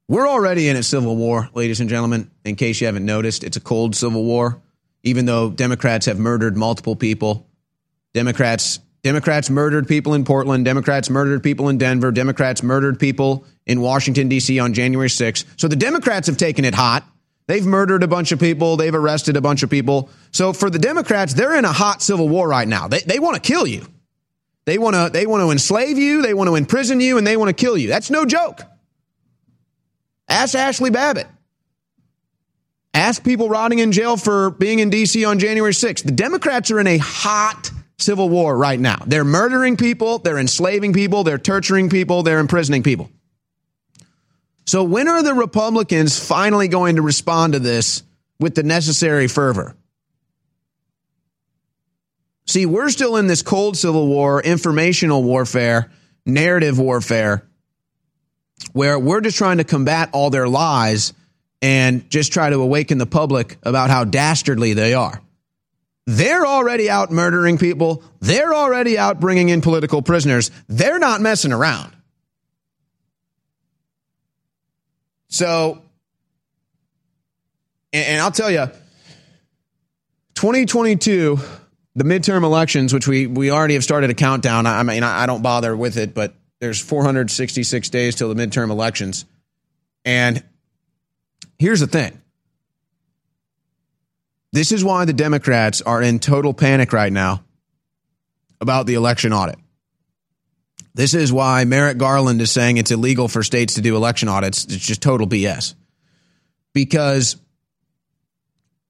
We're already in a civil war, ladies and gentlemen. In case you haven't noticed, it's a cold civil war. Even though Democrats have murdered multiple people, Democrats Democrats murdered people in Portland, Democrats murdered people in Denver, Democrats murdered people in Washington D.C. on January 6th. So the Democrats have taken it hot. They've murdered a bunch of people, they've arrested a bunch of people. So for the Democrats, they're in a hot civil war right now. They they want to kill you. They want to they want to enslave you, they want to imprison you and they want to kill you. That's no joke. Ask Ashley Babbitt. Ask people rotting in jail for being in D.C. on January 6th. The Democrats are in a hot civil war right now. They're murdering people, they're enslaving people, they're torturing people, they're imprisoning people. So, when are the Republicans finally going to respond to this with the necessary fervor? See, we're still in this cold civil war, informational warfare, narrative warfare where we're just trying to combat all their lies and just try to awaken the public about how dastardly they are. They're already out murdering people. They're already out bringing in political prisoners. They're not messing around. So, and, I'll tell you, 2022, the midterm elections, which we, we already have started a countdown. I, mean, I don't bother with it, but there's 466 days till the midterm elections. And here's the thing this is why the Democrats are in total panic right now about the election audit. This is why Merrick Garland is saying it's illegal for states to do election audits. It's just total BS. Because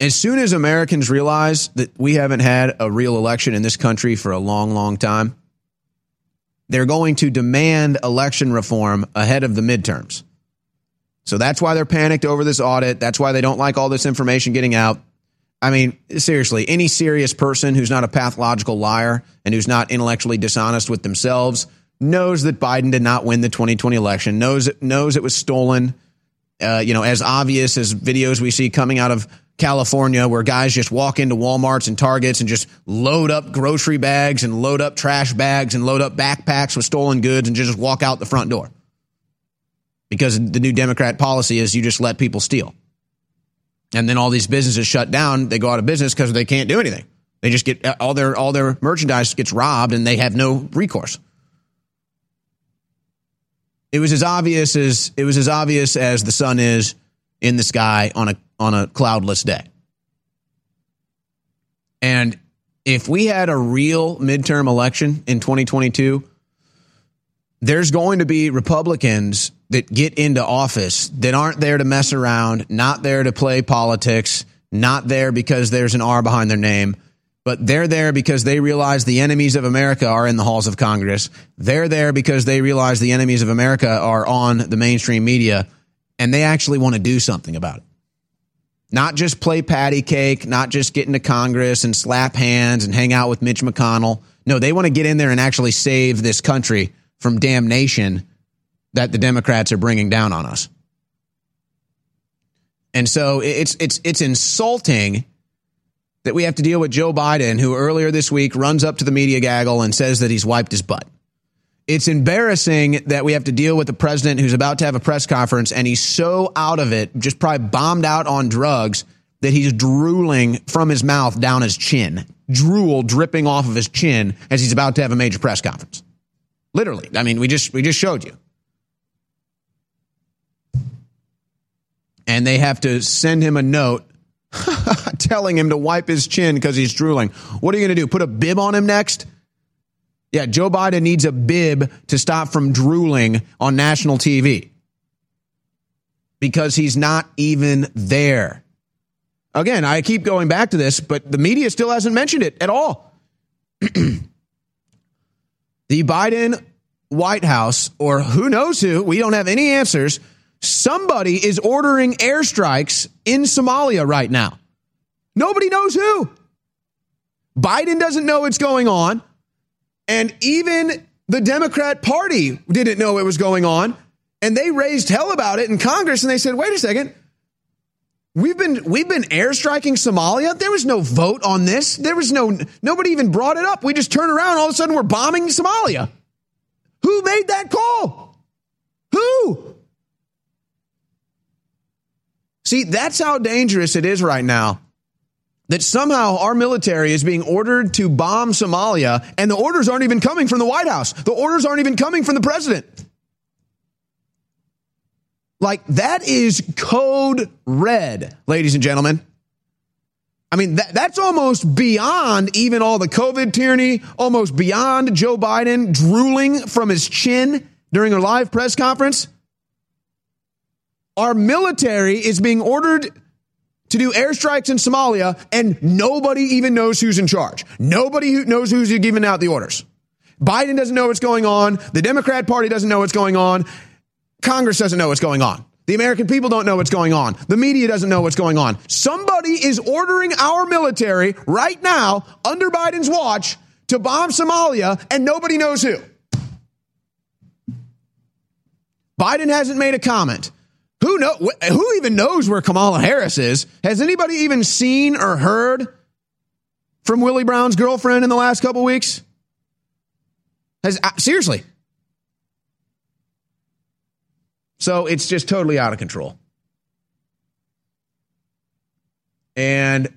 as soon as Americans realize that we haven't had a real election in this country for a long, long time, they're going to demand election reform ahead of the midterms. So that's why they're panicked over this audit. That's why they don't like all this information getting out. I mean, seriously, any serious person who's not a pathological liar and who's not intellectually dishonest with themselves knows that Biden did not win the 2020 election. knows knows it was stolen. Uh, you know, as obvious as videos we see coming out of California, where guys just walk into WalMarts and Targets and just load up grocery bags and load up trash bags and load up backpacks with stolen goods and just walk out the front door. Because the new Democrat policy is you just let people steal. And then all these businesses shut down, they go out of business because they can't do anything. They just get all their all their merchandise gets robbed and they have no recourse. It was as obvious as it was as obvious as the sun is in the sky on a on a cloudless day. And if we had a real midterm election in 2022, there's going to be Republicans that get into office that aren't there to mess around, not there to play politics, not there because there's an R behind their name, but they're there because they realize the enemies of America are in the halls of Congress. They're there because they realize the enemies of America are on the mainstream media and they actually want to do something about it. Not just play patty cake, not just get into Congress and slap hands and hang out with Mitch McConnell. No, they want to get in there and actually save this country from damnation that the Democrats are bringing down on us. And so it's it's it's insulting that we have to deal with Joe Biden, who earlier this week runs up to the media gaggle and says that he's wiped his butt. It's embarrassing that we have to deal with the president who's about to have a press conference and he's so out of it, just probably bombed out on drugs, that he's drooling from his mouth down his chin, drool dripping off of his chin as he's about to have a major press conference. Literally. I mean, we just we just showed you. And they have to send him a note telling him to wipe his chin because he's drooling. What are you going to do? Put a bib on him next? Yeah, Joe Biden needs a bib to stop from drooling on national TV because he's not even there. Again, I keep going back to this, but the media still hasn't mentioned it at all. the Biden White House, or who knows who, we don't have any answers. Somebody is ordering airstrikes in Somalia right now. Nobody knows who. Biden doesn't know what's going on. And even the Democrat Party didn't know it was going on. And they raised hell about it in Congress and they said, wait a second. We've been we've been airstriking Somalia. There was no vote on this. There was no nobody even brought it up. We just turn around, all of a sudden we're bombing Somalia. Who made that call? Who? See, that's how dangerous it is right now. That somehow our military is being ordered to bomb Somalia, and the orders aren't even coming from the White House. The orders aren't even coming from the president. Like, that is code red, ladies and gentlemen. I mean, that, that's almost beyond even all the COVID tyranny, almost beyond Joe Biden drooling from his chin during a live press conference. Our military is being ordered to do airstrikes in Somalia, and nobody even knows who's in charge. Nobody knows who's giving out the orders. Biden doesn't know what's going on. The Democrat Party doesn't know what's going on. Congress doesn't know what's going on. The American people don't know what's going on. The media doesn't know what's going on. Somebody is ordering our military right now, under Biden's watch, to bomb Somalia, and nobody knows who. Biden hasn't made a comment. Who know? Who even knows where Kamala Harris is? Has anybody even seen or heard from Willie Brown's girlfriend in the last couple weeks? Has uh, seriously? So it's just totally out of control. And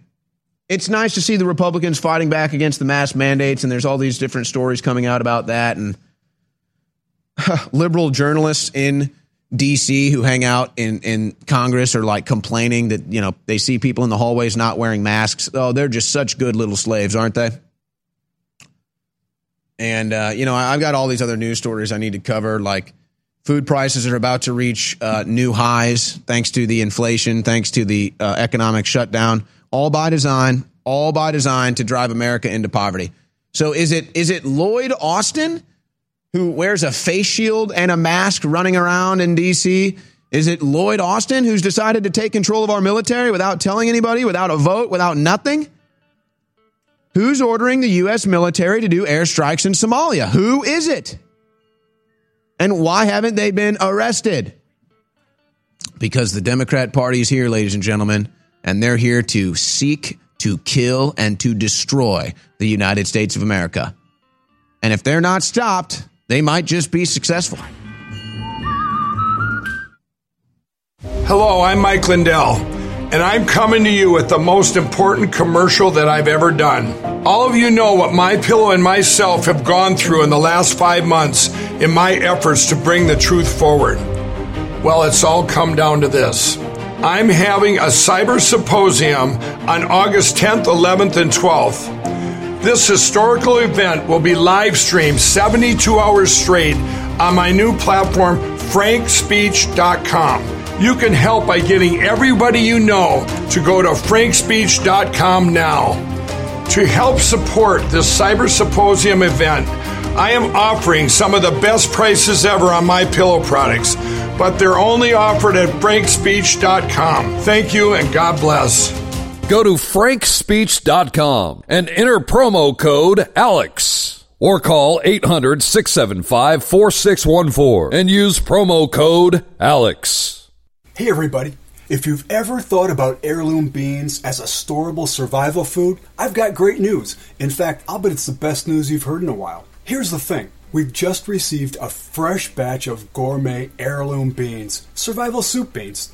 it's nice to see the Republicans fighting back against the mask mandates, and there's all these different stories coming out about that. And liberal journalists in DC who hang out in, in Congress are like complaining that, you know, they see people in the hallways not wearing masks. Oh, they're just such good little slaves, aren't they? And, uh, you know, I've got all these other news stories I need to cover, like food prices are about to reach uh, new highs thanks to the inflation, thanks to the uh, economic shutdown, all by design, all by design to drive America into poverty. So is it is it Lloyd Austin who wears a face shield and a mask running around in DC? Is it Lloyd Austin who's decided to take control of our military without telling anybody, without a vote, without nothing? Who's ordering the U.S. military to do airstrikes in Somalia? Who is it? And why haven't they been arrested? Because the Democrat Party is here, ladies and gentlemen, and they're here to seek, to kill, and to destroy the United States of America. And if they're not stopped, they might just be successful. Hello, I'm Mike Lindell, and I'm coming to you with the most important commercial that I've ever done. All of you know what MyPillow and myself have gone through in the last five months in my efforts to bring the truth forward. Well, it's all come down to this. I'm having a cyber symposium on August 10th, 11th, and 12th. This historical event will be live streamed 72 hours straight on my new platform, frankspeech.com. You can help by getting everybody you know to go to frankspeech.com now. To help support this Cyber Symposium event, I am offering some of the best prices ever on MyPillow products, but they're only offered at frankspeech.com. Thank you and God bless. Go to frankspeech.com and enter promo code ALEX or call 800 675 4614 and use promo code ALEX. Hey, everybody. If you've ever thought about heirloom beans as a storable survival food, I've got great news. In fact, I'll bet it's the best news you've heard in a while. Here's the thing we've just received a fresh batch of gourmet heirloom beans, survival soup beans.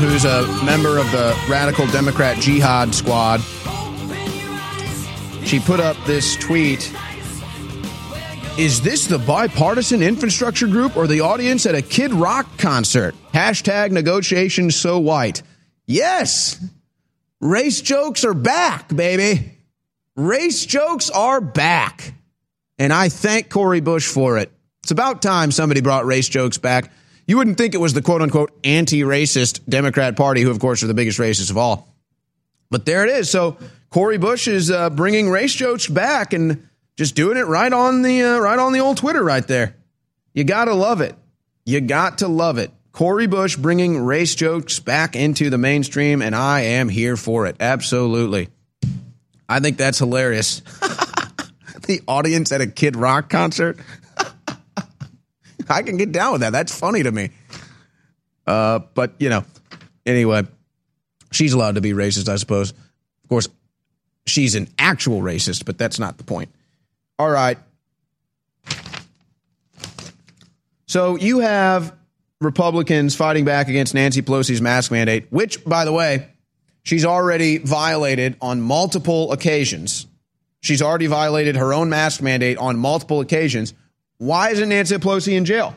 Who's a member of the Radical Democrat Jihad Squad. She put up this tweet. Is this the bipartisan infrastructure group or the audience at a Kid Rock concert? Hashtag negotiations so white. Yes, race jokes are back, baby. Race jokes are back. And I thank Cori Bush for it. It's about time somebody brought race jokes back. You wouldn't think it was the quote unquote anti racist Democrat Party, who, of course, are the biggest racists of all. But there it is. So Cori Bush is uh, bringing race jokes back and just doing it right on the uh, right on the old Twitter right there. You gotta love it. You got to love it. Cori Bush bringing race jokes back into the mainstream, and I am here for it. Absolutely. I think that's hilarious. the audience at a Kid Rock concert. I can get down with that. That's funny to me. Uh, but you know, anyway, she's allowed to be racist, I suppose. Of course, she's an actual racist, but that's not the point. All right. So you have Republicans fighting back against Nancy Pelosi's mask mandate, which, by the way, She's already violated on multiple occasions. She's already violated her own mask mandate on multiple occasions. Why isn't Nancy Pelosi in jail?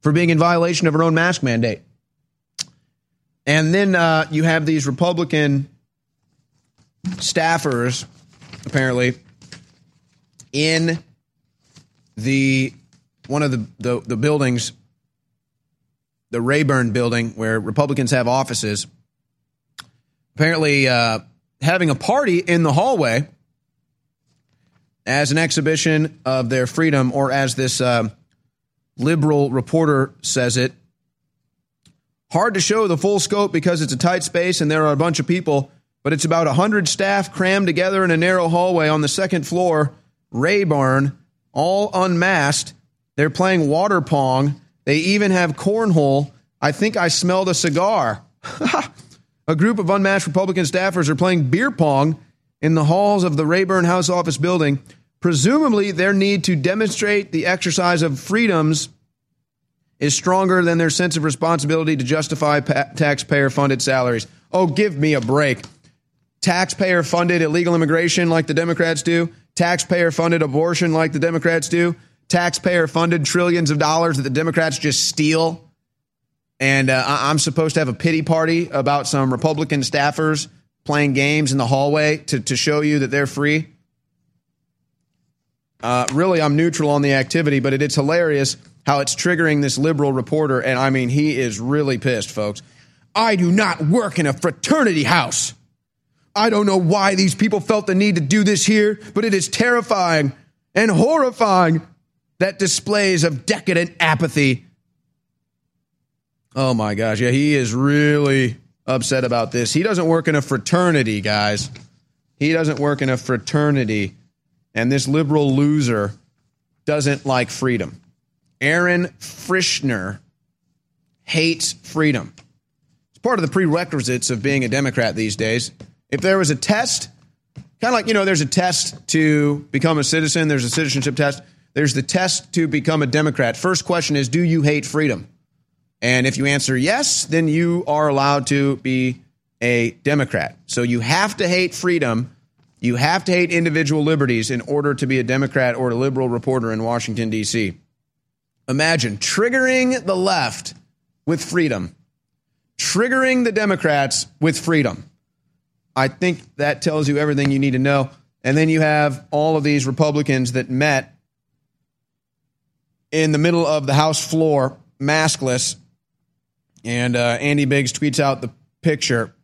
For being in violation of her own mask mandate. And then uh, you have these Republican staffers, apparently, in the one of the, the, the buildings, the Rayburn building, where Republicans have offices, apparently uh, having a party in the hallway as an exhibition of their freedom, or as this uh, liberal reporter says it, hard to show the full scope because it's a tight space and there are a bunch of people, but it's about 100 staff crammed together in a narrow hallway on the second floor, Rayburn, all unmasked. They're playing water pong. They even have cornhole. I think I smelled a cigar. a group of unmasked Republican staffers are playing beer pong in the halls of the Rayburn House Office building. Presumably, their need to demonstrate the exercise of freedoms is stronger than their sense of responsibility to justify pa- taxpayer funded salaries. Oh, give me a break. Taxpayer funded illegal immigration like the Democrats do, taxpayer funded abortion like the Democrats do, taxpayer funded trillions of dollars that the Democrats just steal. And uh, I'm supposed to have a pity party about some Republican staffers playing games in the hallway to, to show you that they're free. Uh, really, I'm neutral on the activity, but it, it's hilarious how it's triggering this liberal reporter. And I mean, he is really pissed, folks. I do not work in a fraternity house. I don't know why these people felt the need to do this here, but it is terrifying and horrifying that displays of decadent apathy. Oh my gosh. Yeah, he is really upset about this. He doesn't work in a fraternity, guys. He doesn't work in a fraternity. And this liberal loser doesn't like freedom. Aaron Fritschner hates freedom. It's part of the prerequisites of being a Democrat these days. If there was a test, kind of like, you know, there's a test to become a citizen, there's a citizenship test, there's the test to become a Democrat. First question is Do you hate freedom? And if you answer yes, then you are allowed to be a Democrat. So you have to hate freedom. You have to hate individual liberties in order to be a Democrat or a liberal reporter in Washington, D.C. Imagine triggering the left with freedom, triggering the Democrats with freedom. I think that tells you everything you need to know. And then you have all of these Republicans that met in the middle of the House floor, maskless. And uh, Andy Biggs tweets out the picture.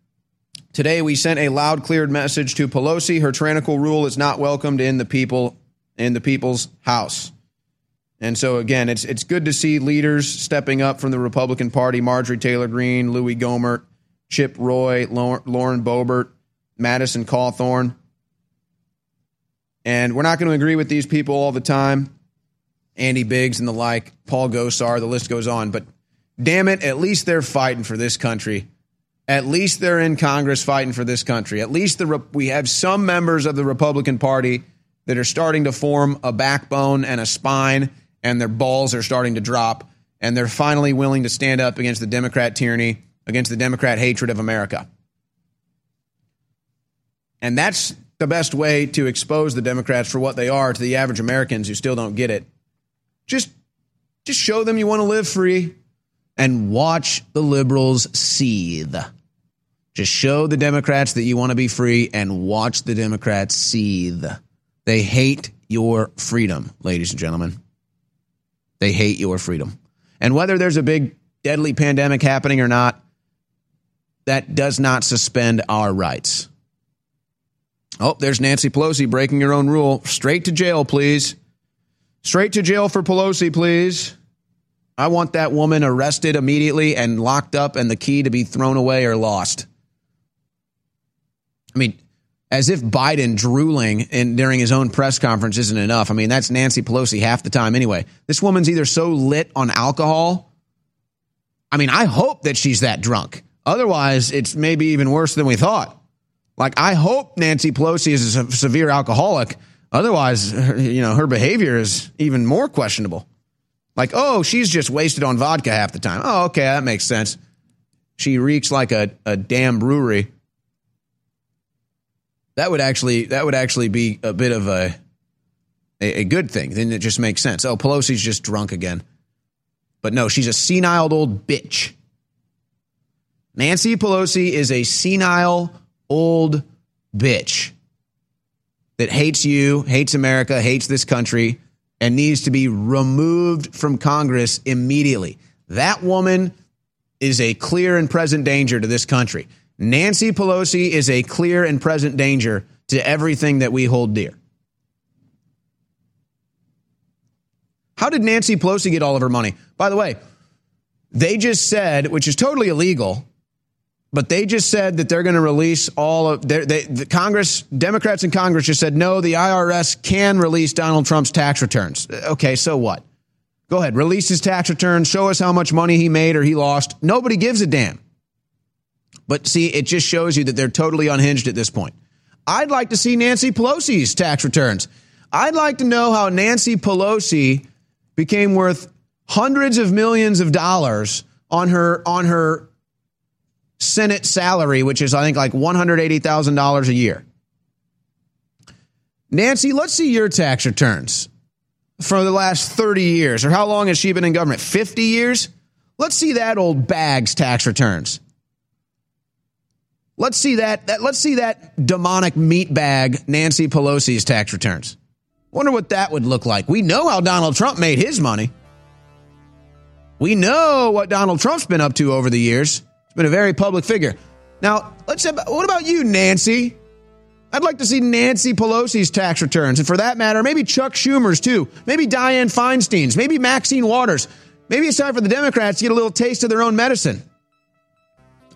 Today, we sent a loud, cleared message to Pelosi. Her tyrannical rule is not welcomed in the people in the people's house. And so again, it's it's good to see leaders stepping up from the Republican Party: Marjorie Taylor Greene, Louis Gohmert, Chip Roy, Lauren Boebert, Madison Cawthorn. And we're not going to agree with these people all the time. Andy Biggs and the like, Paul Gosar, the list goes on. But damn it, at least they're fighting for this country. At least they're in Congress fighting for this country. At least the, we have some members of the Republican Party that are starting to form a backbone and a spine and their balls are starting to drop, and they're finally willing to stand up against the Democrat tyranny, against the Democrat hatred of America. And that's the best way to expose the Democrats for what they are to the average Americans who still don't get it. Just just show them you want to live free and watch the liberals seethe. Just show the Democrats that you want to be free and watch the Democrats seethe. They hate your freedom, ladies and gentlemen. They hate your freedom. And whether there's a big deadly pandemic happening or not, that does not suspend our rights. Oh, there's Nancy Pelosi breaking her own rule. Straight to jail, please. Straight to jail for Pelosi, please. I want that woman arrested immediately and locked up and the key to be thrown away or lost. I mean, as if Biden drooling in, during his own press conference isn't enough. I mean, that's Nancy Pelosi half the time anyway. This woman's either so lit on alcohol. I mean, I hope that she's that drunk. Otherwise, it's maybe even worse than we thought. Like, I hope Nancy Pelosi is a severe alcoholic. Otherwise, you know, her behavior is even more questionable. Like, oh, she's just wasted on vodka half the time. Oh, okay, that makes sense. she reeks like a, a damn brewery. That would actually that would actually be a bit of a, a a good thing. Then it just makes sense. Oh, Pelosi's just drunk again. But no, she's a senile old bitch. Nancy Pelosi is a senile old bitch that hates you, hates America, hates this country, and needs to be removed from Congress immediately. That woman is a clear and present danger to this country. Nancy Pelosi is a clear and present danger to everything that we hold dear. How did Nancy Pelosi get all of her money? By the way, they just said, which is totally illegal, but they just said that they're going to release all of they, the Congress, Democrats in Congress just said, no, the IRS can release Donald Trump's tax returns. Uh, okay, so what? Go ahead, release his tax returns, show us how much money he made or he lost. Nobody gives a damn. But see, it just shows you that they're totally unhinged at this point. I'd like to see Nancy Pelosi's tax returns. I'd like to know how Nancy Pelosi became worth hundreds of millions of dollars on her on her Senate salary, which is I think like one hundred eighty thousand dollars a year. Nancy, let's see your tax returns for the last thirty years, or how long has she been in government? Fifty years. Let's see that old bag's tax returns. Let's see that, that let's see that demonic meat bag Nancy Pelosi's tax returns. Wonder what that would look like. We know how Donald Trump made his money. We know what Donald Trump's been up to over the years. Been a very public figure. Now, let's what about you, Nancy? I'd like to see Nancy Pelosi's tax returns, and for that matter, maybe Chuck Schumer's too. Maybe Dianne Feinstein's. Maybe Maxine Waters. Maybe it's time for the Democrats to get a little taste of their own medicine.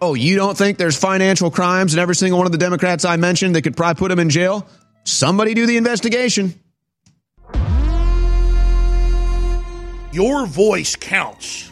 Oh, you don't think there's financial crimes in every single one of the Democrats I mentioned that could probably put them in jail? Somebody do the investigation. Your voice counts.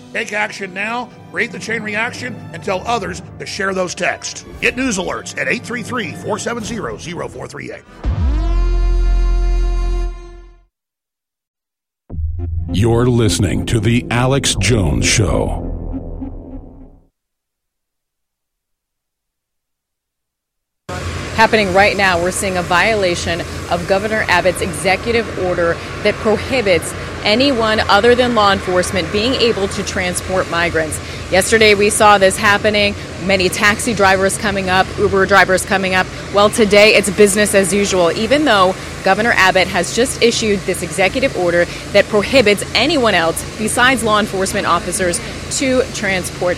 Take action now, create the chain reaction, and tell others to share those texts. Get news alerts at 833 470 0438. You're listening to The Alex Jones Show. happening right now. We're seeing a violation of Governor Abbott's executive order that prohibits anyone other than law enforcement being able to transport migrants. Yesterday we saw this happening, many taxi drivers coming up, Uber drivers coming up. Well, today it's business as usual, even though Governor Abbott has just issued this executive order that prohibits anyone else besides law enforcement officers to transport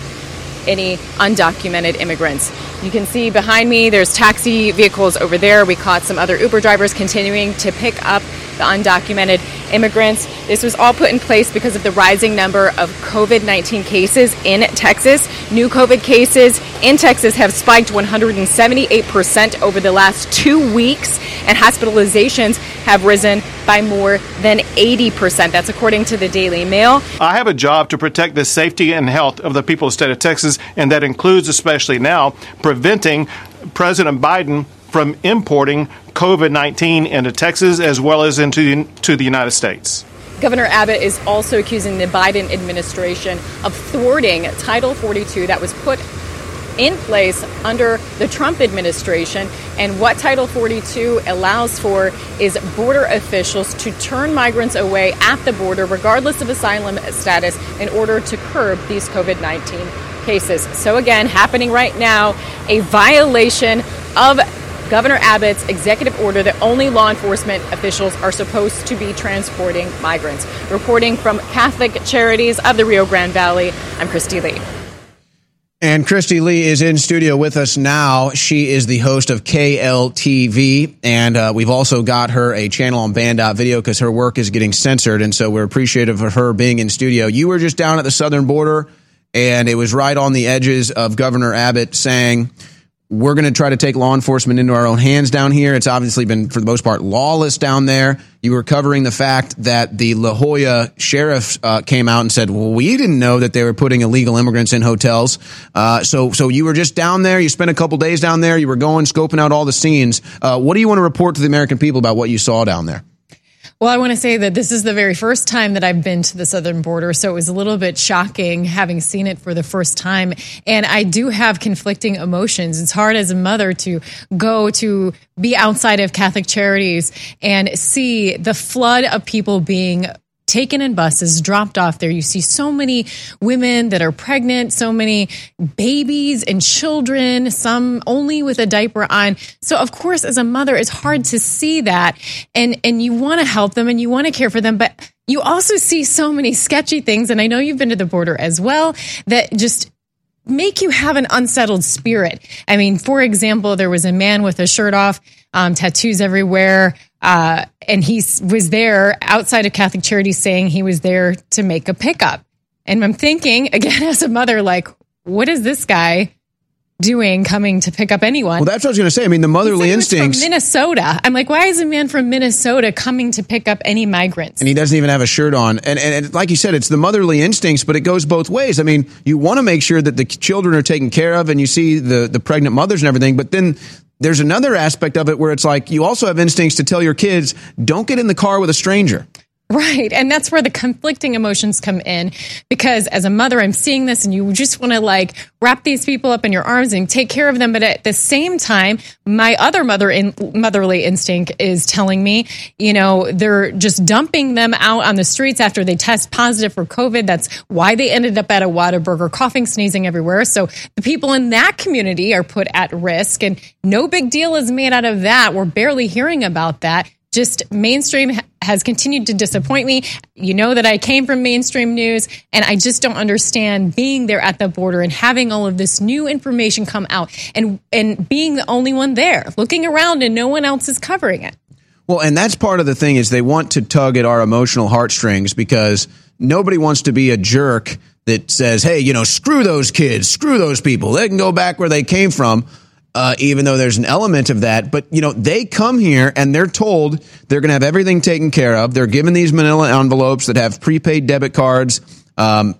any undocumented immigrants. You can see behind me there's taxi vehicles over there. We caught some other Uber drivers continuing to pick up the undocumented immigrants. This was all put in place because of the rising number of COVID 19 cases in Texas. New COVID cases in Texas have spiked 178% over the last two weeks, and hospitalizations have risen by more than 80%. That's according to the Daily Mail. I have a job to protect the safety and health of the people of the state of Texas, and that includes, especially now, preventing President Biden from importing COVID 19 into Texas as well as into to the United States. Governor Abbott is also accusing the Biden administration of thwarting Title 42 that was put in place under the Trump administration. And what Title 42 allows for is border officials to turn migrants away at the border, regardless of asylum status, in order to curb these COVID 19 cases. So, again, happening right now, a violation of Governor Abbott's executive order that only law enforcement officials are supposed to be transporting migrants. Reporting from Catholic Charities of the Rio Grande Valley, I'm Kristi Leigh. And Kristi Leigh is in studio with us now. She is the host of KLTV, and uh, we've also got her a channel on Band Video because her work is getting censored, and so we're appreciative of her being in studio. You were just down at the southern border, and it was right on the edges of Governor Abbott saying – we're going to try to take law enforcement into our own hands down here. It's obviously been, for the most part, lawless down there. You were covering the fact that the La Joya sheriff uh, came out and said, "Well, we didn't know that they were putting illegal immigrants in hotels." Uh, so, so you were just down there. You spent a couple days down there. You were going scoping out all the scenes. Uh, what do you want to report to the American people about what you saw down there? Well, I want to say that this is the very first time that I've been to the southern border, so it was a little bit shocking having seen it for the first time. And I do have conflicting emotions. It's hard as a mother to go to be outside of Catholic charities and see the flood of people being taken in buses, dropped off there. You see so many women that are pregnant, so many babies and children, some only with a diaper on. So of course, as a mother, it's hard to see that and, and you want to help them and you want to care for them, but you also see so many sketchy things. And I know you've been to the border as well that just make you have an unsettled spirit. I mean, for example, there was a man with a shirt off, um, tattoos everywhere, uh, and he was there outside of Catholic Charities saying he was there to make a pickup. And I'm thinking, again, as a mother, like, what is this guy doing coming to pick up anyone? Well, that's what I was going to say. I mean, the motherly instincts. From Minnesota. I'm like, why is a man from Minnesota coming to pick up any migrants? And he doesn't even have a shirt on. And, and, and like you said, it's the motherly instincts, but it goes both ways. I mean, you want to make sure that the children are taken care of and you see the, the pregnant mothers and everything, but then there's another aspect of it where it's like you also have instincts to tell your kids, don't get in the car with a stranger. Right. And that's where the conflicting emotions come in because as a mother, I'm seeing this and you just want to like wrap these people up in your arms and take care of them. But at the same time, my other mother in motherly instinct is telling me, you know, they're just dumping them out on the streets after they test positive for COVID. That's why they ended up at a Whataburger, coughing, sneezing everywhere. So the people in that community are put at risk and no big deal is made out of that. We're barely hearing about that just mainstream has continued to disappoint me. You know that I came from mainstream news and I just don't understand being there at the border and having all of this new information come out and and being the only one there, looking around and no one else is covering it. Well, and that's part of the thing is they want to tug at our emotional heartstrings because nobody wants to be a jerk that says, "Hey, you know, screw those kids, screw those people. They can go back where they came from." Uh, even though there's an element of that. But, you know, they come here and they're told they're going to have everything taken care of. They're given these manila envelopes that have prepaid debit cards, um,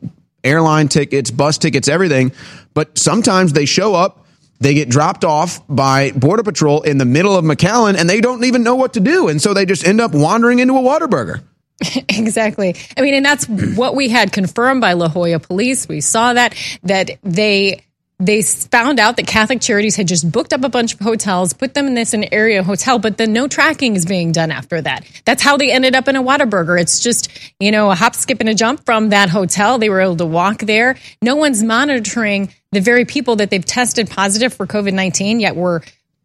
airline tickets, bus tickets, everything. But sometimes they show up, they get dropped off by Border Patrol in the middle of McAllen and they don't even know what to do. And so they just end up wandering into a Whataburger. exactly. I mean, and that's what we had confirmed by La Joya police. We saw that, that they, they found out that Catholic Charities had just booked up a bunch of hotels, put them in this an area hotel, but then no tracking is being done after that. That's how they ended up in a Whataburger. It's just, you know, a hop, skip, and a jump from that hotel. They were able to walk there. No one's monitoring the very people that they've tested positive for COVID 19, yet we're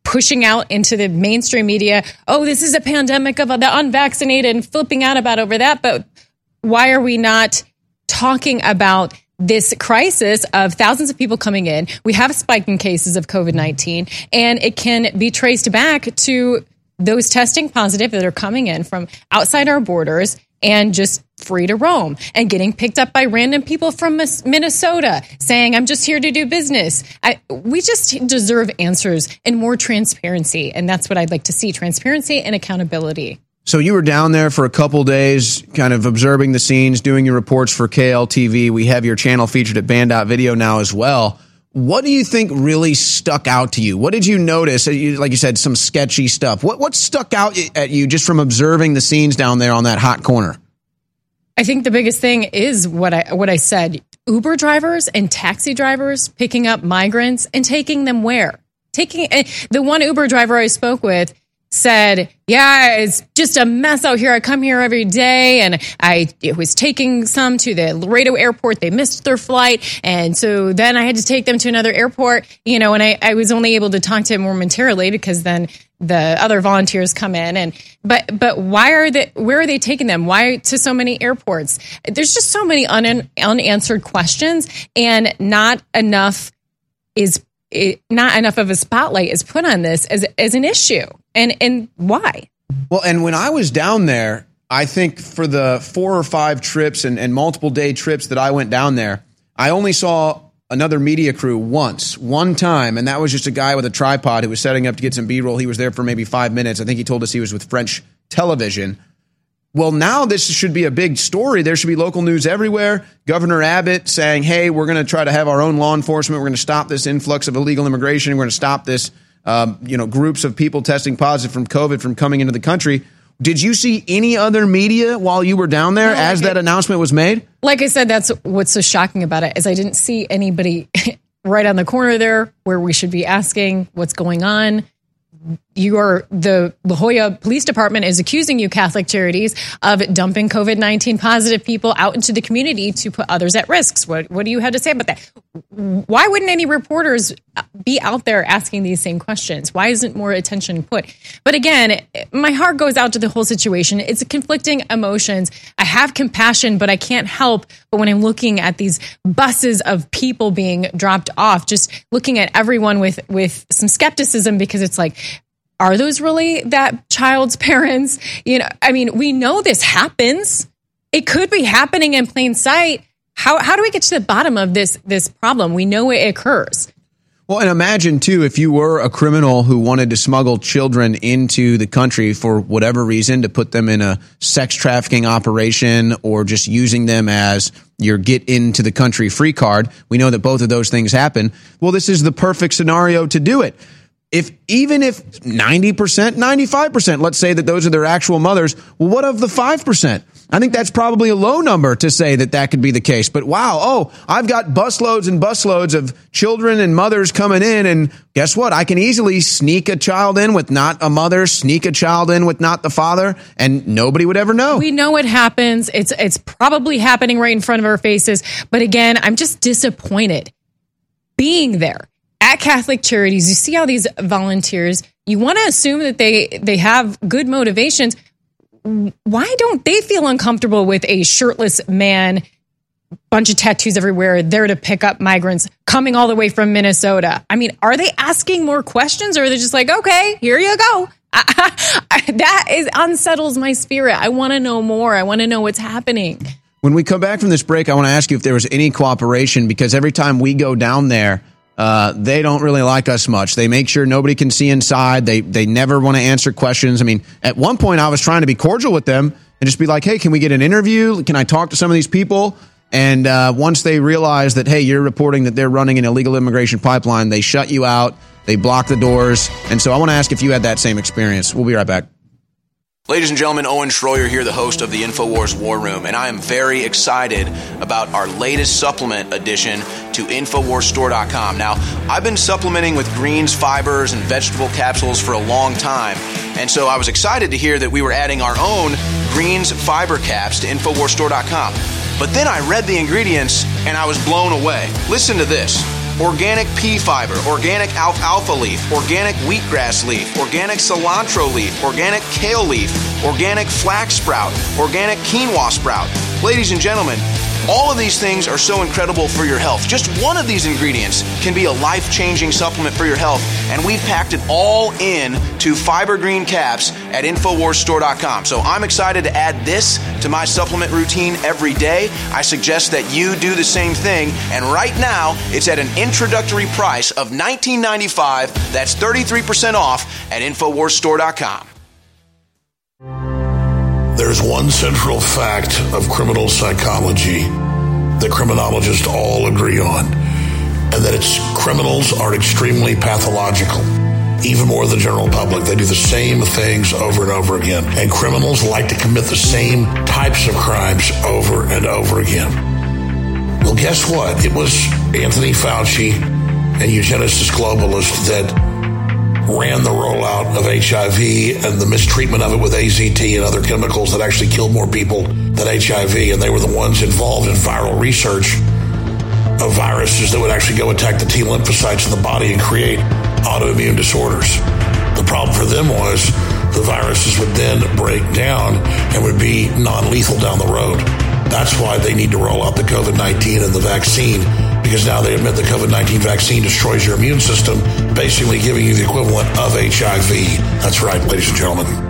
pushing out into the mainstream media, oh, this is a pandemic of uh, the unvaccinated and flipping out about over that. But why are we not talking about this crisis of thousands of people coming in. We have a spike in cases of COVID 19, and it can be traced back to those testing positive that are coming in from outside our borders and just free to roam and getting picked up by random people from Minnesota saying, I'm just here to do business. I, we just deserve answers and more transparency. And that's what I'd like to see transparency and accountability. So you were down there for a couple days, kind of observing the scenes, doing your reports for KLTV. We have your channel featured at Band Video now as well. What do you think really stuck out to you? What did you notice? Uh, like you said, some sketchy stuff. What what stuck out at you just from observing the scenes down there on that hot corner? I think the biggest thing is what I what I said. Uber drivers and taxi drivers picking up migrants and taking them where? Taking eh, the one Uber driver I spoke with said, Yeah, it's just a mess out here. I come here every day and I was taking some to the Laredo airport. They missed their flight. And so then I had to take them to another airport, you know, and I, I was only able to talk to him momentarily because then the other volunteers come in and but but why are they where are they taking them why to so many airports there's just so many un, unanswered questions and not enough is it, not enough of a spotlight is put on this as as an issue, and and why? Well, and when I was down there, I think for the four or five trips and, and multiple day trips that I went down there, I only saw another media crew once, one time, and that was just a guy with a tripod who was setting up to get some B roll. He was there for maybe five minutes. I think he told us he was with French television. Well, now this should be a big story. There should be local news everywhere. Governor Abbott saying, hey, we're going to try to have our own law enforcement. We're going to stop this influx of illegal immigration. We're going to stop this, um, you know, groups of people testing positive from COVID from coming into the country. Did you see any other media while you were down there No, as that announcement was made? Like I said, that's what's so shocking about it is I didn't see anybody right on the corner there where we should be asking what's going on. You are the La Joya Police Department is accusing you, Catholic Charities, of dumping COVID nineteen positive people out into the community to put others at risks. What what do you have to say about that? Why wouldn't any reporters uh, be out there asking these same questions? Why isn't more attention put? But again, my heart goes out to the whole situation. It's conflicting emotions. I have compassion, but I can't help but when I'm looking at these buses of people being dropped off, just looking at everyone with with some skepticism because it's like are those really that child's parents? You know, I mean, we know this happens. It could be happening in plain sight. How how do we get to the bottom of this this problem? We know it occurs. Well, and imagine too if you were a criminal who wanted to smuggle children into the country for whatever reason to put them in a sex trafficking operation or just using them as your get into the country free card. We know that both of those things happen. Well, this is the perfect scenario to do it. If even if 90%, 95%, let's say that those are their actual mothers, well, what of the 5%? I think that's probably a low number to say that that could be the case. But wow, oh, I've got busloads and busloads of children and mothers coming in. And guess what? I can easily sneak a child in with not a mother, sneak a child in with not the father, and nobody would ever know. We know it happens. It's it's probably happening right in front of our faces. But again, I'm just disappointed being there at Catholic Charities. You see all these volunteers. You want to assume that they they have good motivations. Why don't they feel uncomfortable with a shirtless man, bunch of tattoos everywhere, there to pick up migrants coming all the way from Minnesota? I mean, are they asking more questions, or are they just like, okay, here you go? that is unsettles my spirit. I want to know more. I want to know what's happening. When we come back from this break, I want to ask you if there was any cooperation because every time we go down there, uh, they don't really like us much. They make sure nobody can see inside. They they never want to answer questions. I mean, at one point, I was trying to be cordial with them and just be like, "Hey, can we get an interview? Can I talk to some of these people?" And uh, once they realize that, hey, you're reporting that they're running an illegal immigration pipeline, they shut you out. They block the doors. And so I want to ask if you had that same experience. We'll be right back. Ladies and gentlemen, Owen Shroyer here, the host of the InfoWars War Room, and I am very excited about our latest supplement addition to InfoWarsStore.com. Now, I've been supplementing with greens, fibers, and vegetable capsules for a long time, and so I was excited to hear that we were adding our own greens fiber caps to InfoWarsStore.com. But then I read the ingredients and I was blown away. Listen to this organic pea fiber, organic alfalfa leaf, organic wheatgrass leaf, organic cilantro leaf, organic kale leaf, organic flax sprout, organic quinoa sprout. Ladies and gentlemen, all of these things are so incredible for your health. Just one of these ingredients can be a life changing supplement for your health, and we've packed it all in to fiber green caps at InfoWarsStore.com. So I'm excited to add this to my supplement routine every day. I suggest that you do the same thing, and right now it's at an introductory price of $19.95. That's 33% off at InfoWarsStore.com. There's one central fact of criminal psychology that criminologists all agree on, and that it's criminals are extremely pathological. Even more than the general public. They do the same things over and over again. And criminals like to commit the same types of crimes over and over again. Well, guess what? It was Anthony Fauci and eugenicist globalists that ran the rollout of HIV and the mistreatment of it with AZT and other chemicals that actually killed more people than HIV. And they were the ones involved in viral research of viruses that would actually go attack the T lymphocytes in the body and create autoimmune disorders. The problem for them was the viruses would then break down and would be non lethal down the road. That's why they need to roll out the COVID 19 and the vaccine because now they admit the COVID 19 vaccine destroys your immune system, basically giving you the equivalent of HIV. That's right, ladies and gentlemen.